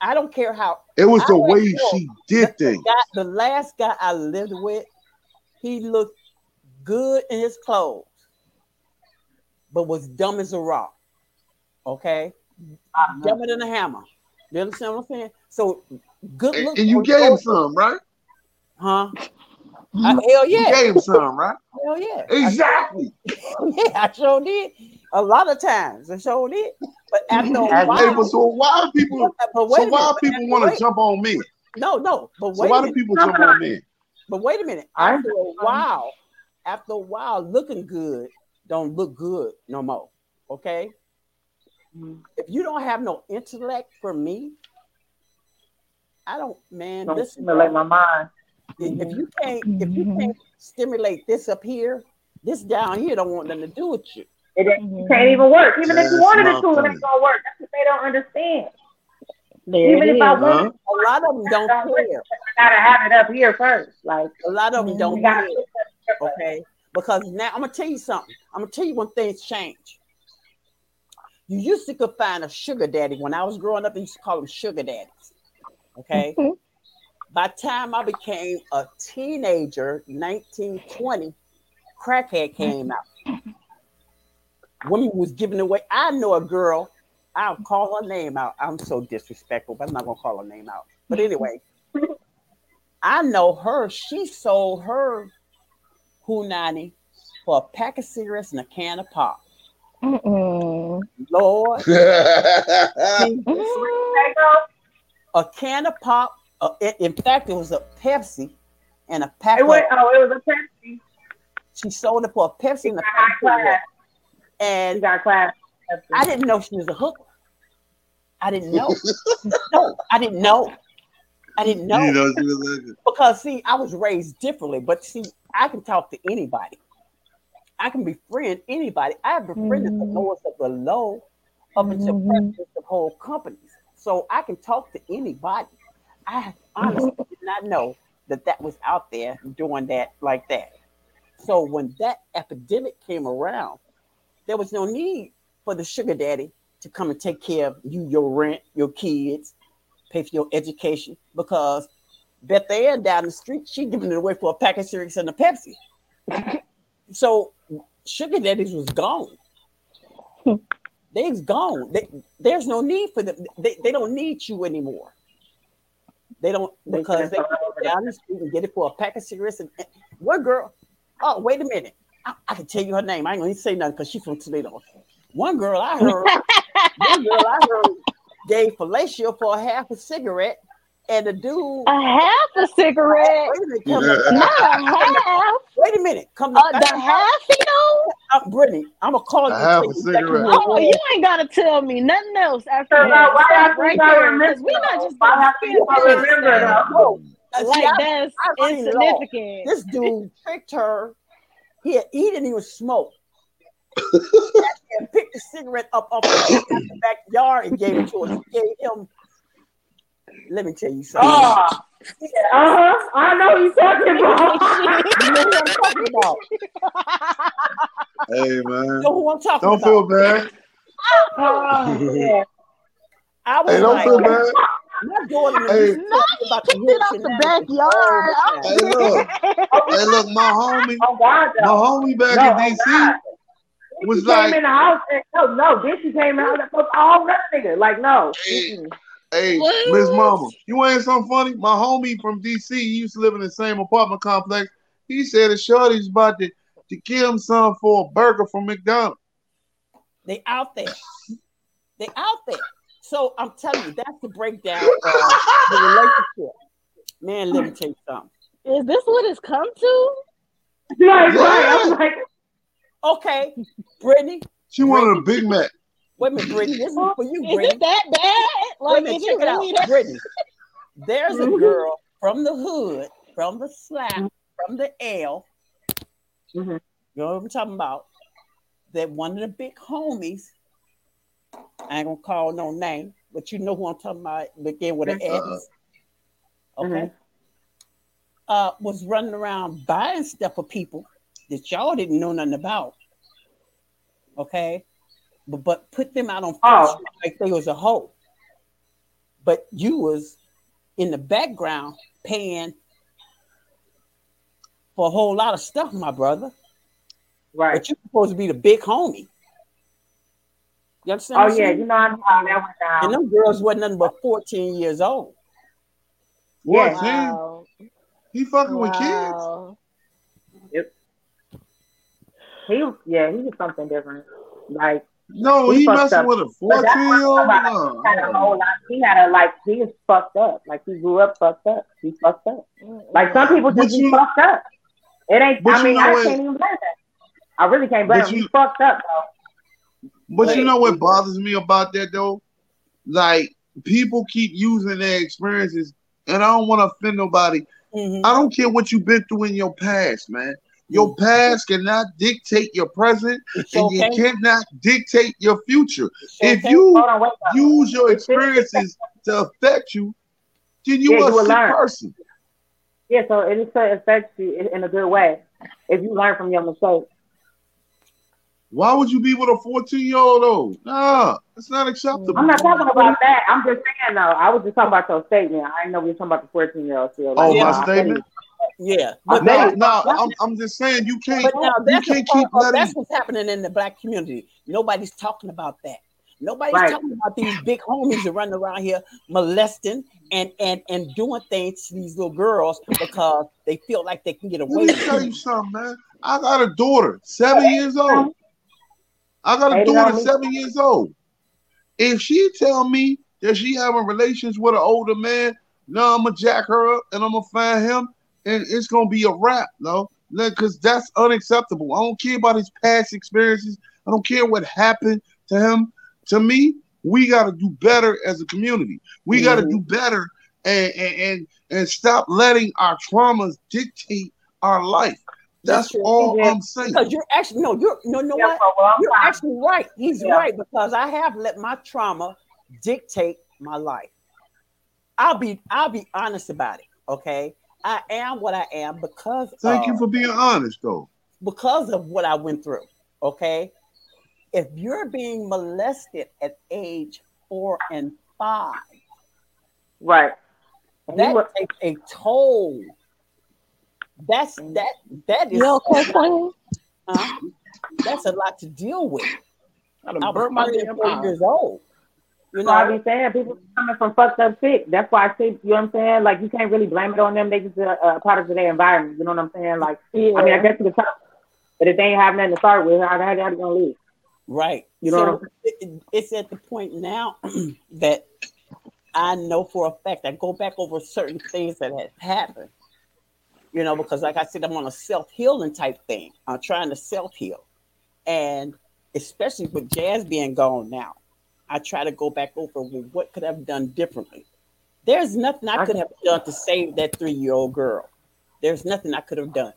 I don't care how. It was the I way had- she did the, things. guy, the last guy I lived with, he looked good in his clothes, but was dumb as a rock. Okay, Uh-huh. dumber than a hammer. You understand what I'm saying? So good And, and you gave him some, right? Huh? I, hell You yeah, gave him some, right? hell yeah. I Exactly. yeah, I sure did. A lot of times, I sure did. But after a while, Hey, but so why do people? but wait So a minute. why people want to jump on me? No, no. But So why do people jump on me? But wait a minute. After a while, after a while, looking good don't look good no more. Okay. Mhm. If you don't have no intellect for me, I don't, man. Don't Listen, stimulate my mind. If if you can't, if you mm-hmm. can't stimulate this up here, this down here don't want nothing to do with you. It ain't- you can't mm-hmm. even work. Even if you That's wanted it to, it ain't gonna work. That's what they don't understand. There Even it if I want, Huh? A lot of them don't care. I gotta have it up here first. Like A lot of them don't care. put that first. Okay. Because now I'm gonna tell you something. I'm gonna tell you when things change. You used to could find a sugar daddy when I was growing up. They used to call them sugar daddies. Okay. Mhm. By the time I became a teenager, 1920, crackhead came out. Women was giving away. I know a girl. I'll call her name out. I'm so disrespectful, but I'm not gonna call her name out. But anyway, I know her. She sold her Hunani for a pack of cigarettes and a can of pop. Mm-mm. Lord, a can of pop. Uh, in, in fact, it was a Pepsi and a pack go. It of. Oh, it was a Pepsi. She sold it for a Pepsi She and a got pack of class. cigarettes. She And got class. I didn't know she was a hooker. I didn't know. no, I didn't know. I didn't know. You know, she was like, because see, I was raised differently, but see, I can talk to anybody. I can befriend anybody. I have befriended the Mhm. lowest of the low up until Mhm. presidents of whole companies. So I can talk to anybody. I honestly did not know that that was out there doing that like that. So when that epidemic came around, there was no need for the sugar daddy to come and take care of you, your rent, your kids, pay for your education, because Beth Ann down the street, she giving it away for a pack of cigarettes and a Pepsi. so sugar daddies was gone. They's gone. They, there's no need for them. They, they don't need you anymore. They don't because they can go down the street and get it for a pack of cigarettes. And and one girl, oh wait a minute, I, I can tell you her name. I ain't gonna say nothing because she's from Toledo. One girl I heard, one girl I heard gave fellatio for a half a cigarette, and the dude. A half a cigarette, Wait a minute, come not a half. Wait a minute. Come to Uh, the half, you know? uh, Brittany, I'm gonna call you. A and half tell a you cigarette. Oh, you ain't gotta tell me nothing else after So, that. why Stop have right to there, remember? because we not just Why gonna have to this remember time. though? See, Like I- that's I insignificant. This dude tricked her. He had, eaten, he didn't even smoke. and picked the cigarette up off the the backyard and gave it to us. Gave him. Let me tell you something. Oh, uh-huh. I know what you're talking about. You know who I'm talking about. Hey You man, know who I'm talking don't about. feel bad. oh, yeah. I was Hey, don't like, feel bad. my daughter Hey. was talking about the Picked it off the backyard. Hey, look, hey, look, my homie, Oh God, my homie back No, in oh, DC God. was She like, came in the house and no, no, then she came in the house and fuck all that nigga. Like, no. Hey. Mm-mm. Hey, What? Miss Mama, you ain't something funny? My homie from DC, he used to live in the same apartment complex. He said that Shorty's about to, to kill him son for a burger from McDonald's. They out there. They out there. So I'm telling you, that's the breakdown of the relationship. Man, let me tell you something. Is this what it's come to? Like, right. I was like, Okay, Brittany. She wanted a Big Mac. Wait a minute, Brittany. This is for you, Brittany. Is it that bad? Wait a Like, minute, is check it it out, that? Brittany. There's a Mhm. girl from the hood, from the slap, from the L. Mhm. You know what I'm talking about? That one of the big homies. I ain't gonna call no name, but you know who I'm talking about. Begin with an Uh-uh. S. Okay. Uh, was running around buying stuff for people that y'all didn't know nothing about. Okay, but but put them out on Oh. Like they was a hoe. But you was in the background paying for a whole lot of stuff, my brother. right. But you're supposed to be the big homie. You understand? Oh what yeah, you know I know how that went And them girls wasn't nothing but 14 years old. What, Yeah. Wow. He fucking with kids? Wow. He, yeah, he was something different. Like, No, He he, messing up. with a but that's 14 what year I'm old? talking. He had a whole lot. He had a like. He is fucked up. Like he grew up fucked up. He fucked up. Like some people But just be fucked up. It ain't. But I mean, I what? can't even blame that. I really can't blame But him. you- He fucked up though. But you know what bothers me about that though? Like people keep using their experiences, and I don't want to offend nobody. Mhm. I don't care what you've been through in your past, man. Your past cannot dictate your present, and you cannot dictate your future. If you on, use your experiences to affect you, then you Yeah, are a learn. person. Yeah, so it to affect you in- a good way if you learn from your mistakes. Why would you be with a 14 year old though? Nah, it's not acceptable. I'm not talking about that. I'm just saying though. I was just talking about your statement. I didn't know we were talking about the 14 year old still. Oh, Yeah. my statement? Yeah, But but No, that, no, I'm, I'm just saying you can't but now you that's, a can't keep of- letting that's what's happening in the black community. Nobody's talking about that. Nobody's Right. talking about these big homies that run around here molesting and and and doing things to these little girls because they feel like they can get away Let me with tell it. you something, man. I got a daughter, seven years old. I got a daughter, seven years old. If she tell me that she having relations with an older man, no, I'm gonna jack her up and I'm gonna find him, and it's gonna be a wrap, no, because that's unacceptable. I don't care about his past experiences. I don't care what happened to him. To me, we got to do better as a community. We got to Mhm. do better and, and and and stop letting our traumas dictate our life. That's That's all Yeah. I'm saying. Because you're actually no, you're no, no Yeah, what? for You're time. actually right. He's Yeah. right because I have let my trauma dictate my life. I'll be I'll be honest about it. Okay, I am what I am because Thank of, you for being honest, though. because of what I went through. Okay, if you're being molested at age four and five, Right. That was, takes a toll. That's mm. that that is You okay, Queen? huh? that's a lot to deal with. I I done was burnt my 34 damn eye. years old. You why I know, be saying people coming from fucked up sick. That's why I say, you know what I'm saying? Like, you can't really blame it on them. They just a, a product of their environment. You know what I'm saying? Like, Yeah. I mean, I guess you could tell But if they ain't have nothing to start with, how they gonna live? Right. You know so what I'm it- it's at the point now that I know for a fact. I go back over certain things that have happened. You know, because like I said, I'm on a self healing type thing. I'm trying to self heal, and especially with Jazz being gone now, I try to go back over well, what could I have done differently. There's nothing I could have done to save that three year old girl. There's nothing I could have done.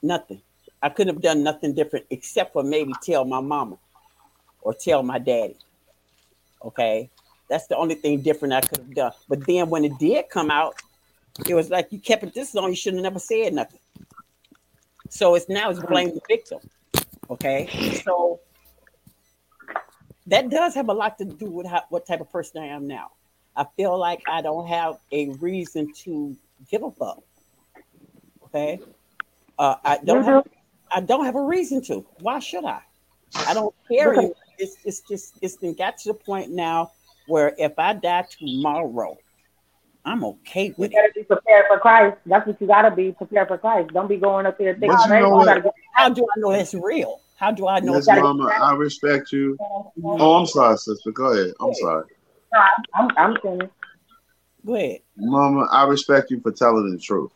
Nothing. I couldn't have done nothing different except for maybe tell my mama or tell my daddy. Okay. That's the only thing different I could have done. But then when it did come out, it was like you kept it this long, you shouldn't have never said nothing. So it's now it's blame the victim. Okay. So that does have a lot to do with how, what type of person I am now. I feel like I don't have a reason to give a fuck. Okay. Uh, I don't You have, I don't have a reason to. Why should I? I don't care. Because- anymore. It's it's just it's been got to the point now where if I die tomorrow, I'm okay You with it. gotta be prepared for Christ. That's what you gotta be prepared for Christ. Don't be going up there thinking But you know You what? gotta get- How do I know it's real? How do I know? Miss it's Mama, I respect you. Oh, I'm sorry, sister. Go ahead. I'm sorry. I'm, I'm finished. Go ahead. Mama, I respect you for telling the truth.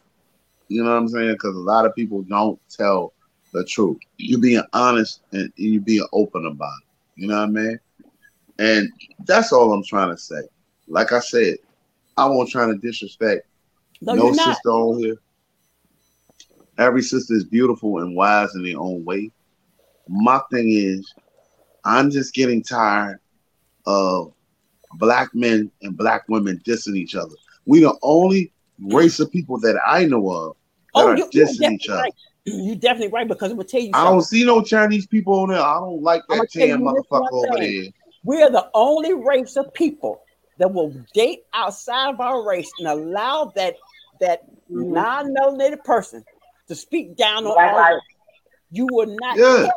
You know what I'm saying? Because a lot of people don't tell the truth. You're being honest and you're being open about it. You know what I mean? And that's all I'm trying to say. Like I said, I won't try to disrespect No, no you're not. sister on here. Every sister is beautiful and wise in their own way. My thing is, I'm just getting tired of black men and black women dissing each other. We the only race of people that I know of that Oh, are you, dissing each other. right. You're definitely right because I'm gonna tell you I don't see no Chinese people on there. I don't like that tell tan you this one motherfucker over thing. there. We're the only race of people that will date outside of our race and allow that that Mm-hmm. non-melanated person to speak down on Black our lives. You will not Yeah.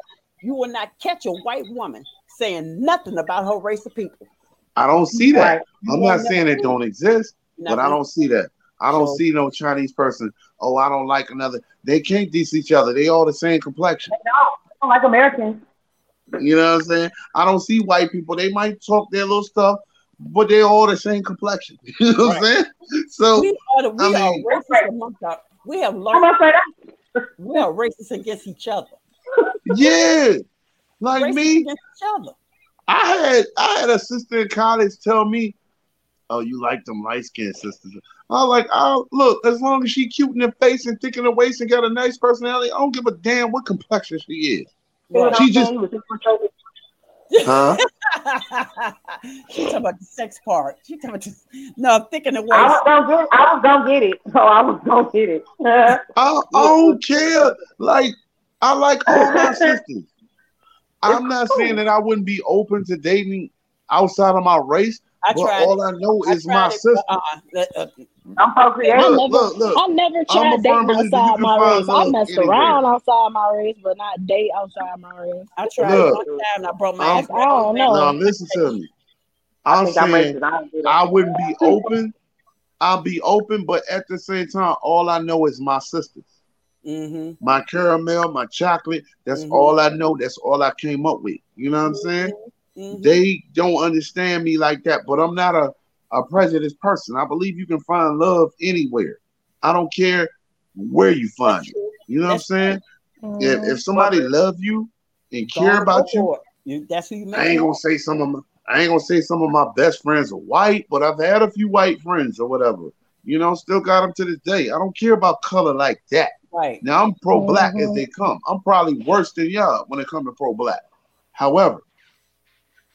Catch, you will not catch a white woman saying nothing about her race of people. I don't see that. Right. I'm not saying it don't exist, You're but I don't see that. I don't So- see no Chinese person. Oh, I don't like another. They can't diss each other. They all the same complexion. No, I don't like Americans. You know what I'm saying? I don't see white people. They might talk their little stuff, but they all the same complexion. You know what I'm saying? So we are the, we I are mean- racist amongst our, we have learned gonna say that. we are racist against each other. Yeah, like Racist me, against each other. I had I had a sister in college tell me, "Oh, you like them light skinned sisters." I was like, "Oh, look, as long as she cute in the face and thick in the waist and got a nice personality, I don't give a damn what complexion she is." You She just- was just gonna say- Huh? she talking about the sex part. She talking about the, no thick in the I waist. was gonna get. Oh, I was gonna get it. So I was gonna get it. I, I don't care. Like I like all my sisters. I'm not saying that I wouldn't be open to dating outside of my race, I but tried all it. I know I is my tried it, sister. but, uh, uh, I'm procreating. I Look, never, look, look. I never I'm a tried firm dating you outside my race. I love messed anywhere. around outside my race, but not date outside my race. I tried Look. one time and I broke my I'm- ass. I don't know. Now listen to me. I I'm think I'm saying. I don't do. I wouldn't be open. I'll be open, but at the same time, all I know is my sisters. Mm-hmm. My caramel, my chocolate. That's Mhm. all I know. That's all I came up with. You know what I'm saying? Mm-hmm. They don't understand me like that, but I'm not a, a prejudiced person. I believe you can find love anywhere. I don't care where you find it. You know what I'm saying? Mm-hmm. If, if somebody love you and care about you, you. That's who you. I ain't gonna say some of my I ain't gonna say some of my best friends are white, but I've had a few white friends or whatever. You know, still got them to this day. I don't care about color like that. Right. Now I'm pro black as Mhm. they come. I'm probably worse than y'all when it comes to pro black. However,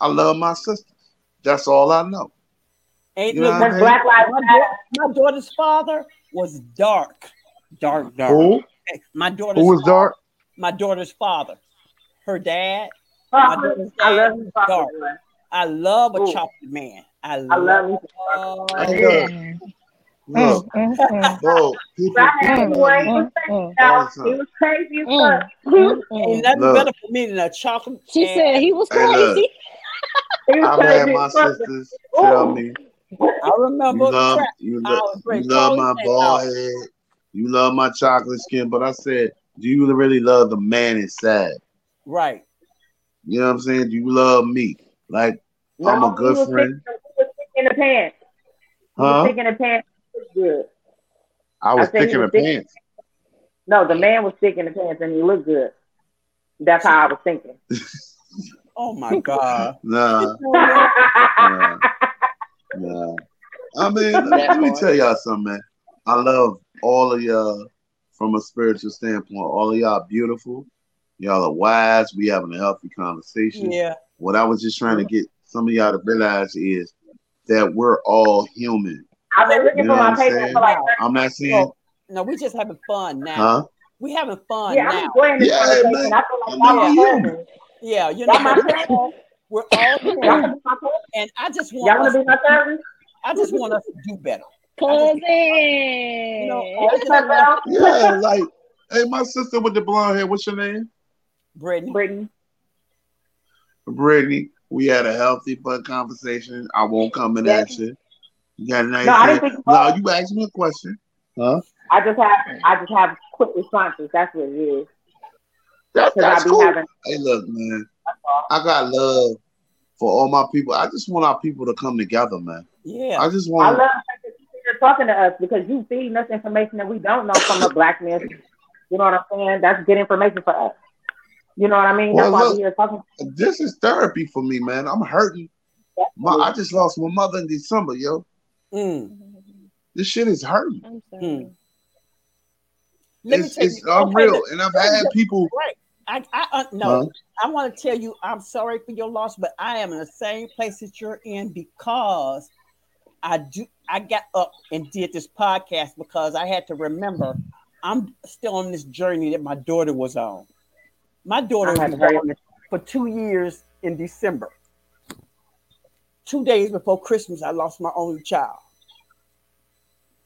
I love my sisters. That's all I know. Ain't You know look, I mean? Black Lives my, Matter. my daughter's father was dark, dark, dark. Who? My daughter's Who was father, dark? My daughter's father, her dad. My daughter's I love was you. dark. I love a Ooh. chocolate man. I I love. love you. I Oh, know. Look, Mm, mm, bro, people, Right, people anyway, love me. he was mm, crazy, All y'all. the time. He was crazy as mm, fuck. ain't nothing Look. better for me than a chocolate. She and said he was crazy. He was I've had my as fuck. sisters tell me I remember you love you I love you love my said, bald "Oh, head, you love my chocolate skin, but I said Do you really love the man inside? Right. You know what I'm saying? Do you love me? Like I'm a he good was friend. Thick, he was thick in the pants. He was Huh? thick in the pants. He looked good. I was I thick in the thick- pants. No, the man was thick in the pants and he looked good. That's how I was thinking. Oh my God. Nah, nah, nah. I mean, let, let me tell y'all something, man. I love all of y'all from a spiritual standpoint. All of y'all beautiful. Y'all are wise. We having a healthy conversation. Yeah. What I was just trying to get some of y'all to realize is that we're all human. I've been looking You know for what my I'm paper for like I'm not saying, Well, no, we just having fun now. huh? We having fun Yeah, I'm now. enjoying this Yeah, conversation. man. I feel like I y'all mean, you. Yeah, you Y'all my know, we're all Y'all human, wanna be my cousins? and I just want Y'all want wanna be my cousins? I just want us to do better. Cousin. You know, I just Cut want us, off. Yeah, like, hey, my sister with the blonde hair, what's your name? Brittany. Brittany. Brittany. We had a healthy, fun conversation. I won't come in Yeah. at you. You got a nice No, I didn't think you No, you asked me a question. Huh? I just have I just have quick responses. That's what it is. That, that's cool. having Hey, look, man. I got love for all my people. I just want our people to come together, man. Yeah. I just want. I want. love the fact that you're talking to us because you feeding us information that we don't know from a black man. You know what I'm saying? That's good information for us. You know what I mean? That's Well, why we're here talking. this is therapy for me, man. I'm hurting. My, I just lost my mother in December, yo. Mm. This shit is hurting. I'm sorry. Mm. Let me It's, tell it's you. unreal. let- And I've had people. Right. I, I uh, no. Huh? I want to tell you, I'm sorry for your loss, but I am in the same place that you're in because I do. I got up and did this podcast because I had to remember I'm still on this journey that my daughter was on. My daughter was to for two years in December. Two days before Christmas, I lost my only child.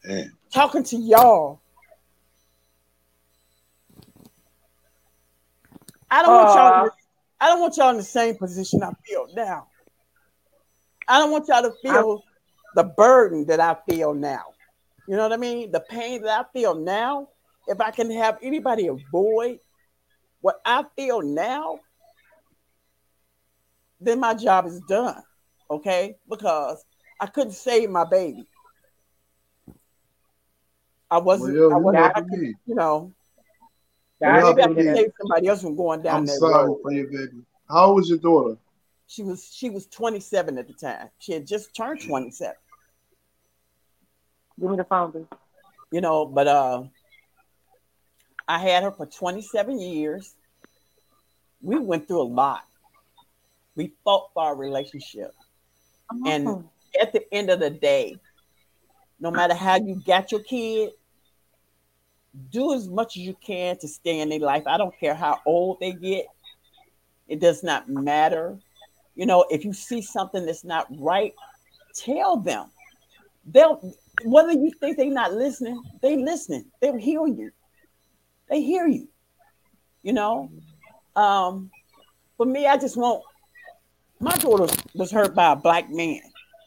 Damn. Talking to y'all, I don't want y'all. Aw. Uh, I don't want y'all in the same position I feel now. I don't want y'all to feel the burden that I feel now. You know what I mean? The pain that I feel now. If I can have anybody avoid what I feel now, then my job is done. Okay? Because I couldn't save my baby. I wasn't, yo, I you wasn't, I helping could, you know, Well, maybe I helping could save somebody else from going down I'm that sorry road. for your baby. How old was your daughter? She was she was 27 at the time. She had just turned 27. Give me the phone, please. You know, but uh I had her for 27 years. We went through a lot. We fought for our relationship. And at the end of the day, no matter how you got your kid, do as much as you can to stay in their life. I don't care how old they get. It does not matter. You know, if you see something that's not right, tell them. They'll whether you think they're not listening, they listening. They'll hear you. They hear you. You know? Um, for me, I just want my daughter was hurt by a black man.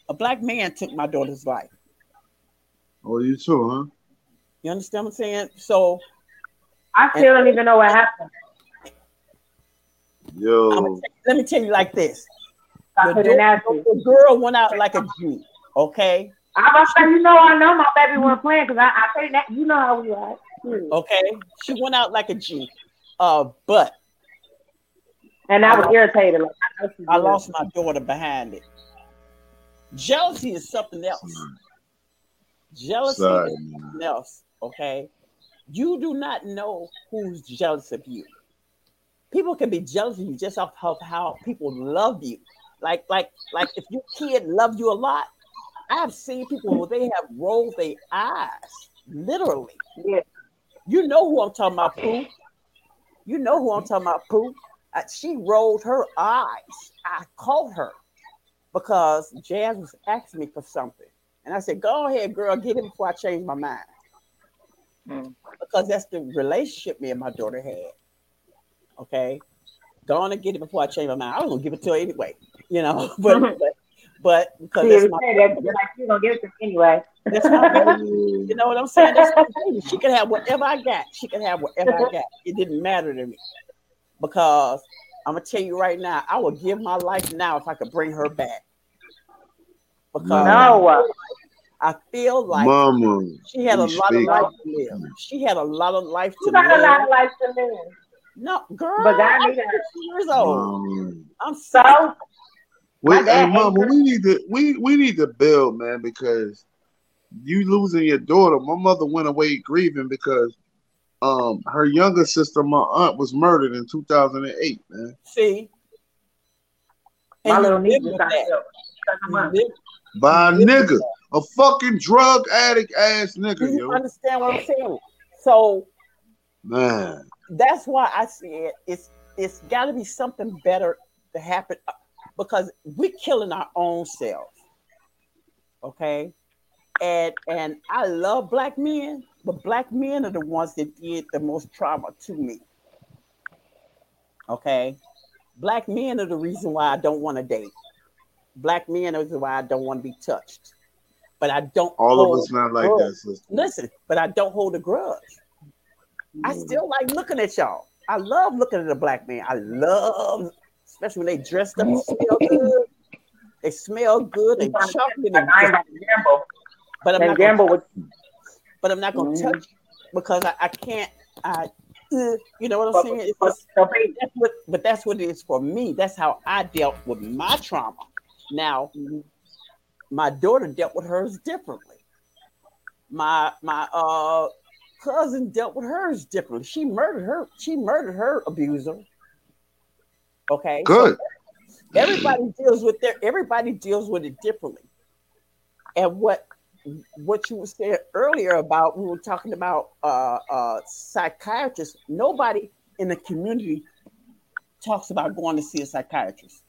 A black man took my daughter's life. Oh, you too, huh? You understand what I'm saying? So I still don't even know what happened. Yo, I'ma let me tell you like this. I The, put it nasty. girl, the girl went out like a Jew. Okay. I was saying, you know, I know my baby wasn't playing because I, I say that you know how we are. Okay. She went out like a Jew. Uh, but And I was irritated. Like, I, know I lost my daughter behind it. Jealousy is something else. Jealousy Sorry, is man. something else. Okay. You do not know who's jealous of you. People can be jealous of you just off of how people love you. Like, like, like if your kid loved you a lot, I've seen people where they have rolled their eyes, literally. Yeah. You know who I'm talking about, Pooh. You know who I'm talking about, Pooh. Uh, she rolled her eyes. I called her because Jazz was asking me for something. And I said, Go ahead, girl, get it before I change my mind. Mm. Because that's the relationship me and my daughter had. Okay. Go on and get it before I change my mind. I was gonna give it to her anyway, you know. But but, but because See, that's you my say that, you're like, you don't get it anyway. that's my baby. You know what I'm saying? That's my baby. She can have whatever I got. She can have whatever I got. It didn't matter to me because I'm gonna tell you right now, I would give my life now if I could bring her back. Because No. I feel like Mama, she had a you lot of life to live. She had a lot of life You to got a lot live. of life to live. No, girl, But God I'm needed her. 60 years old. Mama. I'm 60. So, Wait, hey, mama, we need to we we need to build, man, because you losing your daughter. My mother went away grieving because um her younger sister, my aunt, was murdered in 2008, man. See, my and you little niece live just got killed. Second You month. live, By a you live with nigga, a fucking drug addict ass nigga, Do you yo. understand what I'm saying? So Man. that's why I said it's it's got to be something better to happen uh, because we're killing our own selves. Okay, and and I love black men, but black men are the ones that did the most trauma to me. Okay, black men are the reason why I don't want to date. Black men are the why I don't want to be touched. But I don't. All of us not like grudge. that, sister. Listen, but I don't hold a grudge. I mm. still like looking at y'all. I love looking at a black man. I love, especially when they dressed up and smell good. They smell good and chocolate Like, and I ain't about to gamble. but I'm And not gonna touch, with but I'm not gonna Mhm. touch because I, I can't I uh, you know what I'm for, saying? It's for, just, for that's what but that's what it is for me. That's how I dealt with my trauma. Now my daughter dealt with hers differently. My my uh cousin dealt with hers differently. She murdered her, she murdered her abuser. Okay. so Good. everybody deals with their everybody deals with it differently and what what you were saying earlier about we were talking about uh uh psychiatrists nobody in the community talks about going to see a psychiatrist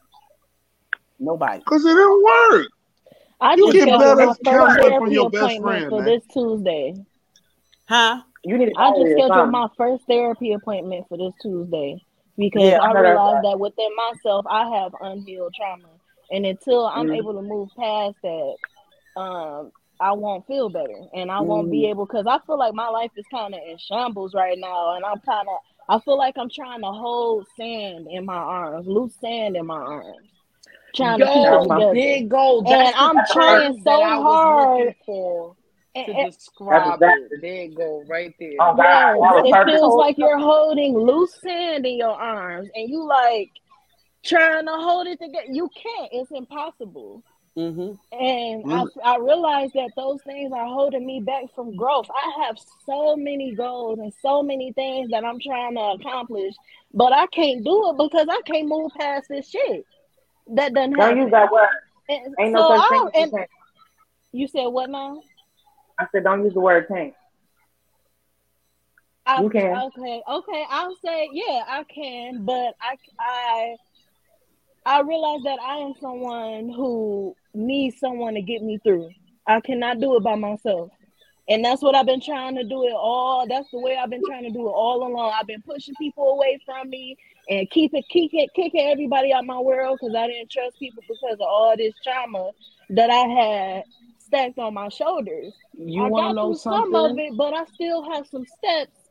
nobody Cause it didn't work. I You just get scheduled better my first counseling from therapy your best appointment friend, for man. this Tuesday. huh You need I just scheduled son. my first therapy appointment for this Tuesday because Yeah, I I realized right. that within myself I have unhealed trauma, and until I'm Mhm. able to move past that, um, I won't feel better, and I won't Mm-hmm. be able because I feel like my life is kind of in shambles right now, and I'm kind of I feel like I'm trying to hold sand in my arms, loose sand in my arms, trying to keep it Yo, together, there you and I'm trying so hard. for and- to and- describe That's it. exactly. There right there. Oh God, Yes, it perfect. feels like you're holding loose sand in your arms and you like trying to hold it together. You can't, it's impossible. Mm-hmm. And I, I realize that those things are holding me back from growth. I have so many goals and so many things that I'm trying to accomplish, but I can't do it because I can't move past this shit. That doesn't Don't happen. use that word. And Ain't so no such thing don't, as a you said what now? I said don't use the word tank. I, You can. Okay, okay. I'll say yeah, I can, but I I I realize that I am someone who needs someone to get me through. I cannot do it by myself. And that's what I've been trying to do it all. That's the way I've been trying to do it all along. I've been pushing people away from me and keep it, keep it, kicking everybody out my world because I didn't trust people because of all this trauma that I had stacked on my shoulders. You I want got to know through some of it, but I still have some steps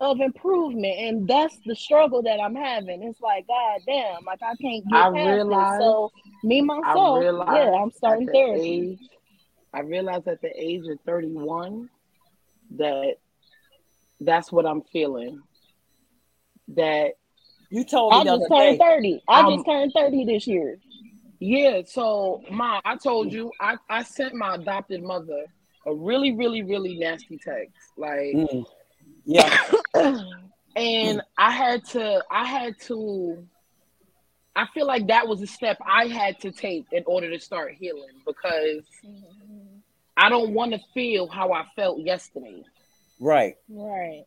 of improvement, and that's the struggle that I'm having. It's like, God damn, like I can't get I past this. realize. So me I myself, yeah, realize I'm at starting the therapy. age. I realized at the age of 31 that that's what I'm feeling. That you told me I just turned day 30. I I'm just turned 30 this year. Yeah, so ma, I told you I, I sent my adopted mother a really, really, really nasty text. Like Mm. yeah and I had to I had to I feel like that was a step I had to take in order to start healing because I don't want to feel how I felt yesterday. right Right.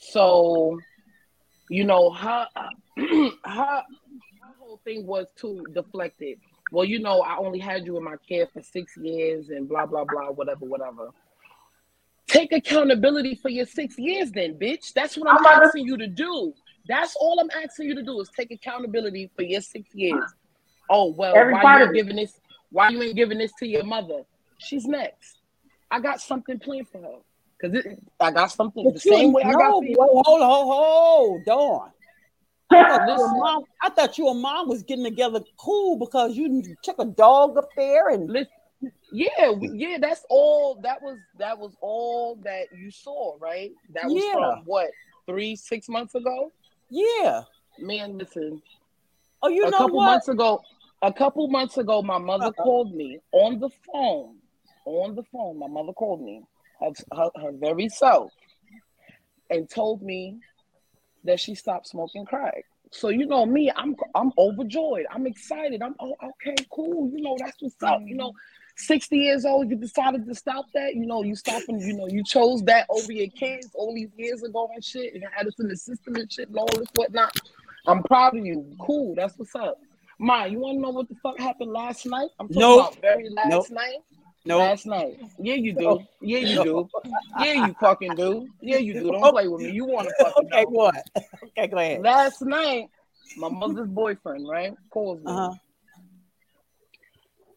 So, you know, her her her whole thing was to deflect it. Well, you know, I only had you in my care for six years and blah blah blah, whatever, whatever. Take accountability for your six years, then, bitch. That's what I'm I'm about to- asking you to do. That's all I'm asking you to do is take accountability for your six years. Oh well, Every why you giving this? Why you ain't giving this to your mother? She's next. I got something planned for her. Cause it, I got something But the same way I got for you. hold, hold, hold, on. I thought, you and mom, I thought you and mom was getting together cool because you took a dog up there and Listen, yeah, yeah, that's all. That was that was all that you saw, right? That was Yeah. from what three, six months ago. yeah. Man, listen, Oh, you a know couple what? months ago, a couple months ago, my mother Uh-huh. called me on the phone. On the phone, my mother called me, her, her, her very self, and told me that she stopped smoking crack. So you know me, I'm I'm overjoyed. I'm excited. I'm oh okay, cool. You know that's what's up. You know, sixty years old, you decided to stop that. You know, you stopping. You know, you chose that over your kids all these years ago and shit, and you had us in the system and shit and all this whatnot. I'm proud of you. Cool. That's what's up. Ma, you want to know what the fuck happened last night? I'm talking Nope. about very last Nope. night. No, Last night. Yeah, you do. Yeah, you do. Yeah, you fucking do. Yeah, you do. Don't play with me. You want to fucking okay, know. what? Okay, go ahead. Last night, my mother's boyfriend, right, calls me. Uh huh.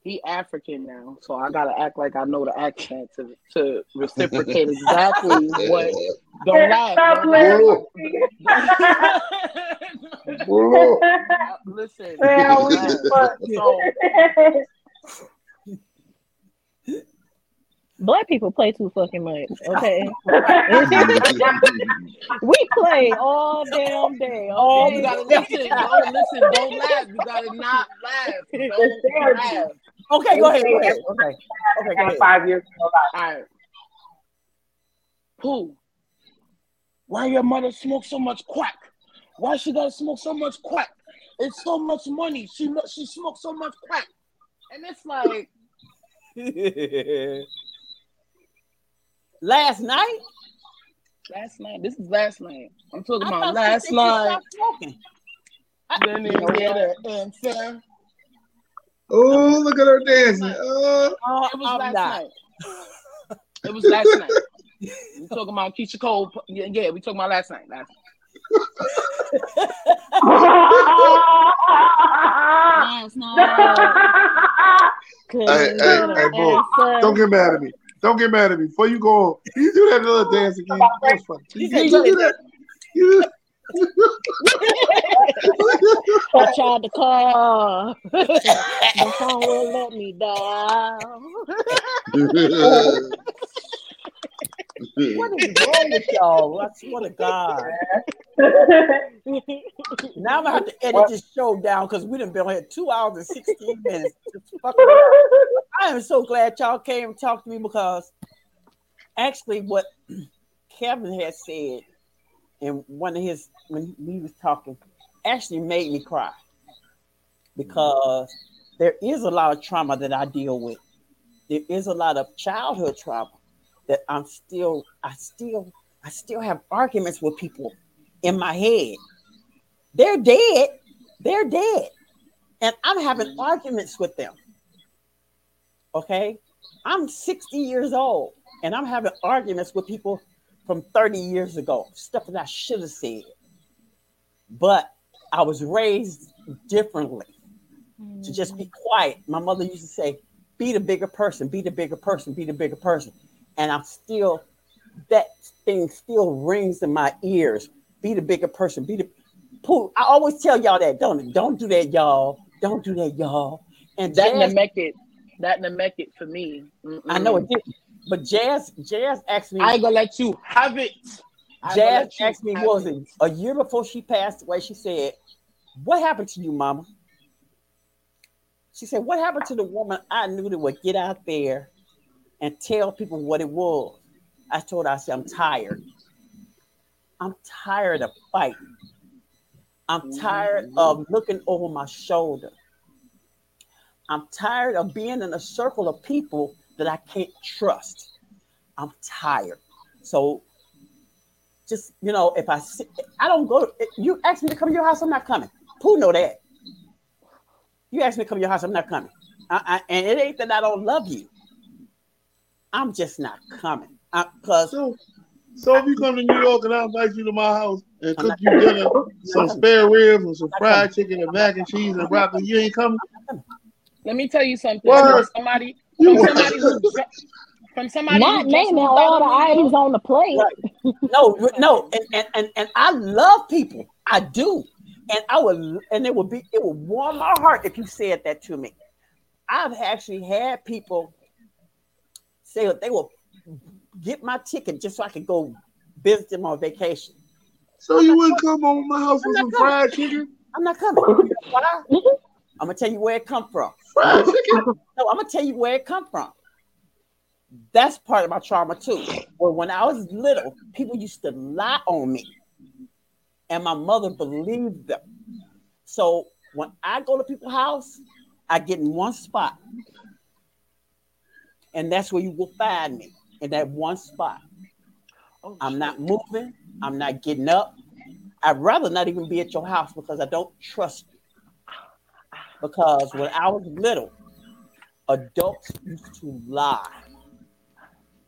He African now, so I gotta act like I know the accent to to reciprocate exactly what. Don't laugh. Stop Don't laugh. Listen. Man, don't we laugh. fuck. So Black people play too fucking much. Okay, we play all damn day. Oh, you gotta listen. Don't listen. Don't laugh. You gotta not laugh. Don't laugh. Okay, go ahead. Go ahead. Okay. Okay, go ahead. five years to go by. All right. Who? Why your mother smoke so much crack? Why she gotta smoke so much crack? It's so much money. She she smokes so much crack, and it's like Last night, last night. This is last night. I'm talking I about last night. stopped Then you you get what? an answer. Oh, look at her dancing. Oh, Oh, It was I'm last not. night. It was last night. We talking about Keyshia Cole. Yeah, yeah, we talking about last night. Last last night. Couldn't Hey, hey, hey, boy, don't get mad at me. Don't get mad at me. Before you go on, you do that little dance again. That's funny. She You said, do "Do that. I tried to call. the phone won't let me down. What is wrong with y'all? I swear to God. Now I'm gonna have to edit this show down because we done been on here two hours and 16 minutes. I am so glad y'all came and talked to me because actually what Kevin had said in one of his when we was talking actually made me cry because there is a lot of trauma that I deal with. There is a lot of childhood trauma that I'm still, I still, I still have arguments with people in my head. They're dead. They're dead. And I'm having arguments with them. Okay. I'm 60 years old and I'm having arguments with people from 30 years ago, stuff that I should have said. But I was raised differently to just be mm-hmm. quiet. My mother used to say, be the bigger person, be the bigger person, be the bigger person. And I'm still, that thing still rings in my ears. Be the bigger person, be the I always tell y'all that, don't? Don't do that, y'all. Don't do that, y'all. And That Jazz, Nemekit, that Nemekit for me. I know it did, but Jazz, Jazz asked me, I ain't gonna let you have it. I ain't gonna Jazz asked me, was it. it a year before she passed away? She said, What happened to you, mama? She said, What happened to the woman I knew that would get out there and tell people what it was? I told her, I said, I'm tired. I'm tired of fighting. I'm mm-hmm. tired of looking over my shoulder. I'm tired of being in a circle of people that I can't trust. I'm tired. So just you know, if I sit, I don't go. You ask me to come to your house, I'm not coming. Who know that? You ask me to come to your house, I'm not coming. I, I, and it ain't that I don't love you. I'm just not coming because So, so if you come to New York and I invite you to my house and cook you dinner, some spare ribs and some fried chicken and mac and cheese and broccoli, you ain't coming. Let me tell you something. What? From somebody, from somebody who, ju- from somebody Not naming all the of New York. items on the plate. Right. No, no, and, and, and, and I love people. I do. And I would and it would be it would warm my heart if you said that to me. I've actually had people say they will get my ticket just so I could go visit them on vacation. So you wouldn't come over my house with some coming. fried chicken? I'm not coming. You know Why? I'm gonna tell you where it come from. Fried chicken? No, I'm gonna tell you where it come from. That's part of my trauma too. Well, when I was little, people used to lie on me, and my mother believed them. So when I go to people's house, I get in one spot, and that's where you will find me in that one spot. Oh, I'm not moving. I'm not getting up. I'd rather not even be at your house because I don't trust you. Because when I was little, adults used to lie.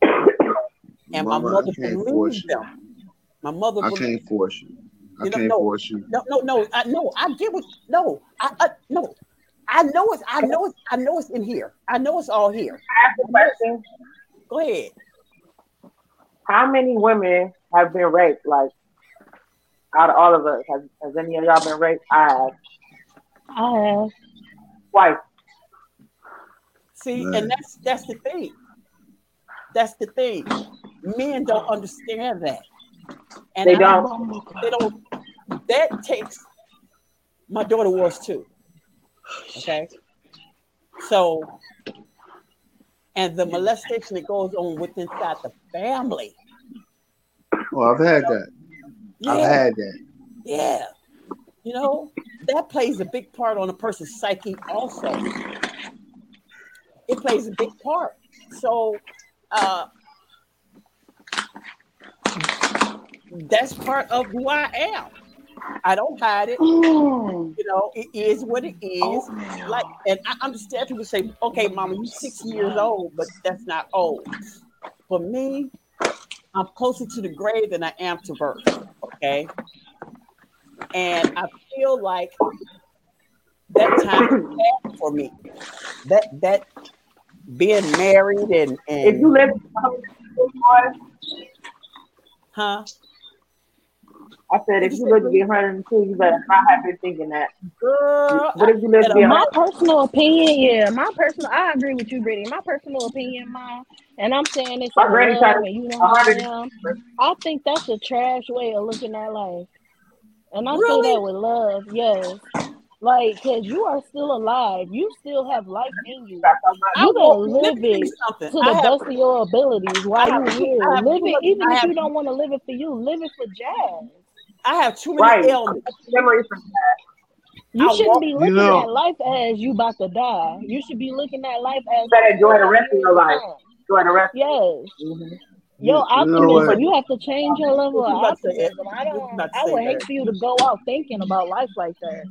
And my Mama, I mother can't force believed you. them. My mother I can't force you. I You know, can't no. force you. no, no, no, I no, I get what no, I, I no, I know it's I know it's I know it's in here. I know it's all here. ask a question. Go ahead. How many women have been raped? Like out of all of us, has, has any of y'all been raped? I have I have. twice. See, Right. and that's that's the thing. That's the thing. Men don't understand that. And They don't. They don't. That takes. My daughter was too. Okay. So, and the molestation that goes on within inside the family. Oh, I've had that. I've had that. yeah. You know, that plays a big part on a person's psyche also. It plays a big part. So, uh, that's part of who I am. I don't hide it. Mm. You know, it is what it is. Like, and I understand people say, "Okay, Mama, you're six years old," but that's not old. For me, I'm closer to the grave than I am to birth. Okay, and I feel like that time is for me. That that being married and If you and live, huh, I said if you live to be 102, you better not have been thinking that. girl, What if you live to be My personal opinion, yeah, my personal, I agree with you, Brittany. My personal opinion, mom, and I'm saying this My in love, and you know I am. I think that's a trash way of looking at life, and I say that with love, yes. Like, cause you are still alive, you still have life in you. You better won't. Live it to the have best of your abilities I while you're here. I have Live it, even if you don't want to live it for you. Live it for Jazz. I have too many Right. ailments. Memories from You I shouldn't won't. be You looking know, at life as you about to die. You should be looking at life as You better you still enjoy the have rest of your life. come. Enjoy the rest. Yes. Mm-hmm. Your you, you know optimism, you have to change your level of you about to say? Ed? optimism. I don't I say, would hate Eric? for you to go out thinking about life like that.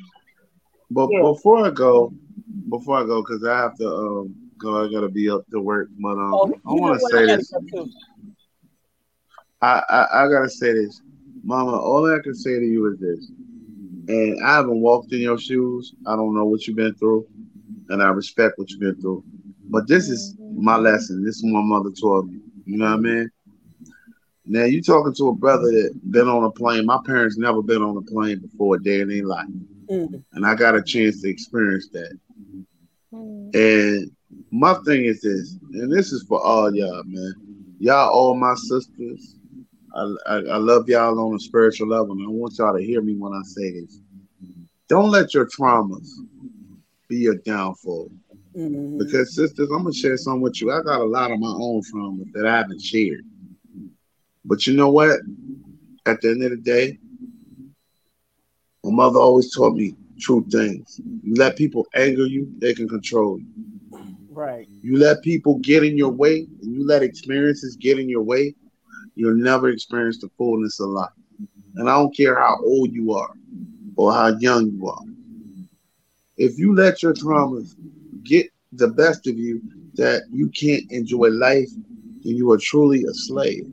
But Yeah. before I go, before I go, because I have to um go, I gotta be up to work. But um, Oh, I want to say this. I, I I gotta say this, Mama. All I can say to you is this. And I haven't walked in your shoes. I don't know what you've been through, and I respect what you've been through. But this is my lesson. This is what my mother taught me. You know what I mean? Now you talking to a brother that been on a plane. My parents never been on a plane before a day in their life, Mm. and I got a chance to experience that. Mm. And my thing is this, and this is for all y'all, man. Y'all, all my sisters. I, I, I love y'all on a spiritual level, and I want y'all to hear me when I say this. Don't let your traumas be your downfall. Mhm. Because sisters, I'm gonna share some with you. I got a lot of my own traumas that I haven't shared. But you know what? At the end of the day, my mother always taught me true things. You let people anger you, they can control you. Right. You let people get in your way, and you let experiences get in your way, you'll never experience the fullness of life. And I don't care how old you are or how young you are. If you let your traumas get the best of you, that you can't enjoy life, then you are truly a slave.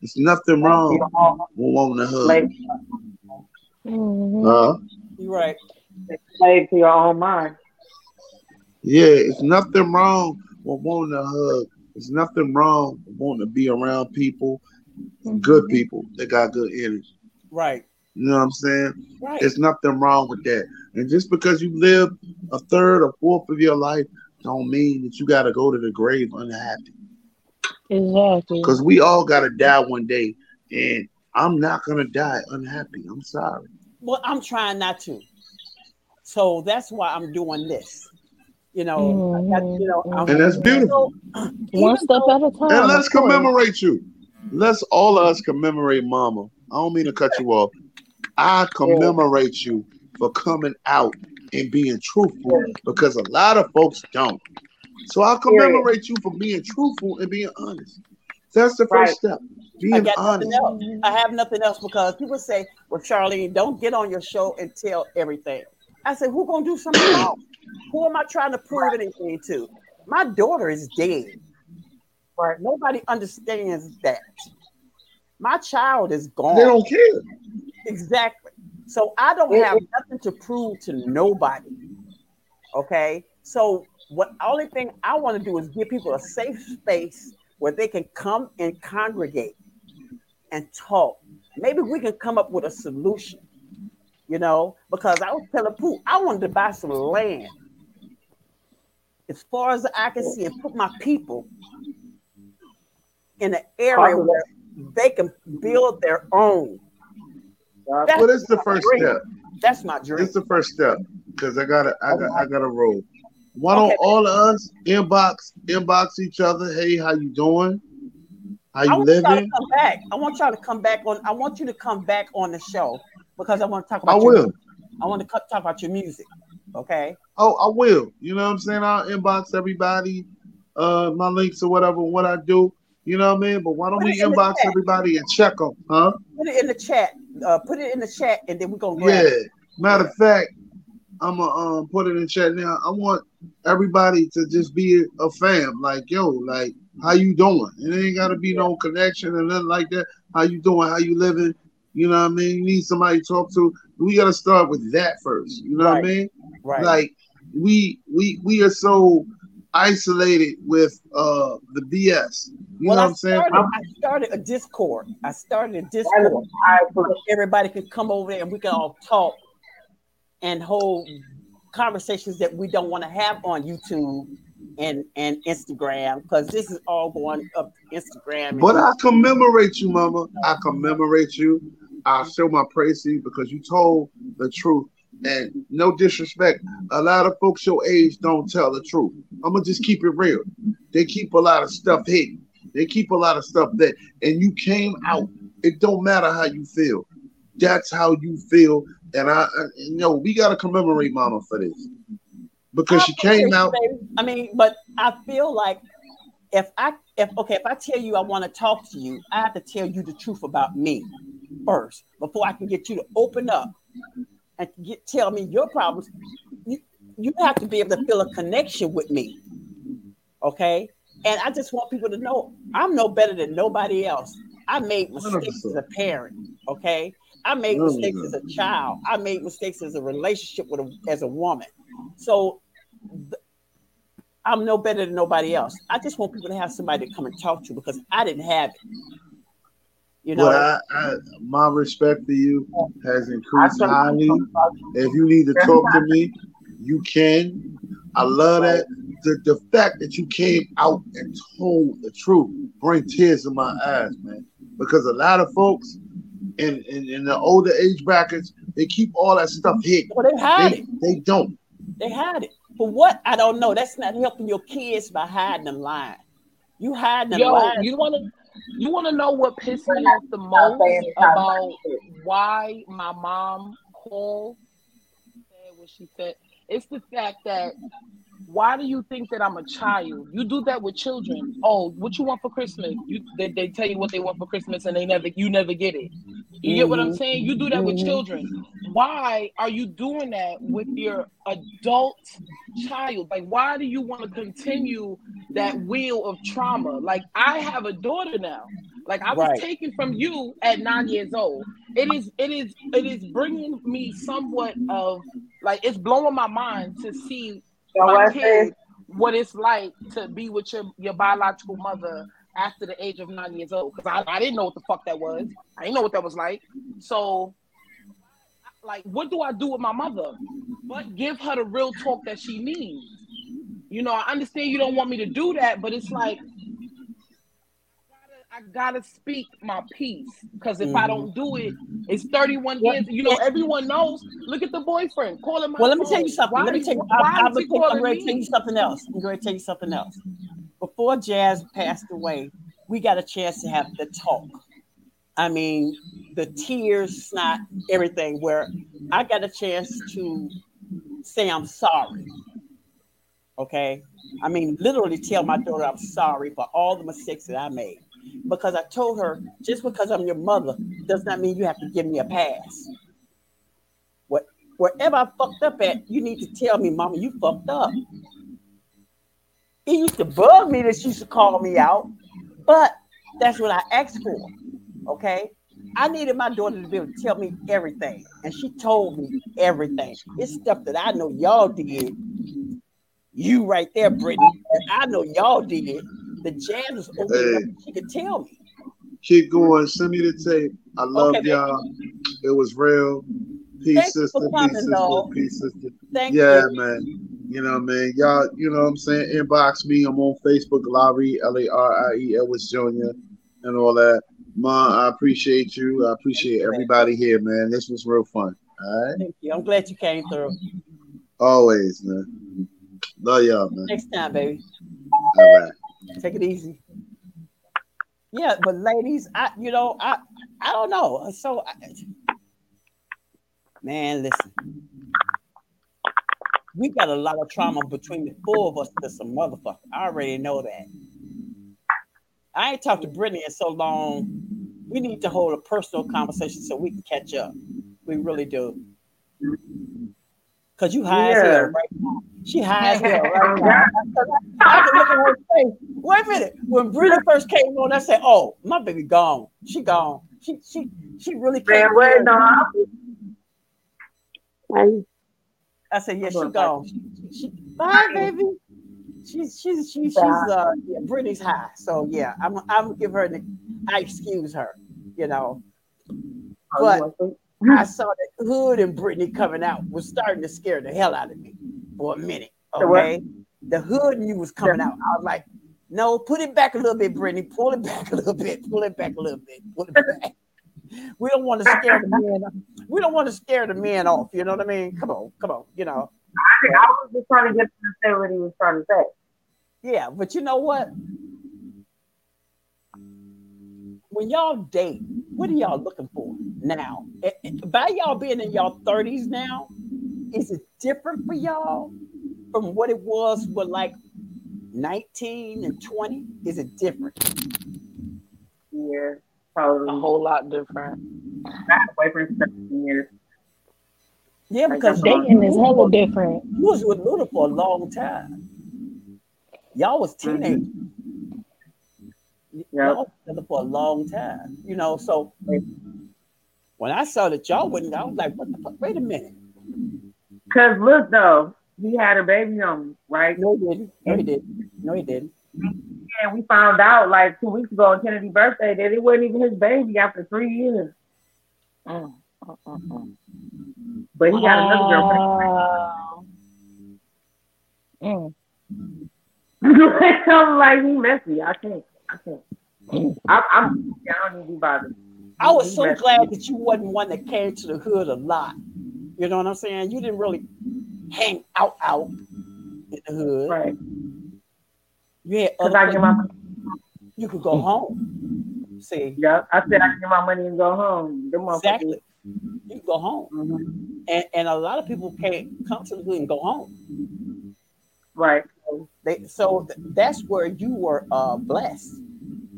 There's nothing wrong with wanting to hug. Slave, Mhm. Huh? You're right. slave to your own mind. Yeah, it's nothing wrong with wanting to hug. There's nothing wrong with wanting to be around people, good mm-hmm. people that got good energy. Right. You know what I'm saying? Right. There's nothing wrong with that. And just because you live a third or fourth of your life, don't mean that you got to go to the grave unhappy. Exactly. Because we all got to die one day, and I'm not gonna die unhappy. I'm sorry. Well, I'm trying not to. So that's why I'm doing this. You know, mm-hmm. I got- you know, I'm, And that's beautiful. One step though- at a time. And let's commemorate you. Let's all of us commemorate Mama. I don't mean to cut you off. I commemorate you for coming out and being truthful because a lot of folks don't. So I commemorate you for being truthful and being honest. That's the first Right. step. I Being got honest. nothing else. I have nothing else because people say, "Well, Charlene, don't get on your show and tell everything." I said, "Who gonna do something wrong? Who am I trying to prove anything to? My daughter is dead. Right. Nobody understands that. My child is gone. They don't care. Exactly. So I don't have nothing to prove to nobody. Okay. So what only thing I want to do is give people a safe space where they can come and congregate and talk. Maybe we can come up with a solution. You know, because I was telling Pooh, I wanted to buy some land as far as I can see and put my people in an area where they can build their own. That's Well, that's the first dream. step. That's my dream. It's the first step because I gotta, I got, I gotta roll. Why don't Okay. all of us inbox, inbox each other? Hey, how you doing? How I you want y'all to come back. I want y'all to come back on. I want you to come back on the show because I want to talk I about. your, will. I want to talk about your music. Okay. Oh, I will. You know what I'm saying? I'll inbox everybody, uh, my links or whatever, what I do. You know what I mean? But why don't Put we inbox everybody and check them, huh? Put it in the chat. Uh, put it in the chat, and then we're gonna Yeah. it. Matter of fact, I'm gonna um, put it in chat now. I want everybody to just be a fam. Like, yo, like, how you doing? It ain't gotta be no connection and nothing like that. How you doing? How you living? You know what I mean? You need somebody to talk to. We gotta start with that first. You know what I mean? Right. Like, we we we are so isolated with uh the BS. You well, know I what I'm saying? started, I started a Discord. I started a Discord. so everybody can come over there and we can all talk and hold conversations that we don't want to have on YouTube and and Instagram because this is all going up Instagram. But I commemorate you, Mama. I commemorate you. I show my praise to you because you told the truth. And no disrespect, a lot of folks your age don't tell the truth. I'm gonna just keep it real. They keep a lot of stuff hidden. They keep a lot of stuff that, and you came out. It don't matter how you feel. That's how you feel. And I, I you know, we gotta commemorate Mama for this because she came out. I mean, but I feel like if I if okay, if I tell you I want to talk to you, I have to tell you the truth about me first before I can get you to open up and get tell me your problems. You you have to be able to feel a connection with me. Okay? And I just want people to know I'm no better than nobody else. I made mistakes as a parent, okay? I made mistakes as a child. I made mistakes as a relationship with a, as a woman. So th- I'm no better than nobody else. I just want people to have somebody to come and talk to because I didn't have it. You know, but I, I, my respect for you has increased highly. If you need to talk to me, you can. I love that. The, the fact that you came out and told the truth bring tears in my eyes, man. Because a lot of folks in, in, in the older age brackets, they keep all that stuff hidden. well, they hide They, it. they don't. They hide it. For what? I don't know. That's not helping your kids by hiding them lying. You hide them Yo, lying. you want to you want to know what pissed me off the most about why my mom called said what she said? It's the fact that why do you think that I'm a child? You do that with children. Oh, what you want for Christmas? You they, they tell you what they want for Christmas and they never you never get it. You get what I'm Mhm. saying? You do that with children. Why are you doing that with your adult child? Like, why do you want to continue that wheel of trauma? Like, I have a daughter now. Like, I was Right. taken from you at nine years old. It is, it is, it is bringing me somewhat of like it's blowing my mind to see know my what, kid what it's like to be with your, your biological mother after the age of nine years old. Because I, I didn't know what the fuck that was. I didn't know what that was like. So, like, what do I do with my mother? But give her the real talk that she needs. You know, I understand you don't want me to do that, but it's like I gotta speak my piece because if I mm-hmm. don't do it, it's 31 Well, years. You know, everyone knows. Look at the boyfriend. Call him. Well, let me tell you something. Why let me tell you. why I'm, I'm, gonna tell- I'm going to tell you something else. I'm going to tell you something else. Before Jazz passed away, we got a chance to have the talk. I mean, the tears, snot, everything. Where I got a chance to say I'm sorry. Okay, I mean, literally tell my daughter I'm sorry for all the mistakes that I made. Because I told her, just because I'm your mother does not mean you have to give me a pass. What wherever I fucked up at, you need to tell me, Mama, you fucked up. It used to bug me that she used to call me out, but that's what I asked for. Okay. I needed my daughter to be able to tell me everything. And she told me everything. It's stuff that I know y'all did. You right there, Brittany. I know y'all did. The jazz was open Hey. She could tell me. Keep going. Send me the tape. I love Okay, y'all. It was real. Peace, Thank you sister. for Peace, coming, sister. Peace, sister. Thank yeah, you. man. You know, man. Y'all, you know what I'm saying? Inbox me. I'm on Facebook, Larie, L A R I E Ellis Jr., and all that. Ma, I appreciate you. I appreciate everybody here, man. This was real fun. All right. Thank you. I'm glad you came through. Always, man. Love y'all, man. Next time, baby. All right. Take it easy. Yeah, but ladies, I you know I I don't know. So, I, man, listen, we got a lot of trauma between the four of us. That's a motherfucker. I already know that. I ain't talked to Brittany in so long. We need to hold a personal conversation so we can catch up. We really do. Cause you high as hell right now. She high as hell right now. I can look at her face. Wait a minute. When Brittany first came on, I said, "Oh, my baby gone. She gone. She she she really Man, can't." wait, no. I- I- I said, "Yeah, I'm she gone. She, she, bye, baby." She's she's she's she's uh yeah, Brittany's high. So yeah, I'm I'm gonna give her an I excuse her, you know. But I saw that Hood and Brittany coming out was starting to scare the hell out of me for a minute. Okay. The hood and you was coming out. I was like, no, put it back a little bit, Brittany. Pull it back a little bit. Pull it back a little bit. Pull it back. We don't want to scare the men. We don't want to scare the men off. You know what I mean? Come on, come on. You know. I was just trying to get to say what he was trying to say. Yeah, but you know what? When y'all date, what are y'all looking for now? By y'all being in y'all 30s now, is it different for y'all from what it was with like 19 and 20? Is it different? Yeah, probably A whole lot different. I had a boyfriend 17 years. Yeah, because Dating is hella different. you was with Luda for a long time. Y'all was teenagers. Y'all was together for a long time. You know, so when I saw that y'all wouldn't, I was like, what the fuck? Wait a minute. Cause look though, he had a baby on me, right? No, he didn't. No, he didn't. No, he didn't. And we found out like two weeks ago on Kennedy's birthday that it wasn't even his baby after three years. Mm, mm, mm, mm. But he got another girlfriend. Wow. Mm. I'm like, he messy. I can't. I can't. I, I'm. I don't need to be bothered. I was so glad that you wasn't one that came to the hood a lot. You know what I'm saying? You didn't really hang out out in the hood. Right. You had other I get my. you could go home. See, Yeah, I said I can get my money and go home. Them exactly. You go home, Mhm. and and a lot of people can't come to the hood and go home. Right. So they so th- that's where you were uh blessed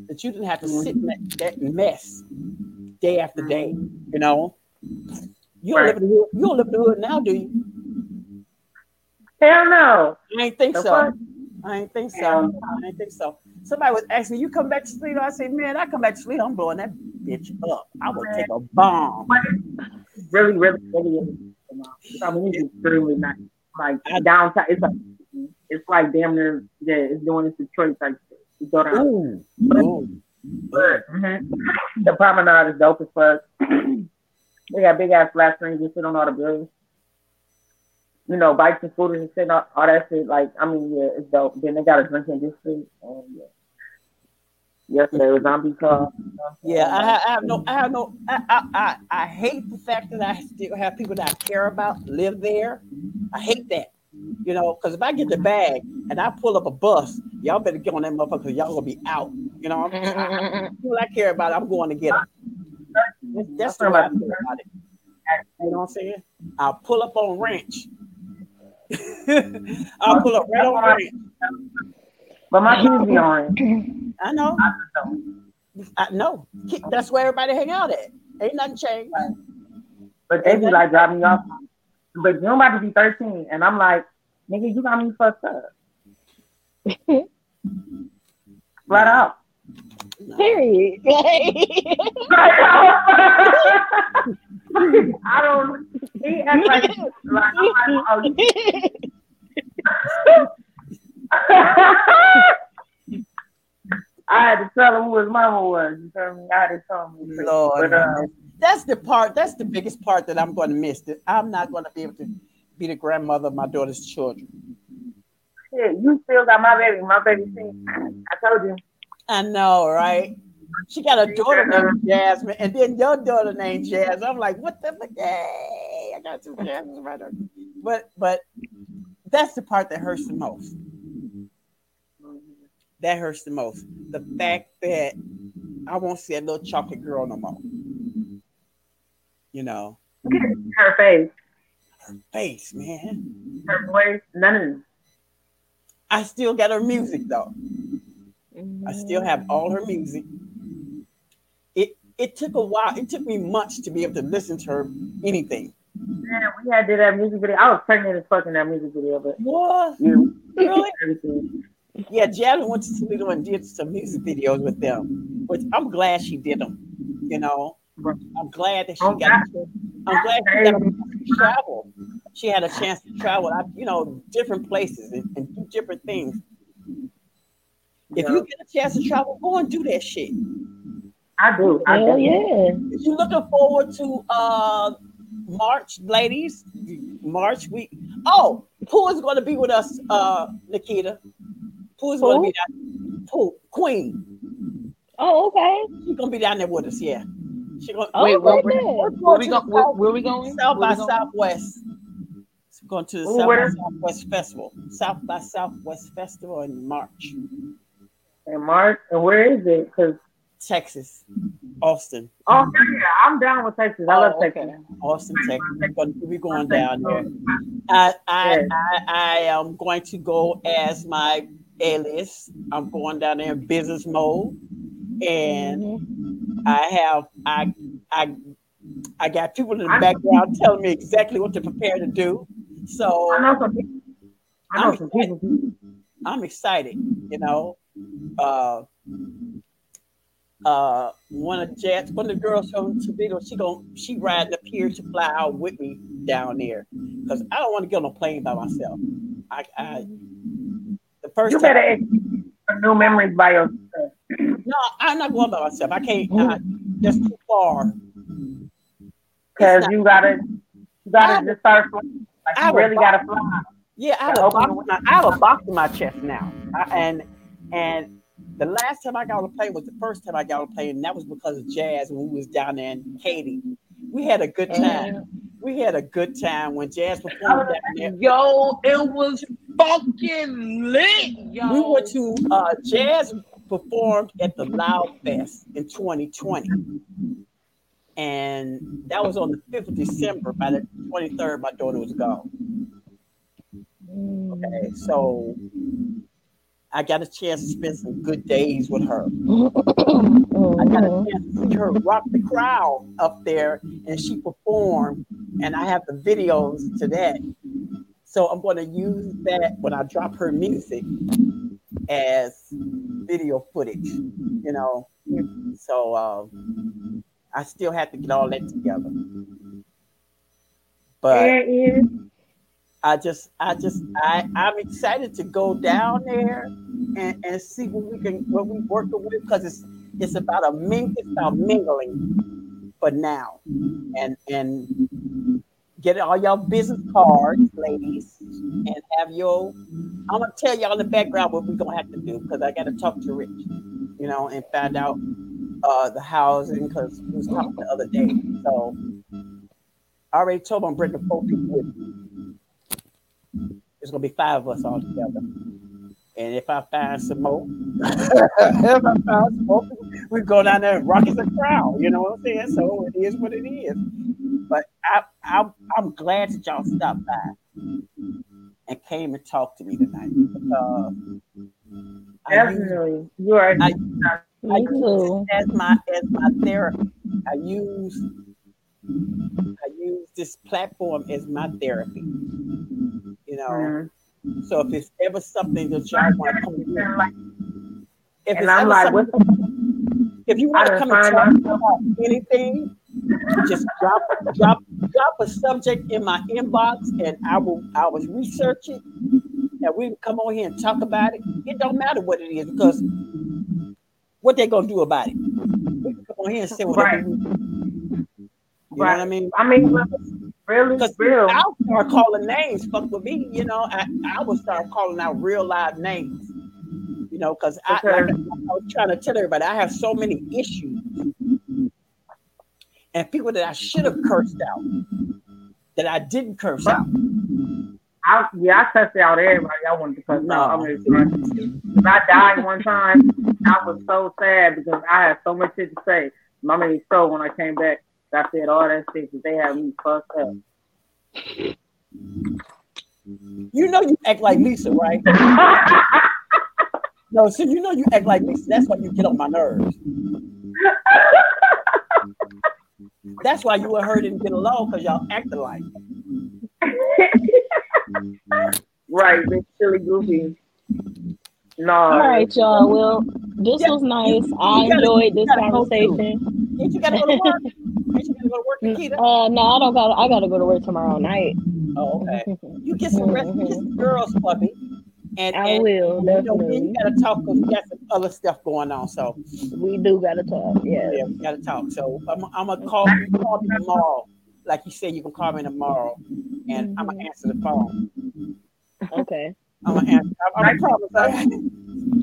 that you didn't have to sit in that, that mess day after day. You know, you don't Right. live in the hood. You don't live in the hood now, do you? Hell no. I ain't think so. I ain't think so. I ain't think so. Somebody was asking me, "You come back to sleep?" I said, "Man, I come back to sleep. I'm blowing that bitch up. I will take a bomb." Really, really, really. is. I mean, he's extremely nice. Like downtown, it's like it's like damn near yeah, it's doing this Detroit type shit. You go down. Ooh, ooh. But, mhm. The promenade is dope as fuck. they got big ass flat screens and sit on all the buildings. You know, bikes and scooters and shit, all, all that shit. Like, I mean, yeah, it's dope. Then they got a drinking district. And yeah. Yesterday was zombie car. Yeah, I, I have no, I have no, I, I, I, I hate the fact that I still have people that I care about live there. I hate that, you know, because if I get the bag and I pull up a bus, y'all better get on that motherfucker. 'cause Y'all gonna be out, you know. I, people I care about, I'm going to get them. That's, that's the way I feel about it. You know what I'm saying? I'll pull up on ranch. I'll pull up right on ranch. But my kids be orange. I know. I know. That's where everybody hang out at. Ain't nothing changed. But they be like drop me off. But you're about to be 13, and I'm like, nigga, you got me fucked up. Flat out. Period. I don't. He acts like, like, I'm like oh, I had to tell him who his mama was. You feel me? I had to tell him. Lord, But, uh, that's the part. That's the biggest part that I'm going to miss. That I'm not going to be able to be the grandmother of my daughter's children. Yeah, you still got my baby. My baby. I told you. I know, right? She got a daughter named Jasmine, and then your daughter named Jazz. I'm like, what the fuck? Yay! I got two Jasmines right there. But but that's the part that hurts the most. That hurts the most. The fact that I won't see a little chocolate girl no more. You know, mm. Her face, Her face, man. her voice, none. I still got her music though. I still have all her music. It it took a while. It took me months to be able to listen to her anything. Man, we had did that music video. I was pregnant as fuck in that music video, but What? yeah, Really? Yeah, Jasmine went to Toledo and did some music videos with them, which I'm glad she did them. You know, I'm glad that she Oh, got. I'm glad she got to travel. She had a chance to travel, I- you know, different places and, and do different things. If you get a chance to travel, go and do that shit. I do. I Hell do. yeah. If you're looking forward to uh March, ladies, March week. Oh, Pooh is going to be with us, uh, Nikita. Pooh is going to be that? Pooh, Queen. Oh, okay. She's going to be down there with us. Yeah. She going. Oh, Wait, where, where, where, where we go, where, where we going? South Where by going? Southwest. We're going to the Ooh, South by? Southwest Festival. South by Southwest Festival in March, And March, and where is it? Because Texas, Austin, oh yeah, I'm down with Texas. I love Oh, Texas. okay. Austin, Texas. We're going, down there. I, I. I, I am going to go as my alias. I'm going down there in business mode, and Mhm. I have I I I got people in the background telling me exactly what to prepare to do. So I know some people. I know I'm some people. I'm excited. You know, uh, uh, one of Jazz, one of the girls from Toledo, she gon' she riding up here to fly out with me down there because I don't want to get on a plane by myself. I, I the first You time, better new memories by yourself. No, I'm not going by myself. I can't. I, that's too far. Because you gotta, you gotta just start flying. Like I you really fly. gotta fly. Yeah, I have, a box in my, I have a box in my chest now, I, and and the last time I got on a plane was the first time I got on a plane, and that was because of Jazz when we was down there in Katy. We had a good time. We had a good time when Jazz performed down there. Yo, it was fucking lit, yo. We went to uh, Jazz performed at the Loud Fest in 2020, and that was on the 5th of December. By the 23rd, my daughter was gone. Mm. Okay, so I got a chance to spend some good days with her. I got a chance to see her rock the crowd up there, and she performed, and I have the videos to that. So I'm going to use that when I drop her music as video footage, you know. So um, I still have to get all that together. But I just, I just, I, I'm excited to go down there and, and see what we can, what we working with, because it's, it's about a ming, it's about mingling for now, and and get all y'all business cards, ladies, and have your. I'm gonna tell y'all in the background what we're gonna have to do because I got to talk to Rich, you know, and find out uh the housing because we was talking the other day. So I already told him I'm bringing four people with me. It's gonna be five of us all together. And if I find some more, if I find some more, we go down there and rock as crowd. You know what I'm saying? So it is what it is. But I, I, I'm glad that y'all stopped by and came and talked to me tonight use, Definitely. You are I, I Me use as my as my therapy. I use I use this platform as my therapy. You know, Mhm. so if it's ever something that y'all want to come in, if And I'm like, what's if you want to come and talk about anything, just drop drop drop a subject in my inbox, and I will I will research it, and we can come on here and talk about it. It don't matter what it is because what they gonna do about it? We can come on here and say whatever. Right. You know Right. what I mean? I mean, really, real. I'll start calling names. Fuck with me, you know. I, I will start calling out real live names. You know, because I, like Because- I was trying to tell everybody, I have so many issues and people that I should have cursed out that I didn't curse out. I, yeah, I cussed out everybody I wanted to cuss No. out. I mean, I died one time, I was so sad because I had so much shit to say. My made so when I came back, I said all that shit that they had me fucked up. You know you act like Lisa, right? No, so you know you act like Lisa. That's why you get on my nerves. That's why you were her didn't get along because y'all acted like. right, this silly goofy. No. All right, y'all. Well, this Yeah, was nice. I gotta- enjoyed this gotta go through. conversation. Ain't you gotta go to work? Ain't you gotta go to work, Nikita? Uh, no, I don't got. I gotta go to work tomorrow night. Oh, okay. You get some rest, get some girls for me. And, I and will you know, definitely. then you gotta talk because we got some other stuff going on. So We do gotta talk. Yeah. yeah, we gotta talk. So I'm, I'm gonna call you call me tomorrow. Like you said, you can call me tomorrow, and I'm gonna mm-hmm. answer the phone. Okay. I'm gonna answer. I'm, I'm gonna promise.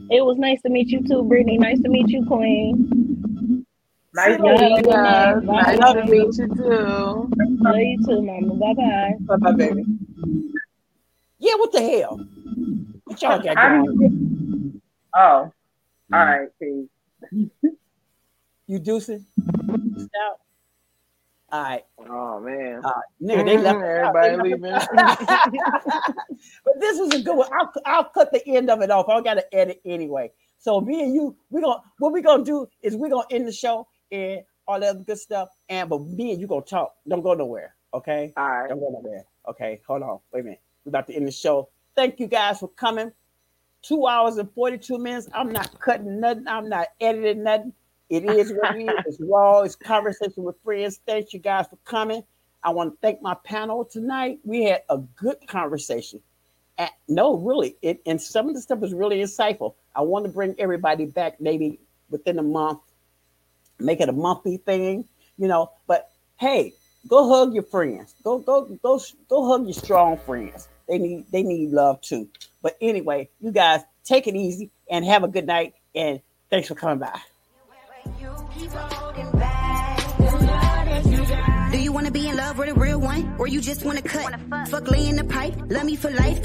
It was nice to meet you too, Brittany. Nice to meet you, Queen. Nice Y'all have a good Yeah, night. nice to meet you too. Love you too, Mama. Bye bye. Bye bye, baby. Yeah, what the hell? What y'all got going? Oh, all right, peace. You deucing? Out. All right. Oh man. Uh, nigga, they left. Everybody they left- but this was a good one. I'll, I'll cut the end of it off. I got to edit anyway. So me and you, we gonna what we gonna do is we gonna end the show and all that good stuff. And but me and you gonna talk. Don't go nowhere. Okay. All right. Don't go nowhere. Okay. Hold on. Wait a minute. We're about to end the show. Thank you guys for coming. Two hours and 42 minutes. I'm not cutting nothing. I'm not editing nothing. It is what it is. It's raw. It's conversation with friends. Thank you guys for coming. I want to thank my panel tonight. We had a good conversation. And no, really, it and some of the stuff was really insightful. I want to bring everybody back maybe within a month, make it a monthly thing, you know. But hey, go hug your friends. Go go go go hug your strong friends. They need they need love too. But anyway, you guys take it easy and have a good night. And thanks for coming by. Do you wanna be in love with a real one? Or you just wanna cut? Fuck lay in the pipe, love me for life.